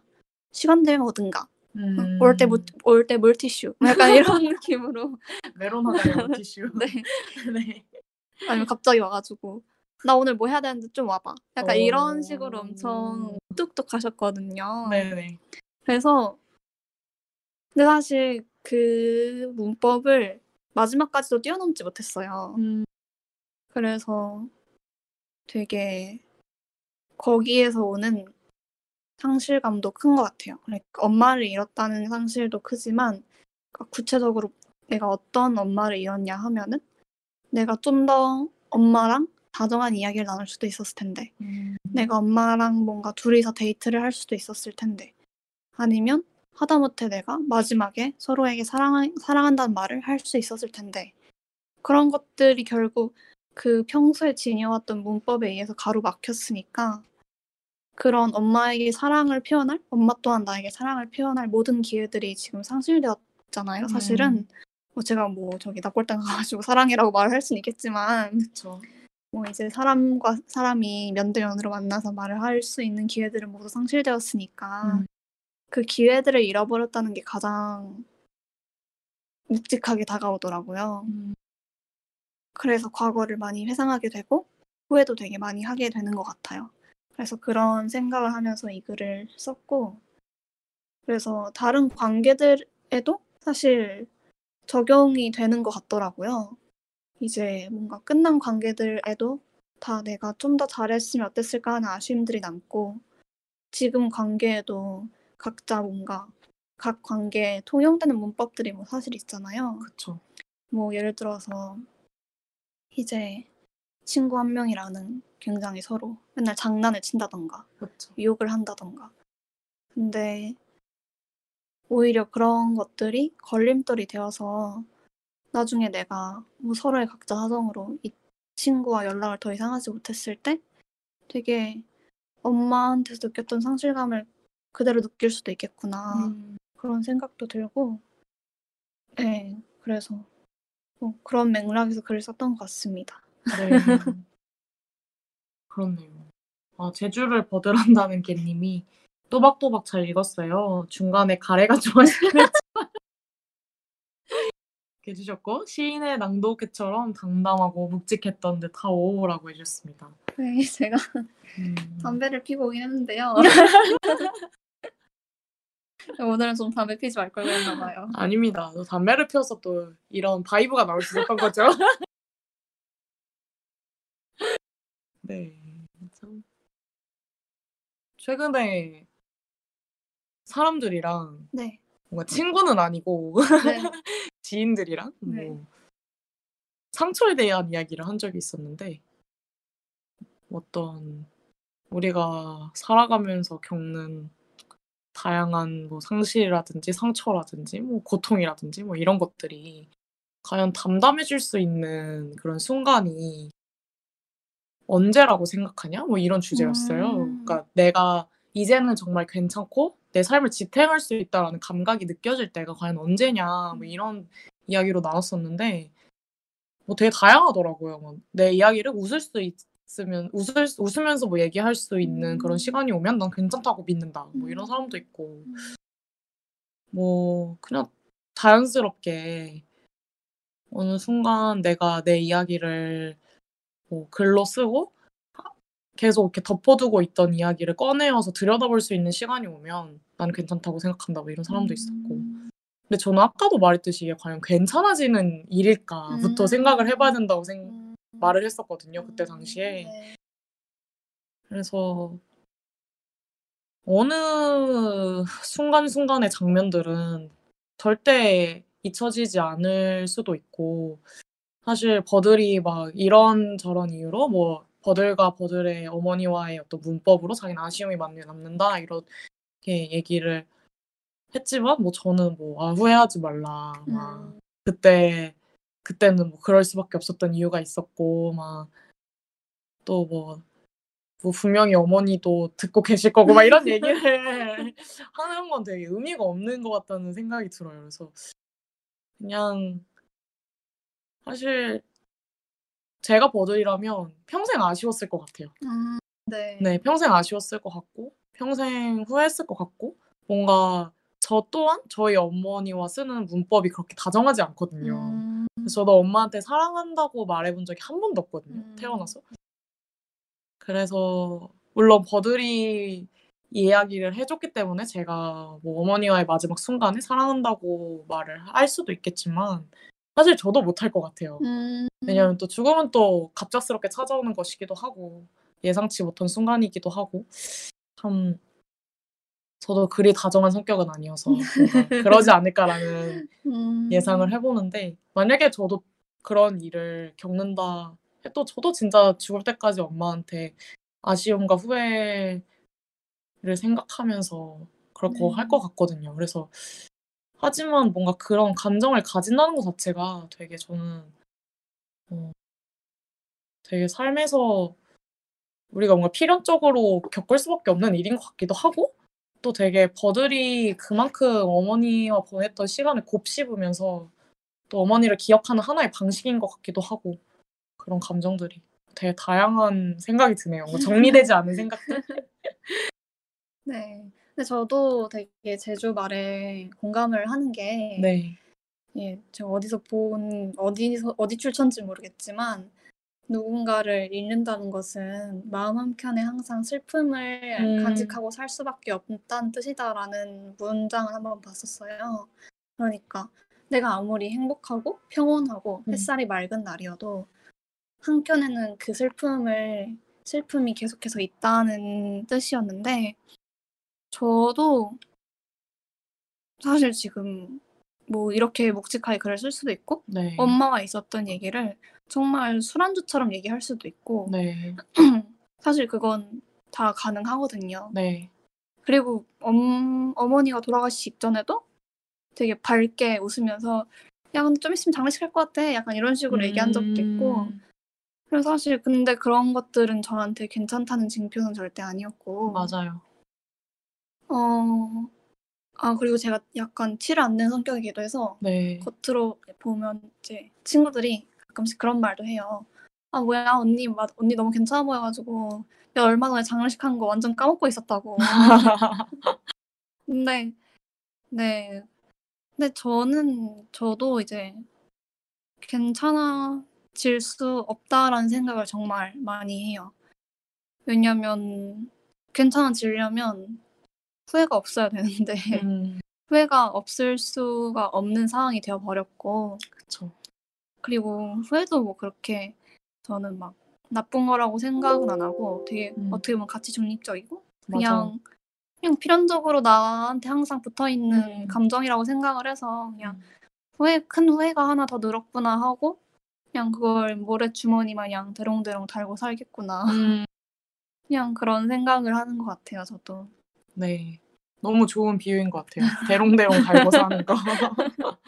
시간 되면 오든가 음. 올때 올때 물티슈 약간 이런 느낌으로 메로나가요 티슈. 네. 네. 아니면 갑자기 와가지고 나 오늘 뭐 해야 되는데 좀 와봐 약간 이런 오. 식으로 엄청 뚝뚝 하셨거든요. 네네. 그래서 근데 사실 그 문법을 마지막까지도 뛰어넘지 못했어요. 음. 그래서 되게 거기에서 오는 상실감도 큰 것 같아요. 그러니까 엄마를 잃었다는 상실도 크지만 그러니까 구체적으로 내가 어떤 엄마를 잃었냐 하면은 내가 좀 더 엄마랑 다정한 이야기를 나눌 수도 있었을 텐데. 음. 내가 엄마랑 뭔가 둘이서 데이트를 할 수도 있었을 텐데. 아니면 하다못해 내가 마지막에 서로에게 사랑, 사랑한다는 말을 할 수 있었을 텐데. 그런 것들이 결국 그 평소에 지녀왔던 문법에 의해서 가로막혔으니까 그런 엄마에게 사랑을 표현할 엄마 또한 나에게 사랑을 표현할 모든 기회들이 지금 상실되었잖아요 사실은. 뭐 제가 뭐 저기 납골당 가가지고 사랑이라고 말을 할 수는 있겠지만. 그렇죠. 뭐 이제 사람과 사람이 면 대 면으로 만나서 말을 할 수 있는 기회들은 모두 상실되었으니까 음. 그 기회들을 잃어버렸다는 게 가장 묵직하게 다가오더라고요. 음. 그래서 과거를 많이 회상하게 되고 후회도 되게 많이 하게 되는 것 같아요. 그래서 그런 생각을 하면서 이 글을 썼고 그래서 다른 관계들에도 사실 적용이 되는 것 같더라고요. 이제 뭔가 끝난 관계들에도 다 내가 좀 더 잘했으면 어땠을까 하는 아쉬움들이 남고 지금 관계에도 각자 뭔가 각 관계에 통용되는 문법들이 뭐 사실 있잖아요. 그렇죠. 뭐 예를 들어서 이제 친구 한 명이랑은 굉장히 서로 맨날 장난을 친다던가 그렇죠. 욕을 한다던가 근데 오히려 그런 것들이 걸림돌이 되어서 나중에 내가 뭐 서로의 각자 사정으로 이 친구와 연락을 더 이상 하지 못했을 때 되게 엄마한테서 느꼈던 상실감을 그대로 느낄 수도 있겠구나 음. 그런 생각도 들고 네 그래서 뭐 그런 맥락에서 글을 썼던 것 같습니다. 네. 그렇네요. 아, 제주를 버들한다는 개님이 또박또박 잘 읽었어요. 중간에 가래가. 이렇게 해주셨고, 시인의 낭독회처럼 당당하고 묵직했던 듯하오라고 해주셨습니다. 네 제가 음. 담배를 피고 오긴 했는데요. 오늘은 좀 담배 피지 말 걸 그랬나 봐요. 아닙니다. 또 담배를 피워서 또 이런 바이브가 나올 수 있었던 거죠. 네. 참. 최근에 사람들이랑 네. 뭔가 친구는 아니고 네. 지인들이랑 네. 뭐 상처에 대한 이야기를 한 적이 있었는데 어떤 우리가 살아가면서 겪는 다양한 뭐 상실이라든지 상처라든지 뭐 고통이라든지 뭐 이런 것들이 과연 담담해질 수 있는 그런 순간이 언제라고 생각하냐? 뭐 이런 주제였어요. 음. 그러니까 내가 이제는 정말 괜찮고 내 삶을 지탱할 수 있다라는 감각이 느껴질 때가 과연 언제냐? 뭐 이런 이야기로 나눴었는데 뭐 되게 다양하더라고요. 뭐 내 이야기를 웃을 수 있으면 웃을 수- 웃으면서 뭐 얘기할 수 있는 그런 음. 시간이 오면 난 괜찮다고 믿는다. 뭐 이런 음. 사람도 있고 음. 뭐 그냥 자연스럽게 어느 순간 내가 내 이야기를 뭐 글로 쓰고 하- 계속 이렇게 덮어두고 있던 이야기를 꺼내어서 들여다볼 수 있는 시간이 오면 난 괜찮다고 생각한다. 뭐 이런 사람도 있었고 음. 근데 저는 아까도 말했듯이 이게 과연 괜찮아지는 일일까부터 음. 생각을 해봐야 된다고 생 음. 말을 했었거든요. 그때 당시에. 네. 그래서 어느 순간순간의 장면들은 절대 잊혀지지 않을 수도 있고 사실 버들이 막 이런저런 이유로 뭐 버들과 버들의 어머니와의 어떤 문법으로 자기는 아쉬움이 많이 남는다 이렇게 얘기를 했지만 뭐 저는 뭐 아, 후회하지 말라 막 음. 그때 그때는 뭐 그럴 수밖에 없었던 이유가 있었고 막 또뭐 뭐 분명히 어머니도 듣고 계실 거고 막 이런 얘기를 하는 건 되게 의미가 없는 것 같다는 생각이 들어요. 그래서 그냥 사실 제가 버들이라면 평생 아쉬웠을 것 같아요. 음, 네. 네, 평생 아쉬웠을 것 같고 평생 후회했을 것 같고 뭔가 저 또한 저희 어머니와 쓰는 문법이 그렇게 다정하지 않거든요. 음. 그래서 저도 엄마한테 사랑한다고 말해본 적이 한 번도 없거든요. 음. 태어나서. 그래서 물론 버들이 이야기를 해줬기 때문에 제가 뭐 어머니와의 마지막 순간에 사랑한다고 말을 할 수도 있겠지만 사실 저도 못할 것 같아요. 음. 왜냐하면 또 죽음은 또 갑작스럽게 찾아오는 것이기도 하고 예상치 못한 순간이기도 하고 참 저도 그리 다정한 성격은 아니어서 그러지 않을까라는 음. 예상을 해보는데 만약에 저도 그런 일을 겪는다 해도 저도 진짜 죽을 때까지 엄마한테 아쉬움과 후회를 생각하면서 그럴 거 네. 할것 같거든요. 그래서 하지만 뭔가 그런 감정을 가진다는 것 자체가 되게 저는 어, 되게 삶에서 우리가 뭔가 필연적으로 겪을 수밖에 없는 일인 것 같기도 하고 또 되게 버들이 그만큼 어머니와 보냈던 시간을 곱씹으면서 또 어머니를 기억하는 하나의 방식인 것 같기도 하고 그런 감정들이 되게 다양한 생각이 드네요. 뭔가 정리되지 않은 생각들. 네. 근데 저도 되게 제주 말에 공감을 하는 게 네, 예, 제가 어디서 본 어디서 어디 출처인지 모르겠지만 누군가를 잃는다는 것은 마음 한켠에 항상 슬픔을 음. 간직하고 살 수밖에 없다는 뜻이다라는 문장을 한번 봤었어요. 그러니까 내가 아무리 행복하고 평온하고 음. 햇살이 맑은 날이어도 한켠에는 그 슬픔을 슬픔이 계속해서 있다는 뜻이었는데 저도 사실 지금 뭐 이렇게 묵직하게 글을 쓸 수도 있고 네, 엄마와 있었던 얘기를 정말 술안주처럼 얘기할 수도 있고 네, 사실 그건 다 가능하거든요. 네, 그리고 엄, 어머니가 돌아가시기 직전에도 되게 밝게 웃으면서 야 근데 좀 있으면 장례식 할 것 같아. 약간 이런 식으로 얘기한 적도 있고 음, 그래서 사실 근데 그런 것들은 저한테 괜찮다는 징표는 절대 아니었고 맞아요. 어, 아 그리고 제가 약간 티를 안 내는 성격이기도 해서 네, 겉으로 보면 이제 친구들이 가끔씩 그런 말도 해요. 아 뭐야 언니 마, 언니 너무 괜찮아 보여가지고 야 얼마 전에 장례식 한 거 완전 까먹고 있었다고. 근데 네 근데 저는 저도 이제 괜찮아질 수 없다라는 생각을 정말 많이 해요. 왜냐면 괜찮아지려면 후회가 없어야 되는데 음, 후회가 없을 수가 없는 상황이 되어 버렸고 그쵸. 그리고 후회도 뭐 그렇게 저는 막 나쁜 거라고 생각은 안 하고 되게 음. 어떻게 보면 가치 중립적이고 맞아. 그냥 그냥 필연적으로 나한테 항상 붙어 있는 음. 감정이라고 생각을 해서 그냥 음, 후회 큰 후회가 하나 더 늘었구나 하고 그냥 그걸 모래 주머니 마냥 대롱대롱 달고 살겠구나 음, 그냥 그런 생각을 하는 것 같아요 저도 네. 너무 좋은 비유인 것 같아요. 대롱대롱 달고 사는 거.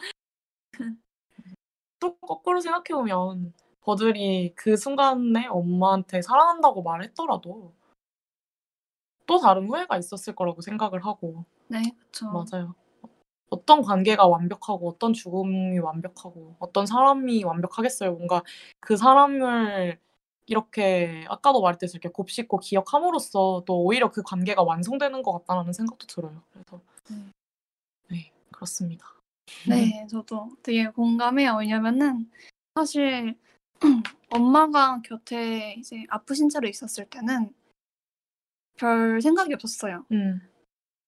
또 거꾸로 생각해보면 버들이 그 순간에 엄마한테 사랑한다고 말했더라도 또 다른 후회가 있었을 거라고 생각을 하고 네 그쵸 맞아요. 어떤 관계가 완벽하고 어떤 죽음이 완벽하고 어떤 사람이 완벽하겠어요. 뭔가 그 사람을 이렇게 아까도 말했듯이 이렇게 곱씹고 기억함으로써 또 오히려 그 관계가 완성되는 것 같다는 생각도 들어요. 그래서 음. 네 그렇습니다. 네, 저도 되게 공감해요. 왜냐면은 사실 엄마가 곁에 이제 아프신 채로 있었을 때는 별 생각이 없었어요. 음,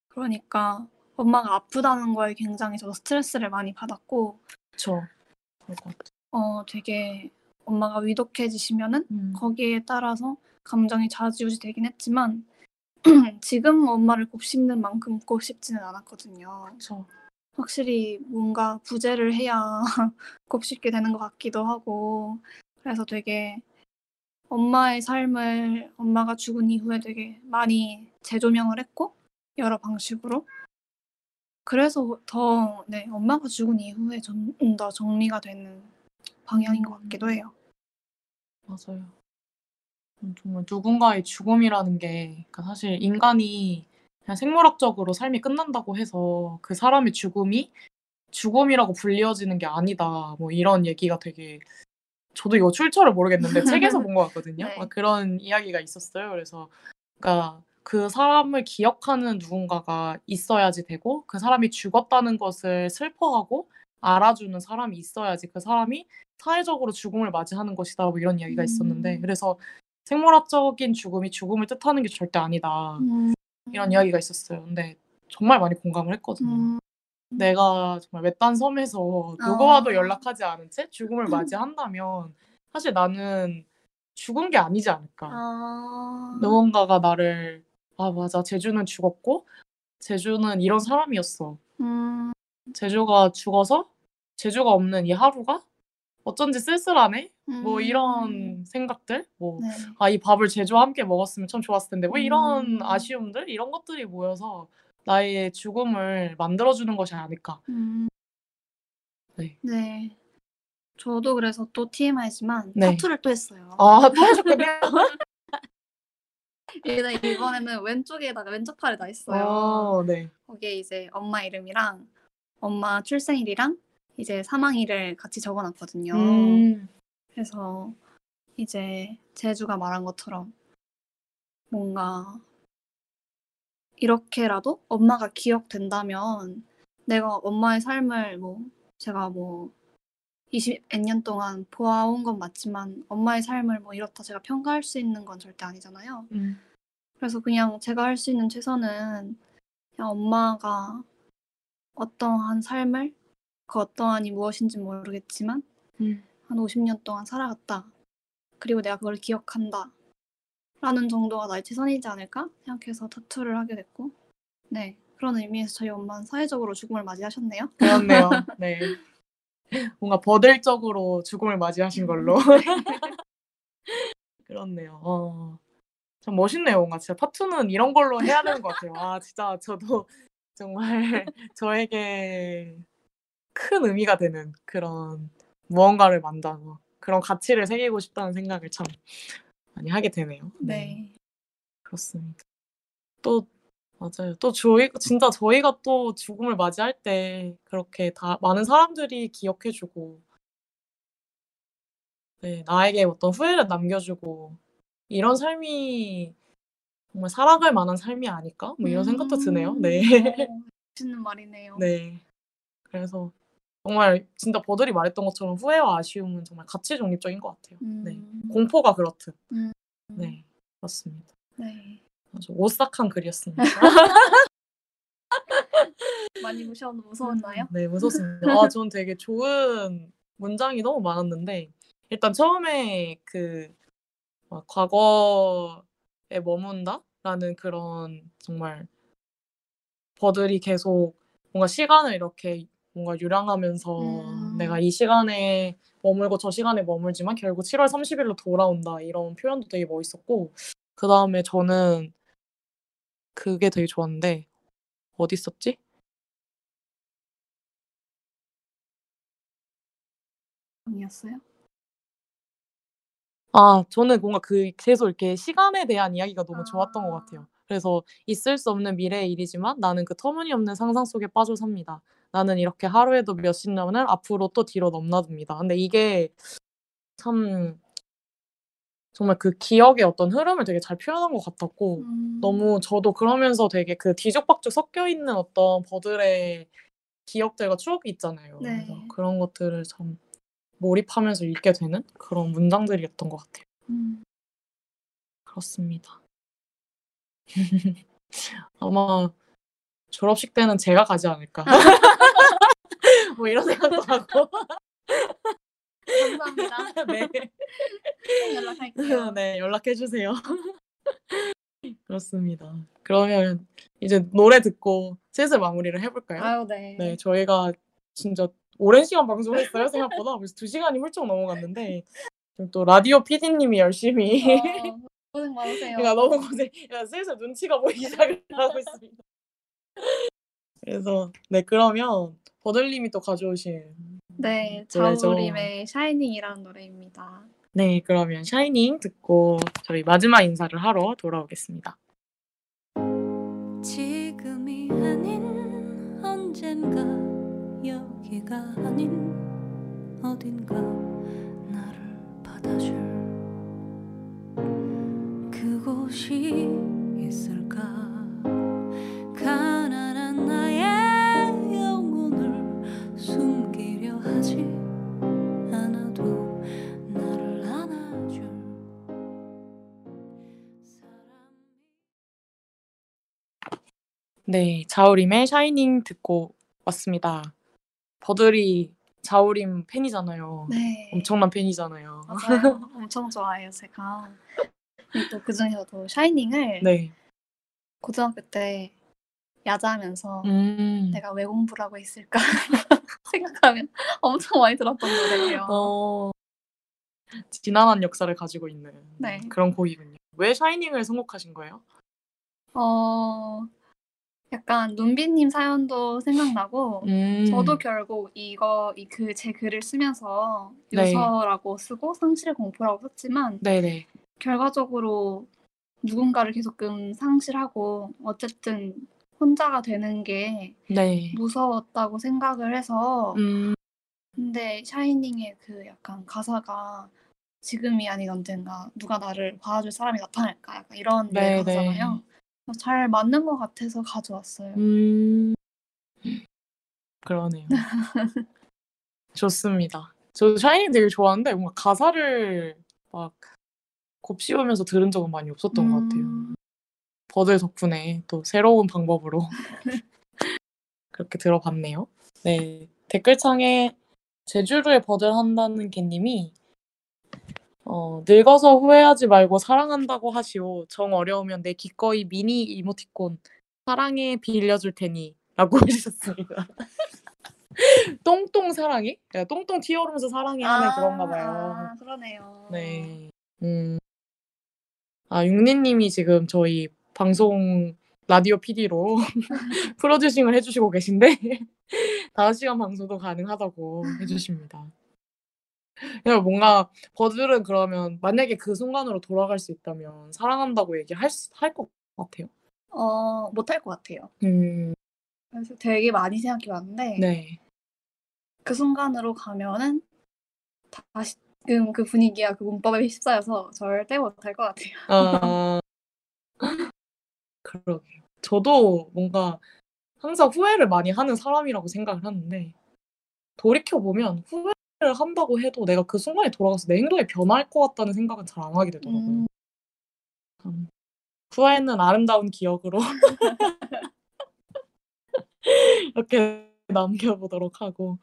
그러니까 엄마가 아프다는 거에 굉장히 저도 스트레스를 많이 받았고 같아요. 어 되게 엄마가 위독해지시면은 음. 거기에 따라서 감정이 좌지우지 되긴 했지만 지금 엄마를 곱씹는 만큼 곱씹지는 않았거든요. 그쵸. 확실히 뭔가 부재를 해야 곱씹게 되는 것 같기도 하고 그래서 되게 엄마의 삶을 엄마가 죽은 이후에 되게 많이 재조명을 했고 여러 방식으로 그래서 더 네, 엄마가 죽은 이후에 좀 더 정리가 되는 방향인 것 같기도 해요. 맞아요. 음, 정말 누군가의 죽음이라는 게 그러니까 사실 인간이 그냥 생물학적으로 삶이 끝난다고 해서 그 사람의 죽음이 죽음이라고 불리워지는 게 아니다. 뭐 이런 얘기가 되게 저도 이거 출처를 모르겠는데 책에서 본 것 같거든요. 네. 막 그런 이야기가 있었어요. 그래서 그러니까 그 사람을 기억하는 누군가가 있어야지 되고 그 사람이 죽었다는 것을 슬퍼하고 알아주는 사람이 있어야지 그 사람이 사회적으로 죽음을 맞이하는 것이다. 뭐 이런 이야기가 있었는데 음. 그래서 생물학적인 죽음이 죽음을 뜻하는 게 절대 아니다. 음, 이런 이야기가 있었어요. 근데 정말 많이 공감을 했거든요. 음, 내가 정말 외딴 섬에서 누구와도 아. 연락하지 않은 채 죽음을 맞이한다면 사실 나는 죽은 게 아니지 않을까. 아, 누군가가 나를 아 맞아 제주는 죽었고 제주는 이런 사람이었어. 음, 제주가 죽어서 제주가 없는 이 하루가 어쩐지 쓸쓸하네. 뭐 음, 이런 생각들, 뭐 네. 아 이 밥을 제주와 함께 먹었으면 참 좋았을 텐데 뭐 이런 음. 아쉬움들 이런 것들이 모여서 나의 죽음을 만들어주는 것이 아닐까. 음. 네. 네. 저도 그래서 또 TMI지만 네. 타투를 또 했어요. 아 또 하셨군요. 일단 이번에는 왼쪽에다가 왼쪽 팔에 다 있어요. 어, 네. 거기에 이제 엄마 이름이랑 엄마 출생일이랑 이제 사망일을 같이 적어놨거든요. 음, 그래서 이제 제주가 말한 것처럼 뭔가 이렇게라도 엄마가 기억된다면 내가 엄마의 삶을 뭐 제가 뭐 20몇 년 동안 보아온 건 맞지만 엄마의 삶을 뭐 이렇다 제가 평가할 수 있는 건 절대 아니잖아요. 음, 그래서 그냥 제가 할 수 있는 최선은 그냥 엄마가 어떠한 삶을 그 어떠한이 무엇인지 모르겠지만 음. 한 50년 동안 살아갔다. 그리고 내가 그걸 기억한다. 라는 정도가 나의 최선이지 않을까 생각해서 타투를 하게 됐고 네 그런 의미에서 저희 엄마는 사회적으로 죽음을 맞이하셨네요. 그렇네요. 네. 뭔가 버들적으로 죽음을 맞이하신 걸로. 그렇네요. 어. 참 멋있네요. 뭔가 진짜 타투는 이런 걸로 해야 되는 것 같아요. 아, 진짜 저도 정말 저에게 큰 의미가 되는 그런 무언가를 만들어 그런 가치를 새기고 싶다는 생각을 참 많이 하게 되네요. 네. 그렇습니다. 또 맞아요. 또 저희 진짜 저희가 또 죽음을 맞이할 때 그렇게 다 많은 사람들이 기억해주고 네, 나에게 어떤 후회를 남겨주고 이런 삶이 정말 살아갈 만한 삶이 아닐까? 뭐 이런 생각도 드네요. 네. 어, 멋있는 말이네요. 네. 그래서 정말 진짜 버들이 말했던 것처럼 후회와 아쉬움은 정말 가치 중립적인 것 같아요. 네. 음, 공포가 그렇듯. 음, 네. 그렇습니다. 네. 아주 오싹한 글이었습니다. 많이 무서웠나요? 네, 무섭습니다. 아, 저는 되게 좋은 문장이 너무 많았는데 일단 처음에 그막 과거에 머문다라는 그런 정말 버들이 계속 뭔가 시간을 이렇게 뭔가 유랑하면서 음. 내가 이 시간에 머물고 저 시간에 머물지만 결국 7월 30일로 돌아온다 이런 표현도 되게 멋있었고 그 다음에 저는 그게 되게 좋았는데 어디 있었지? 아니었어요? 아, 저는 뭔가 그 계속 이렇게 시간에 대한 이야기가 너무 좋았던 것 아. 같아요. 그래서 있을 수 없는 미래의 일이지만 나는 그 터무니없는 상상 속에 빠져 삽니다. 나는 이렇게 하루에도 몇십 년을 앞으로 또 뒤로 넘나듭니다. 근데 이게 참 정말 그 기억의 어떤 흐름을 되게 잘 표현한 것 같았고 음, 너무 저도 그러면서 되게 그 뒤죽박죽 섞여 있는 어떤 버들의 기억들과 추억이 있잖아요. 네. 그런 것들을 참 몰입하면서 읽게 되는 그런 문장들이었던 것 같아요. 음, 그렇습니다. 아마 졸업식 때는 제가 가지 않을까. 뭐 이런 생각도 하고. 감사합니다. 네. 꼭 연락할게요. 네, 연락해 주세요. 그렇습니다. 그러면 이제 노래 듣고 슬슬 마무리를 해볼까요? 아유 네. 네, 저희가 진짜 오랜 시간 방송했어요 생각보다 벌써 두 시간이 훌쩍 넘어갔는데 또 라디오 PD님이 열심히 어, 고생 많으세요. 그러니까 너무 고생, 야, 슬슬 눈치가 보이기 시작을 하고 있습니다. 그래서 네 그러면 버들님이 또 가져오신 네, 노래죠. 자우림의 Shining이라는 노래입니다. 네 그러면 Shining 듣고 저희 마지막 인사를 하러 돌아오겠습니다. 지금이 아닌 언젠가 여기가 아닌 어딘가 나를 받아줄 그곳이 있을 네 자우림의 샤이닝 듣고 왔습니다. 버들이 자우림 팬이잖아요. 네. 엄청난 팬이잖아요. 맞아요. 엄청 좋아해요, 제가. 또 그중에서도 샤이닝을 네. 고등학교 때 야자하면서 음. 내가 왜 공부를 하고 있을까 생각하면 엄청 많이 들었던 노래예요. 어, 지난한 역사를 가지고 있는 네. 그런 곡이군요. 왜 샤이닝을 선곡하신 거예요? 어, 약간 눈비님 사연도 생각나고 음. 저도 결국 이거 이 그 제 글을 쓰면서 네. 유서라고 쓰고 상실 공포라고 썼지만 네네. 결과적으로 누군가를 계속금 상실하고 어쨌든 혼자가 되는 게 네. 무서웠다고 생각을 해서 음. 근데 샤이닝의 그 약간 가사가 지금이 아닌 언젠가 누가 나를 봐줄 사람이 나타날까 약간 이런 네, 가사잖아요. 잘 맞는 것 같아서 가져왔어요. 음. 그러네요. 좋습니다. 저 Shining 되게 좋아하는데 뭔가 가사를 막 곱씹으면서 들은 적은 많이 없었던 것 같아요. 음, 버들 덕분에 또 새로운 방법으로 그렇게 들어봤네요. 네. 댓글창에 제주도에 버들 한다는 개님이 어, 늙어서 후회하지 말고 사랑한다고 하시오. 정 어려우면 내 기꺼이 미니 이모티콘 사랑해 빌려줄 테니 라고 해주셨습니다. 똥똥 사랑해? 그러니까 똥똥 튀어오르면서 사랑해 하는 그런가 봐요. 아, 그러네요. 네. 음. 아, 육리님이 지금 저희 방송 라디오 PD로 프로듀싱을 해주시고 계신데 다섯 시간 방송도 가능하다고 해주십니다. 그냥 뭔가 버들은 그러면 만약에 그 순간으로 돌아갈 수 있다면 사랑한다고 얘기할 할것 같아요. 어, 못할 것 같아요. 음, 그래서 되게 많이 생각해 봤는데 네. 그 순간으로 가면은 다시 지금 그 분위기와 그 문법에 휩싸여서 절대 못할 것 같아요. 아, 그러게요. 저도 뭔가 항상 후회를 많이 하는 사람이라고 생각을 하는데 돌이켜 보면 후회 를 한다고 해도 내가 그 순간에 돌아가서 내 행동이 변할 것 같다는 생각은 잘 안 하게 되더라고요. 음, 참, 후회는 아름다운 기억으로 이렇게 남겨보도록 하고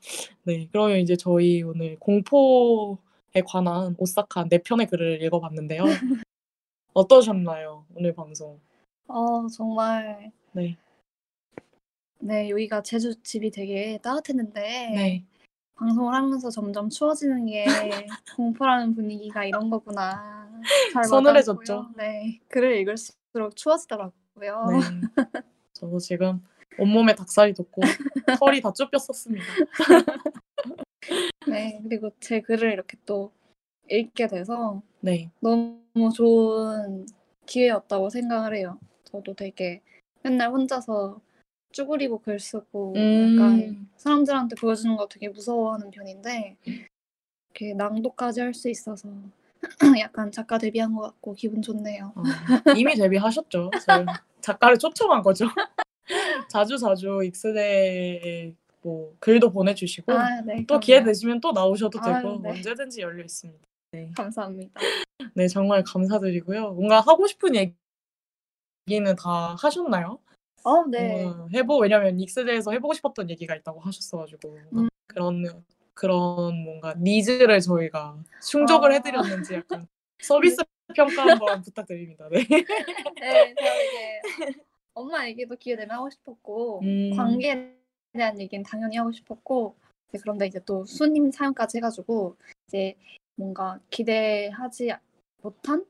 네 그러면 이제 저희 오늘 공포에 관한 오싹한 네 편의 글을 읽어봤는데요. 어떠셨나요 오늘 방송? 어, 정말 네. 네 여기가 제주 집이 되게 따뜻했는데 네. 방송을 하면서 점점 추워지는 게 공포라는 분위기가 이런 거구나. 잘 서늘해졌죠? 네 글을 읽을수록 추워지더라고요. 네. 저도 지금 온몸에 닭살이 돋고 털이 다 쭈뼛었습니다. 네 그리고 제 글을 이렇게 또 읽게 돼서 네. 너무 좋은 기회였다고 생각을 해요. 저도 되게 맨날 혼자서 쭈그리고 글 쓰고 약간 음, 사람들한테 보여주는 거 되게 무서워하는 편인데 이렇게 낭독까지 할 수 있어서 약간 작가 데뷔한 것 같고 기분 좋네요. 어, 이미 데뷔하셨죠. 작가를 초청한 거죠. 자주 자주 익스대에 뭐 글도 보내주시고 아, 네. 또 기회. 되시면 또 나오셔도 되고 아유, 네. 언제든지 열려 있습니다. 감사합니다. 네 정말 감사드리고요. 뭔가 하고 싶은 얘기는 다 하셨나요? 어, 네. 어, 해보 왜냐면 닉스대에서 해보고 싶었던 얘기가 있다고 하셨어가지고 음. 그런 그런 뭔가 needs를 저희가 충족을 아. 해드렸는지 약간 서비스 평가 한번 부탁드립니다. 네. 네, 이게 엄마 얘기도 기회 되면 하고 싶었고 음. 관계에 대한 얘기는 당연히 하고 싶었고 이제 그런데 이제 또 수님 사연까지 해가지고 이제 뭔가 기대하지 못한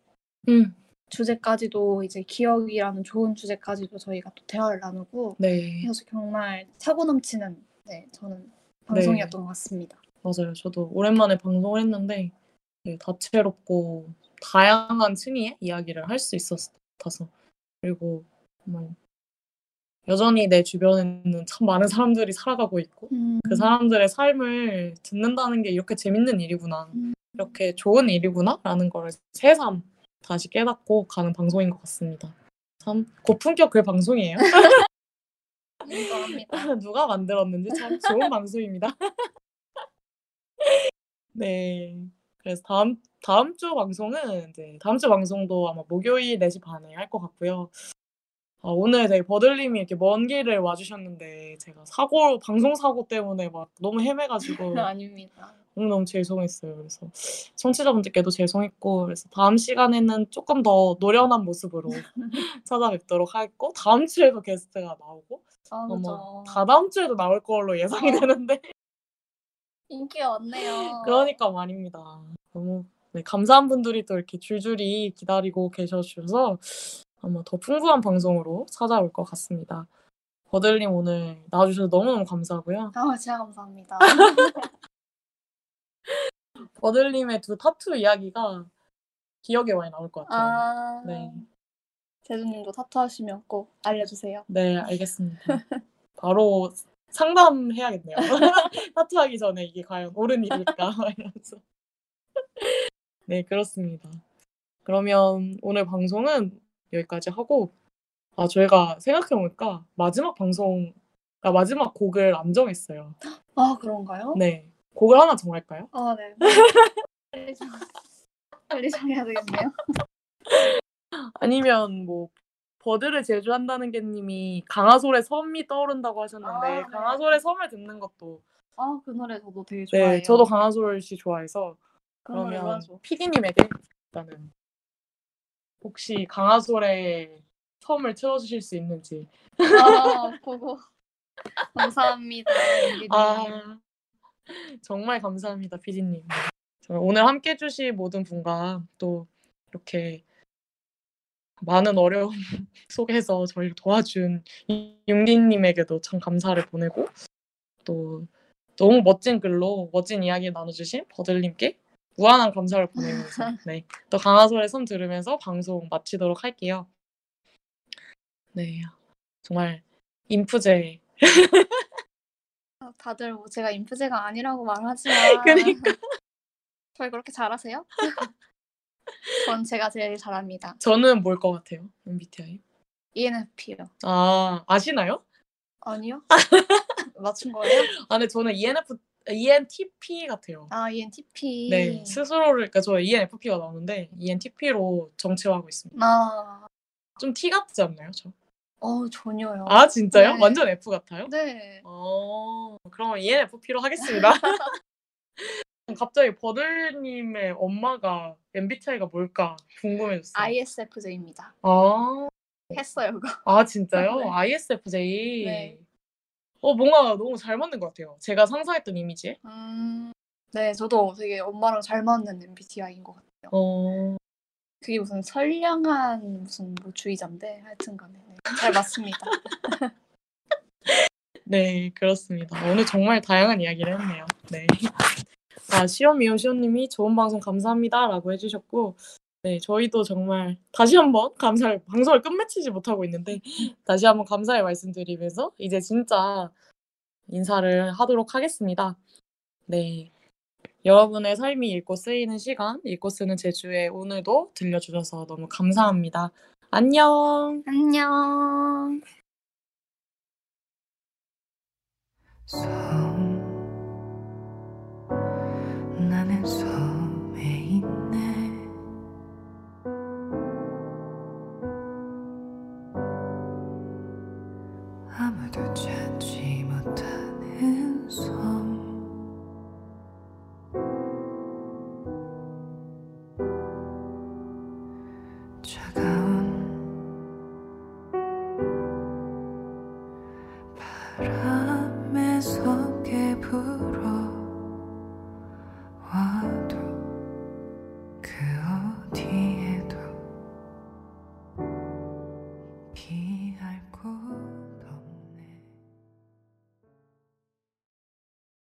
음. 주제까지도 이제 기억이라는 좋은 주제까지도 저희가 또 대화를 나누고 네. 그래서 정말 차고 넘치는 네 저는 방송이었던 것 같습니다. 맞아요. 저도 오랜만에 방송을 했는데 다채롭고 다양한 층위의 이야기를 할수 같아서 그리고 정말 여전히 내 주변에는 참 많은 사람들이 살아가고 있고 음, 그 사람들의 삶을 듣는다는 게 이렇게 재밌는 일이구나 음. 이렇게 좋은 일이구나라는 걸 새삼 다시 깨닫고 가는 방송인 것 같습니다. 참 고품격 그 방송이에요. 누가 만들었는지 참 좋은 방송입니다. 네. 그래서 다음 다음 주 방송은 이제 다음 주 방송도 아마 목요일 4시 반에 할 것 같고요. 아, 오늘 되게 버들님이 이렇게 먼 길을 와주셨는데 제가 사고 방송 사고 때문에 막 너무 헤매가지고 아닙니다. 너무 너무 죄송했어요. 그래서 청취자분들께도 죄송했고 그래서 다음 시간에는 조금 더 노련한 모습으로 찾아뵙도록 하겠고 다음 주에도 게스트가 나오고 아 어머. 다다음 주에도 나올 걸로 예상이 되는데 인기가 많네요. 그러니까 말입니다. 너무 네, 감사한 분들이 또 이렇게 줄줄이 기다리고 계셔주셔서 아마 더 풍부한 방송으로 찾아올 것 같습니다. 버들님 오늘 나와주셔서 너무너무 감사하고요. 아 진짜 감사합니다. 버들님의 두 타투 이야기가 기억에 많이 남을 것 같아요. 아 네. 제주님도 타투 하시면 꼭 알려주세요. 네, 알겠습니다. 바로 상담해야겠네요. 타투하기 전에 이게 과연 옳은 일일까? 이러면서. 네, 그렇습니다. 그러면 오늘 방송은 여기까지 하고, 아, 저희가 생각해보니까 마지막 방송, 아, 마지막 곡을 안 정했어요. 아 그런가요? 네. 곡을 하나 정할까요? 아 네. 빨리 정 빨리 정해야 되겠네요. 아니면 뭐, 버드를 제주한다는 개님이 강하솔의 섬이 떠오른다고 하셨는데, 아, 네. 강하솔의 섬을 듣는 것도, 아 그 노래 저도 되게 좋아해요. 네, 저도 강하솔 씨 좋아해서, 그 그러면. PD님에게 일단은 혹시 강하솔의 섬을 틀어주실 수 있는지. 아 보고 감사합니다. 아 정말 감사합니다, PD님. 오늘 함께 해주실 모든 분과 또 이렇게 많은 어려움 속에서 저희를 도와준 윤기님에게도 참 감사를 보내고 또 너무 멋진 글로 멋진 이야기 나눠주신 버들님께 무한한 감사를 보내면서 네, 또 강하솔의 섬 들으면서 방송 마치도록 할게요. 네, 정말 인프제 다들 뭐 제가 인프제가 아니라고 말하지만 그러니까. 저희 그렇게 잘하세요? 전 제가 제일 잘합니다. 저는 뭘 것 같아요? MBTI? ENFP요. 아 아시나요? 아니요? 맞춘 거예요? 아, 근데 저는 ENF, ENTP 같아요. 아 ENTP. 네, 스스로를, 그러니까 저 ENFP가 나오는데 ENTP로 정체화하고 있습니다. 아, 좀 T 같지 않나요, 저? 어 전혀요. 아, 진짜요? 네. 완전 F 같아요? 네. 어, 그러면 ENFP로 하겠습니다. 갑자기 버들님의 엄마가 MBTI가 뭘까 궁금해졌어요. ISFJ입니다. 아, 했어요 그거. 아 진짜요? 네. ISFJ. 네. 어, 뭔가 너무 잘 맞는 것 같아요. 제가 상상했던 이미지에. 음, 네, 저도 되게 엄마랑 잘 맞는 MBTI인 것 같아요. 어, 그게 무슨 선량한 무슨 뭐 주의자인데 하여튼 간에 네, 잘 맞습니다. 네, 그렇습니다. 오늘 정말 다양한 이야기를 했네요. 네. 아, 시오미오 시오님이 좋은 방송 감사합니다 라고 해주셨고, 네, 저희도 정말 다시 한번 감사를 방송을 끝맺히지 못하고 있는데 다시 한번 감사의 말씀드리면서 이제 진짜 인사를 하도록 하겠습니다. 네. 여러분의 삶이 읽고 쓰이는 시간, 읽고 쓰는 제주에 오늘도 들려주셔서 너무 감사합니다. 안녕. 안녕. 섬 나는 섬에 있네 아무도 찾지 못해